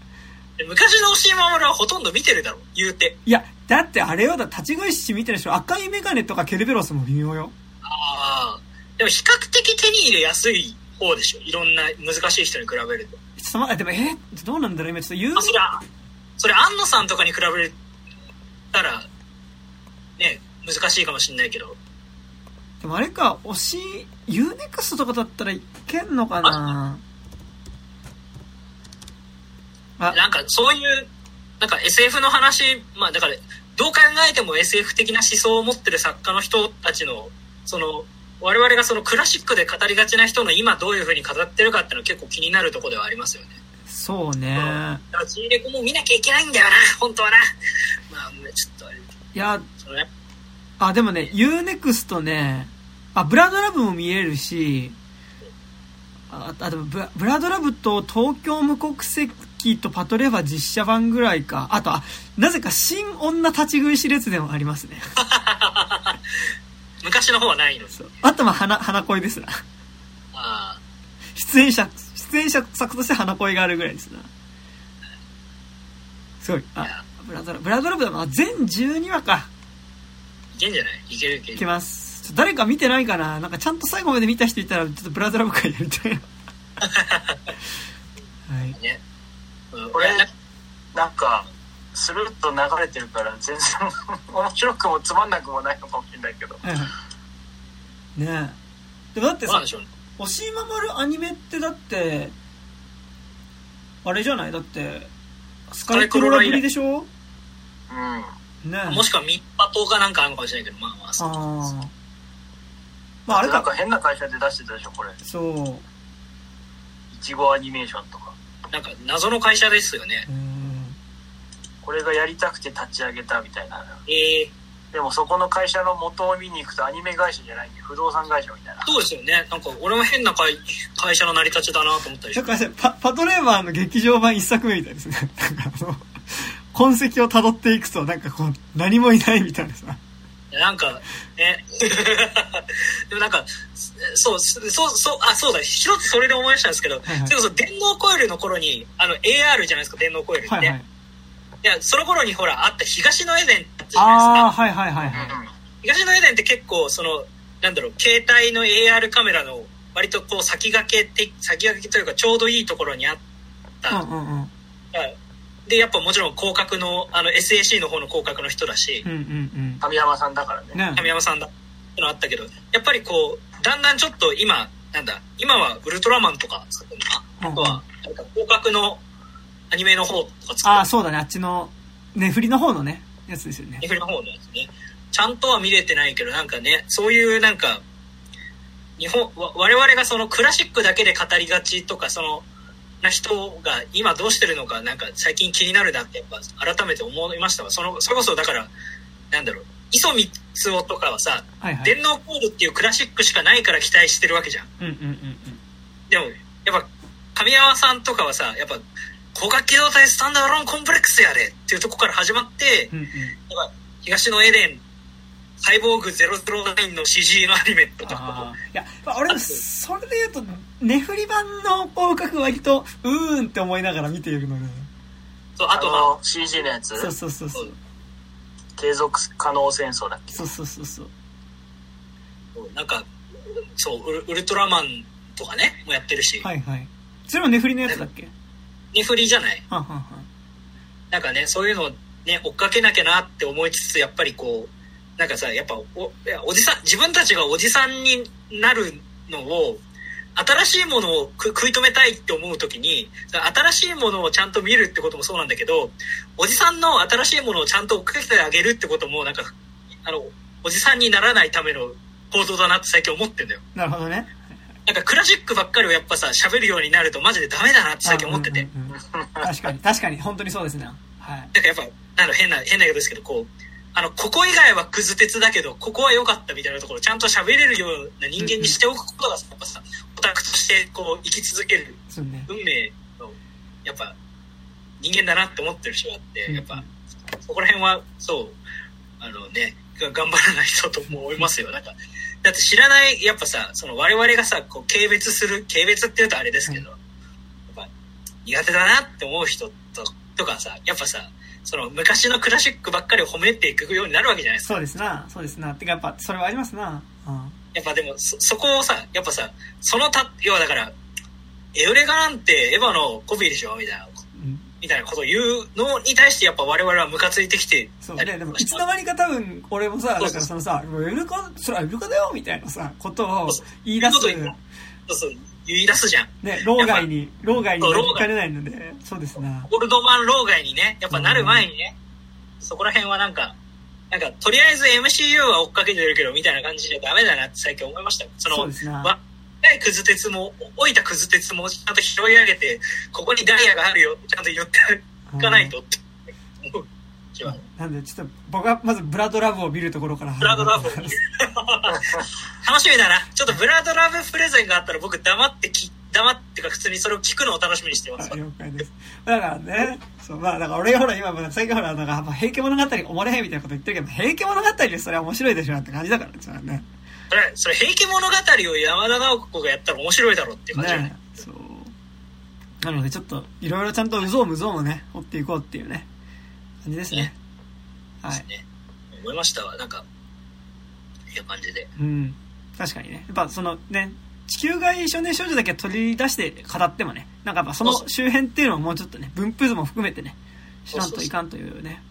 昔の押井守はほとんど見てるだろ、言うて。
いや、だってあれよ、だ、立ち食い師見てるでしょ。紅い眼鏡とかケルベロスも微妙よ。
ああ。でも比較的手に入れやすい方でしょ？いろんな難しい人に比べると。
ちょっと待って、でも、えー、どうなんだろう今ちょっと言う？
あ、それは、それ、庵野さんとかに比べたら、ね、難しいかもしんないけど。
でもあれか、押井、 U-NEXT とかだったらいけんのかな？
あなんかそういう、なんか SF の話、まあだから、どう考えても SF 的な思想を持ってる作家の人たちの、その、我々がそのクラシックで語りがちな人の今どういうふうに語ってるかっていうのは結構気になるところではありますよね。
そうね。だか
ら G レコも見なきゃいけないんだよな、本当はな。まあ、ちょっとあれ。い
や、あ、でもね、UNEXT ね、あ、ブラッドラブも見えるし、あ、あでもブラ、ブラッドラブと東京無国籍とパトレーバー実写版ぐらいか。あと、あ、なぜか新女立ち食いし列でもありますね。
昔の方はないの
あとまあ、花、花恋ですな。
あ
出演者、出演者作として花恋があるぐらいですな。すごい。あ、ブラドラブ、ブラドラブだな。全12話か。
いけんじゃない？いけるいける。
いけます。誰か見てないかな？なんかちゃんと最後まで見た人いたら、ちょっとブラドラブ会やりたいな。はい。
ね。
これ、なんか、スルッと流れてるから全然面白くもつまんなくもないのかもしれないけど。はいはい、
ねえ。でもだってさ、押し守るアニメってだって、あれじゃない？だって、スカイクロラぶりでしょ？
うん。
ね
もしくはミッパ島かなんかあるのかもしれないけど、まあまあそう。
あまあ
あれなんか変な会社で出してたでしょ、これ。
そう。
いちごアニメーションとか。
なんか謎の会社ですよね。
これがやりたくて立ち上げたみたいな。
ええ
ー、でもそこの会社の元を見に行くとアニメ会社じゃないんで不動産会社みたいな。
そうですよね。なんか俺も変な会会社の成り立ちだなと思ったりし
て。パパトレーバーの劇場版一作目みたいですね。なんかあの、痕跡を辿っていくとなんかこう何もいないみたいなさ。
なんか、ね。でもなんか、そう、そう、そう、あ、そうだ、一つそれで思い出したんですけど、はいはい、そ電脳コイルの頃に、あの、AR じゃないですか、電脳コイルって。はいはい、いや、その頃にほら、あった東のエデンってじゃないですか。ああ、はいはいはいはい。東のエデンって結構、その、なんだろう、携帯の AR カメラの割とこう先駆けて、先駆けというかちょうどいいところにあった。
うんうんうん
で、やっぱもちろん広角の、あの SAC の方の広角の人だし、
うんうんうん、
神山さんだからね。
ね神山さんだ。ってのあったけど、やっぱりこう、だんだんちょっと今、なんだ、今はウルトラマンとか作ってるのか、あとは、なんか広角のアニメの方とか作って
ああ、そうだね、あっちの、ね、振りの方のね、やつですよね。
ね振りの方のやつね。ちゃんとは見れてないけど、なんかね、そういうなんか、日本、我々がそのクラシックだけで語りがちとか、その、な人が今どうしてるのか、なんか最近気になるなってやっぱ改めて思いましたわ。その、それこそだから、なんだろう、磯光雄とかはさ、はいはい、電脳コールっていうクラシックしかないから期待してるわけじゃん。
うんうんうんうん、
でも、やっぱ、神山さんとかはさ、やっぱ、高架機動隊スタンダーロンコンプレックスやでっていうとこから始まって、うんうん、東のエデン、サイボーグ009の CG のアニメとか。
いや、俺、それで言うと、ネフリ版の広角割と、うーんって思いながら見ているので。
そう、あとは、
CG のやつ？
そうそうそうそう。
継続可能戦争だっけ？
そうそうそうそう。
なんかそうウルトラマンとかねもやってるし。
はいはい。それもネフリのやつだっけ？
ネフリじゃない。
ははは
なんかねそういうのね追っかけなきゃなって思いつつやっぱりこうなんかさやっぱおおじさん自分たちがおじさんになるのを新しいものを食い止めたいって思う時に、新しいものをちゃんと見るってこともそうなんだけど、おじさんの新しいものをちゃんと追っかけてあげるってことも、なんか、あの、おじさんにならないための行動だなって最近思ってんだよ。
なるほどね。
なんかクラシックばっかりをやっぱさ、喋るようになるとマジでダメだなって最近思ってて。うんうんうん、
確かに、確かに、本当にそうですね。はい。
なんかやっぱ、なん変な、変な言うですけど、こう、あの、ここ以外はクズ鉄だけど、ここは良かったみたいなところ、ちゃんと喋れるような人間にしておくことが、やっぱさ、オタクとしてこう、生き続ける、運命の、やっぱ、人間だなって思ってる人があって、やっぱ、そこら辺は、そう、あのね、頑張らないとと思いますよ。なんか、だって知らない、やっぱさ、その我々がさ、こう、軽蔑する、軽蔑って言うとあれですけど、やっぱ、苦手だなって思う人と、とかさ、やっぱさ、その昔のクラシックばっかりを褒めていくようになるわけじゃないです
か。そうですな、そうですな。てかやっぱ、それはありますな。
うん。やっぱでも、そ、そこをさ、やっぱさ、そのた、要はだから、エウレガなんてエヴァのコピーでしょ？みたいな。みたいなことを言うのに対してやっぱ我々はムカついてきて
そうねでもいつの間にか多分俺もさだからそのさ「エルカそれはエルカだよ」みたいなさことを言い出すそう
そう言い出すじゃん。
ね老害に老害になりかねないのでそうですな。
オルドマン老害にねやっぱなる前にね、うん、そこら辺はなんかなんかとりあえず MCU は追っかけてるけどみたいな感じじゃダメだなって最近思いました。そのそうですな。ないくず鉄も、置いたくず鉄もちゃんと拾い上げて、ここにダイヤがあるよちゃんと言っていかないとって。
なんで、ちょっと僕はまずブラッドラブを見るところから
ブラッドラブ 楽しみだな。ちょっとブラッドラブプレゼンがあったら僕黙ってき、黙ってか普通にそれを聞くのを楽しみにしてます。了解です。
だからね、そう、まあだから俺がほら今、最近ほら、なんか、平家物語おもれへんみたいなこと言ってるけど、平家物語でそれは面白いでしょって感じだからね。
それ、それ平家物語を山田直子がやったら面白いだろうっていう感じね。そう。
なのでちょっと、いろいろちゃんとうぞうむぞうもね、掘っていこうっていうね、感じですね。ね
はい。ね、思いましたわ、なんか、いう感じで。
うん。確かにね。やっぱそのね、地球外少年少女だけ取り出して語ってもね、なんかやっぱその周辺っていうのをもうちょっとね、分布図も含めてね、知らんといかんというね、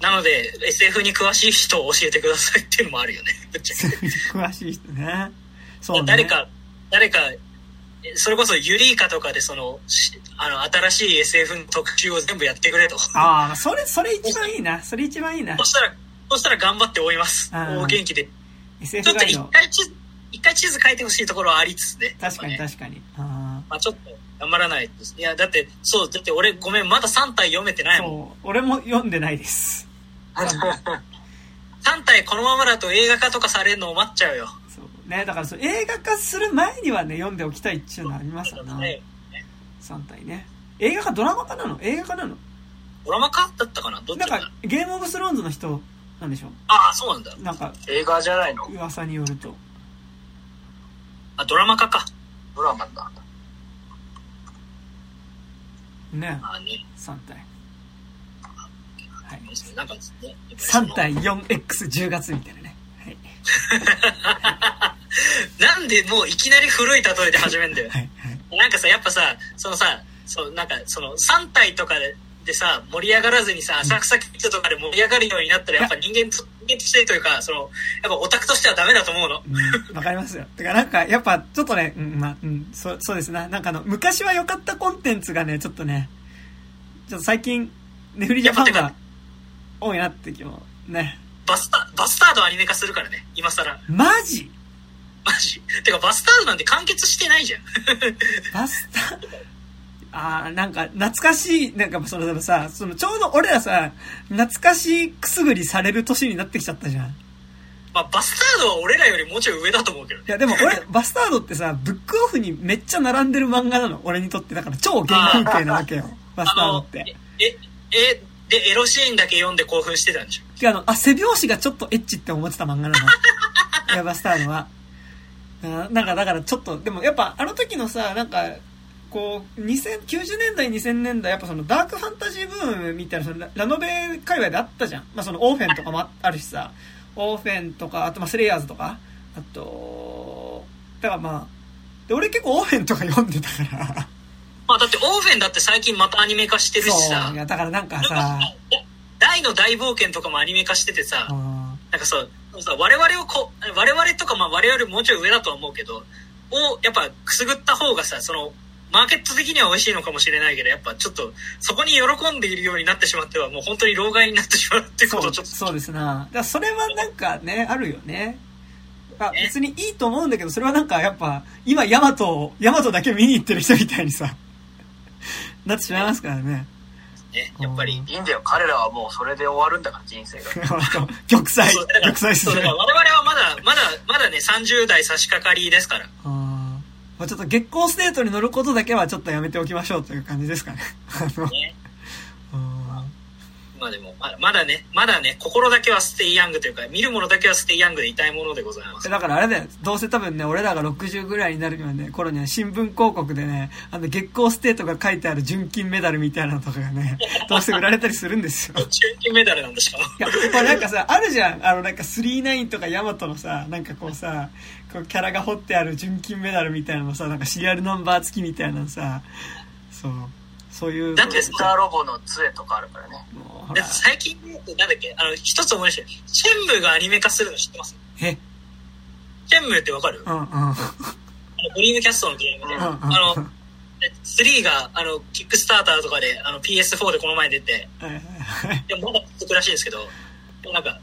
なので、SF に詳しい人を教えてくださいっていうのもあるよね。
詳しい人ね。
そうね。誰か、誰か、それこそユリイカとかでその、あの、新しい SF の特集を全部やってくれと。
ああ、それ、それ一番いいな。それ一番いいな。
そしたら、そしたら頑張って追います。お元気で。SF ちょっと一回地図、一回地図書いてほしいところはありつつね。
確かに確かに。
あまあちょっと頑張らないです。いや、だって、そう、だって俺ごめん、まだ3体読めてないもん。そう、
俺も読んでないです。
3体このままだと映画化とかされるのを待っちゃうよ。
ね、だからそう映画化する前にはね、読んでおきたいっていうのありますよな。ね、3体ね。映画化ドラマ化なの？映画化なの？
ドラマ化だったかな？どっち
なんか、ゲームオブスローンズの人なんでしょ？う
ああ、そうなんだ。
なんか、映画じゃないの？
噂によると。
あ、ドラマ化か。
ドラマだ。
ね。あね。3体。
はい。なんかですね。
3対 4X10 月みたいなね。はい。
なんでもういきなり古い例えで始めんだよ。はい、はい。なんかさ、やっぱさ、そのさ、そう、なんか、その、3体とかで、でさ、盛り上がらずにさ、浅草キッドとかで盛り上がるようになったら、やっぱ人間と、人間としてというか、その、やっぱオタクとしてはダメだと思うの。わ、
うん、かりますよ。てかなんか、やっぱ、ちょっとね、うん、まあ、うん、そう、そうですな。なんかあの、昔は良かったコンテンツがね、ちょっとね、ちょっと最近、ネフリジャパンが多いなって気もね。
バスタ、バスタードアニメ化するからね、今更。
マジ？
マジてかバスタードなんて完結してないじゃん。
バスタードああ、なんか、懐かしい、なんか、その、さ、その、ちょうど俺らさ、懐かしいくすぐりされる年になってきちゃったじゃん。
まあ、バスタードは俺らよりもうちょい上だと思うけどね。
いや、でも俺、バスタードってさ、ブックオフにめっちゃ並んでる漫画なの。俺にとって。だから超原風景なわけよ。バスタードって。
え、え、で、エロシーンだけ読んで興奮してたんでしょ？
あの、あ、背拍子がちょっとエッチって思ってた漫画なの。エアバスターのは。なんかだからちょっと、でもやっぱあの時のさ、なんか、こう、2000、90年代、2000年代、やっぱそのダークファンタジーブームみたいな、そのラノベ界隈であったじゃん。まあそのオーフェンとかもあるしさ、オーフェンとか、あとまあスレイヤーズとか、あと、だからまあ、で、俺結構オーフェンとか読んでたから。
ま あだってオーフェンだって最近またアニメ化してるしさ。
いやだからなんかさ、
大の大冒険とかもアニメ化しててさ、なんかそう、我々をこ、我々とかまあ我々もうちょい上だとは思うけど、をやっぱくすぐった方がさ、その、マーケット的には美味しいのかもしれないけど、やっぱちょっと、そこに喜んでいるようになってしまっては、もう本当に老害になってしまうってことちょっと。
そうですな。だからそれはなんかね、あるよね。あ別にいいと思うんだけど、それはなんかやっぱ、今ヤマト、ヤマトだけ見に行ってる人みたいにさ、なってしまいますからね。
ね、やっぱり。い
いんだよ。彼らはもうそれで終わるんだから、人生が。
玉砕。玉砕す
る。我々はまだ、まだ、まだね、30代差し掛かりですから。
まあ、ちょっと月光ステートに乗ることだけはちょっとやめておきましょうという感じですかね。ね
まあでも、まだね、まだね、心だけは stay young というか、見るものだけは stay young でいたいものでございます。
だからあれだよ、どうせ多分ね、俺らが60ぐらいになるよね、頃には新聞広告でね、あの、月光ステートが書いてある純金メダルみたいなのとかがね、どうせ売られたりするんですよ。
純金メダルなんでしょい
や、これなんかさ、あるじゃん、あの、なんか999とかヤマトのさ、なんかこうさ、こうキャラが彫ってある純金メダルみたいなのさ、なんかシリアルナンバー付きみたいなのさ、そう。そういう。
だって
スターロボの杖とかあるからね。
最近なんだっけ？あの、一つ思い出して、シェンムーがアニメ化するの知ってます？
え？
シェンムーってわかる？うんうん。あの、ドリームキャストのゲームで、うんうん、あの、3が、あの、キックスターターとかで、あの、PS4 でこの前出て、でもまだ続くらしいんですけど、なんか、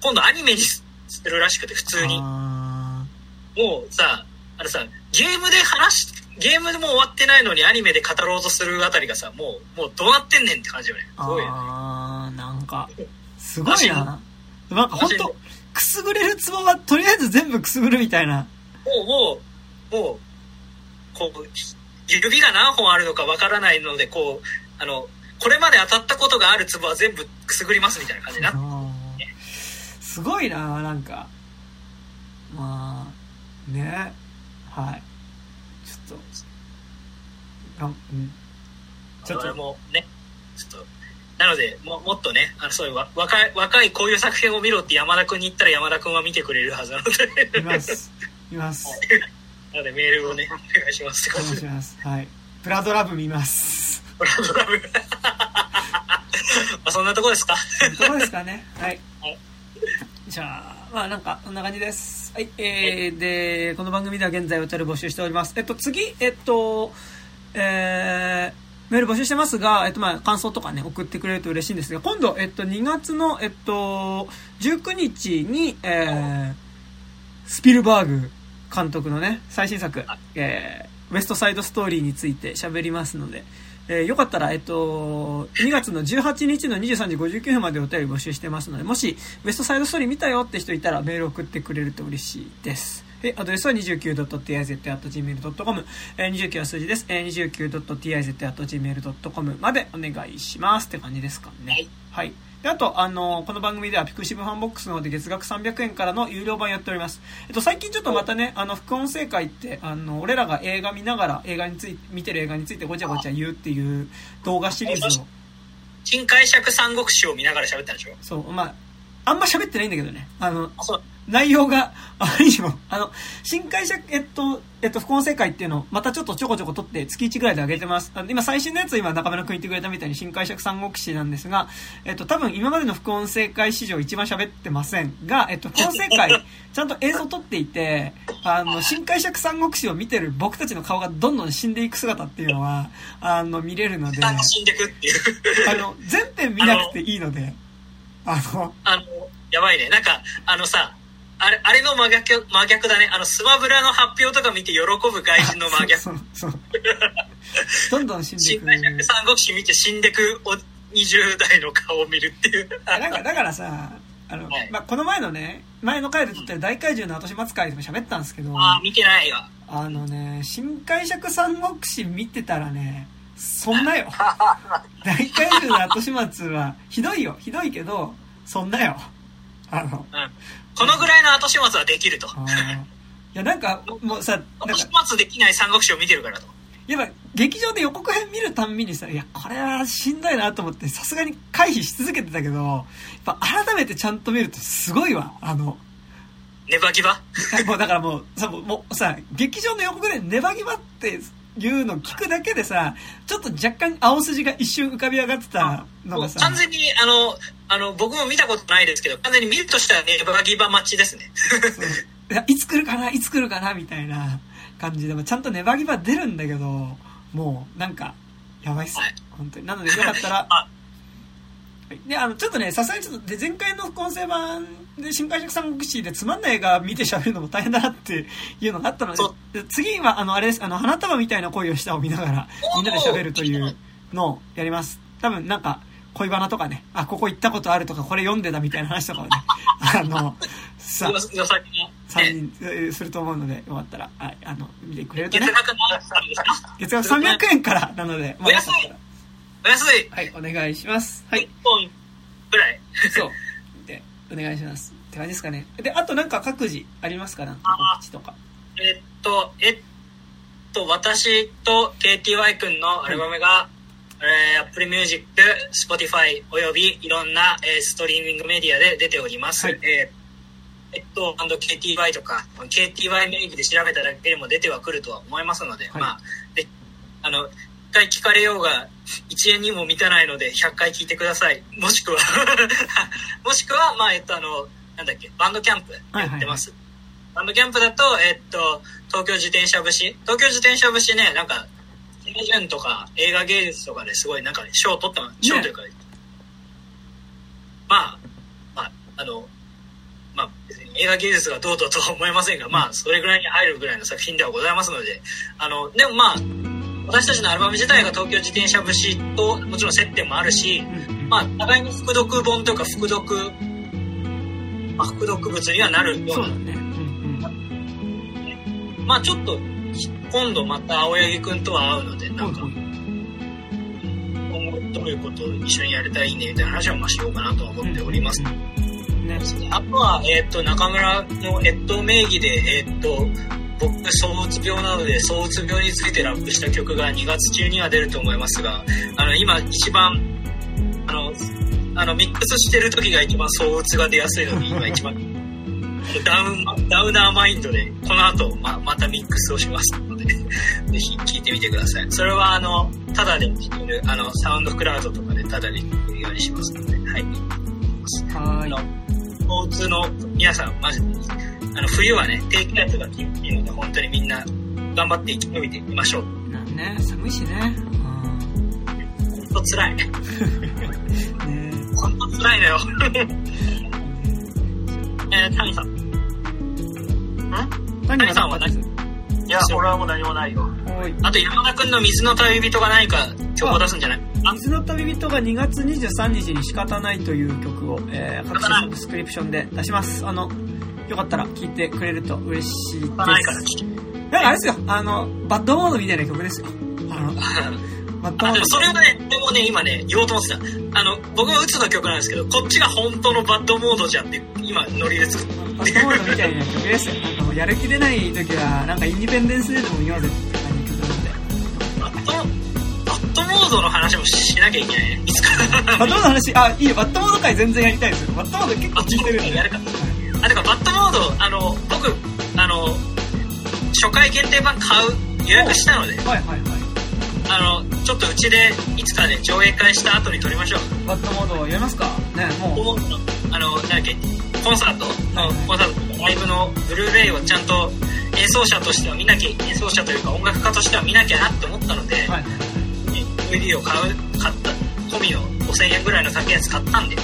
今度アニメにするらしくて、普通に。もうさ、あのさ、ゲームで話ゲームでも終わってないのにアニメで語ろうとするあたりがさ、もう、もうどうなってんねんって感じよね。すごいよね。
あー、なんか、すごいな。なんかほんと、くすぐれるツボはとりあえず全部くすぐるみたいな。
もう、もう、もう、こう、指が何本あるのかわからないので、こう、あの、これまで当たったことがあるツボは全部くすぐりますみたいな感じにな
すごいななんか。まあ、ね。はい。あ、うん。
ちょっと。もね、ちょっと、なので、ももっとね、あのそういう若い、若いこういう作品を見ろって山田君に言ったら山田君は見てくれるはずなので。
います。います。
なのでメールをね、お願いします
お願いします。はい。プラドラブ見ます。
プラドラブ まあそんなとこですか。
そんなとこですかね。はい。はい、じゃあ、まあなんか、こんな感じです。はい、えー、で、この番組では現在お便り募集しております。えっと、次、えっと、えー、メール募集してますが、えっと、まあ、感想とかね、送ってくれると嬉しいんですが、今度、えっと、2月の、えっと、19日に、えー、スピルバーグ監督のね、最新作、えー、ウエストサイドストーリーについて喋りますので、えー、よかったら、えっと、2月の18日の23時59分までお便り募集してますので、もし、ウエストサイドストーリー見たよって人いたらメール送ってくれると嬉しいです。え、アドレスは 29.tiz.gmail.com、えー、29は数字です。えー、29.tiz.gmail.com までお願いしますって感じですかね。はい。はいで、あと、あの、この番組では pixivFANBOX の方で月額300円からの有料版やっております。えっと、最近ちょっとまたね、あの、副音声回って、あの、俺らが映画見ながら映画について、見てる映画についてごちゃごちゃ言うっていう動画シリーズを。
新解釈三国志を見ながら喋ったでしょ？
そう、まあ、あんま喋ってないんだけどね。あの、あ内容が、あまりにも、あの、新解釈、えっと、えっと、副音声会っていうのを、またちょっとちょこちょこ撮って月1ぐらいで上げてます。あの今最新のやつ今中村くん言ってくれたみたいに新解釈三国志なんですが、えっと、多分今までの副音声会史上一番喋ってませんが、えっと、副音声会、ちゃんと映像撮っていて、あの、新解釈三国志を見てる僕たちの顔がどんどん死んでいく姿っていうのは、あの、見れるので、
死んでくっていう。
あの、全編見なくていいので、あの、
あの、やばいね。なんか、あのさ、あれ、あれの真逆、真逆だね。あの、スマブラの発表とか見て喜ぶ外人の真逆。そうそう
どんどん死んでいく。
三国志見て死んでくお20代の顔を見るっていう。
なんか、だからさ、あの、はい、まあ、この前のね、前の回で撮ってる大怪獣の後始末会でも喋ったんですけど。
ああ、見てないよ。
あのね、新解釈三国志見てたらね、そんなよ。大怪獣の後始末は、ひどいよ。ひどいけど、そんなよ。あの、
うん、このぐらいの後始末はできると。い
や、なんか、もうさ、
後始末できない三国志を見てるからと。
やっぱ、劇場で予告編見るたんびにさ、いや、これはしんどいなと思って、さすがに回避し続けてたけど、やっぱ改めてちゃんと見るとすごいわ、あの、
ネバギバ
もうだからもう、さ、もうさ、劇場の予告でネバギバっていうの聞くだけでさ、ちょっと若干青筋が一瞬浮かび上がってたのがさ。
完全に、あの、あの、僕も見たことないですけど、完全に見るとしたらね、バギバ待ちですね。
いや、いつ来るかな、いつ来るかな、みたいな。感じでもちゃんとネバギバ出るんだけど、もうなんか、やばいっす。本当に。なのでよかったら、で、あの、ちょっとね、さすがにちょっと、で、前回の副音声版で、新海釈三国志でつまんない映画見て喋るのも大変だなっていうのがあったので、次は、あの、あれです、あの、花束みたいな恋をしたを見ながら、みんなで喋るというのをやります。多分、なんか、恋バナとかね、あ、ここ行ったことあるとか、これ読んでたみたいな話とかをね、あの、さ、3人すると思うので、よかったら、ああの、見てくれるとね。月額300円からなので、
お安いお安い
はい、お願いします。はい。1
本ぐらい
そう。で、お願いします。って感じですかね。で、あとなんか各自ありますか？なんか告知とか。
えっと、えっと、私と KTY 君のアルバムが、はいえー、Apple Music、Spotify およびいろんな、えー、ストリーミングメディアで出ております。はい、えー、えっと、KTY とか、KTY 名義で調べただけでも出てはくるとは思いますので、はい、まあ、で、あの、1回聞かれようが、1円にも満たないので、100回聞いてください。もしくは もしくは、まあ、えっと、あの、なんだっけ、バンドキャンプやってます。はいはいはい、バンドキャンプだと、えっと、東京自転車節。東京自転車節ね、なんか、とか映画芸術とかですごいなんか賞を取った、賞というか、ね、まあ、まあ、あの、まあ、別に映画芸術がどうととは思いませんが、まあ、それぐらいに入るぐらいの作品ではございますので、あの、でもまあ、私たちのアルバム自体が東京自転車節ともちろん接点もあるし、まあ、互いに副読本というか副読、まあ、副読物にはなるような。うね。まあ、ちょっと、今度また青柳君とは会うので、なんか、今後どういうことを一緒にやれたらいいねみたいな話はまあしようかなとは思っております。ね、あとは、えっ、ー、と、中村の越冬名義で、えっ、ー、と、僕、躁うつ病なので、躁うつ病についてラップした曲が2月中には出ると思いますが、あの、今一番、あの、あの、ミックスしてる時が一番躁うつが出やすいので、今一番 ダウン、ダウナーマインドで、この後、ま、またミックスをします ぜひ聞いてみてください。それは、あの、ただで聴ける、あの、サウンドクラウドとかでただで聴けるようにしますので、はい。はい。の、交通の皆さん、マジで、あの、冬はね、低気圧が厳しいので、本当にみんな、頑張って生き延びていきましょう。
なんね、寒いしね。
ほんと辛い。ねほんと辛いのよ。えー、谷さん。ん谷さんは何？いや、俺はもう何もないよ。あと、山田くんの水の旅人が何か曲を出すんじゃない？
水の旅人が2月23日に仕方ないという曲を、えー、各種サブスクリプションで出します。あの、よかったら聴いてくれると嬉しいです。ないから聴なんかあれですよ、あの、バッドモードみたいな曲ですよ。あの、
バッドモード。でもそれはね、でもね、今ね、言おうと思ってた。あの、僕が鬱の曲なんですけど、こっちが本当のバッドモードじゃんって、今、ノリで作って。
バッドモードみたいな曲ですよ。やる気出ない時は、なんかインディペンデンスデーでも見ようぜって感じの曲なんで。
バッド、バッドモードの話もしなきゃいけないね。いつか。
バッドモードの話、あ、いいよ、バッドモード回全然やりたいですよ。バッドモード結構聞いてるんで。やるか。
あ、てか、バッドモード、あの、僕、あの、初回限定版買う、予約したので。はいはいはい。あの、ちょっとうちで、いつかね、上映会した後に撮りましょう。
バッドモードやりますか？ね、もう。
あの、なんだっけ、コンサートの、コンサート、ライブのブルーレイをちゃんと演奏者としては見なきゃ、演奏者というか音楽家としては見なきゃなって思ったので、はい、DVD を買う、買った、込みの5000円ぐらいの高いやつ買ったんで、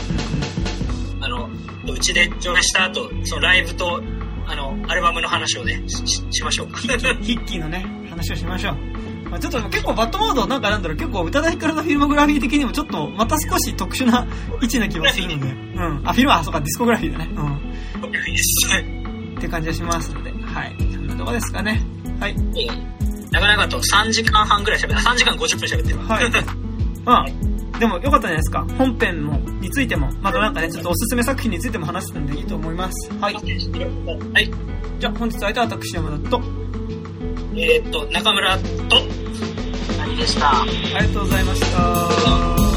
あの、うちで上映した後、そのライブと、あの、アルバムの話をね、ししましょうか。ヒ
ッキーのね、話をしましょう。まあ、ちょっと結構バッドモードなんかなんだろう、結構宇多田ヒカルのフィルモグラフィー的にもちょっとまた少し特殊な位置な気がするので。うん。あ、フィルム、あ、そうか、ディスコグラフィーだね。うん。って感じがしますので。はい。そんなとこですかね。はい。
なかなかと3時間半ぐらい喋って、3時間50分喋ってるわ。はい。
まあ、でもよかったじゃないですか。本編も、についても、またなんかね、ちょっとおすすめ作品についても話すんでいいと思います。はい。はい。じゃあ本日は相手は私山田と、
えー、っと、中村と、
でした。あ
りがとうございました。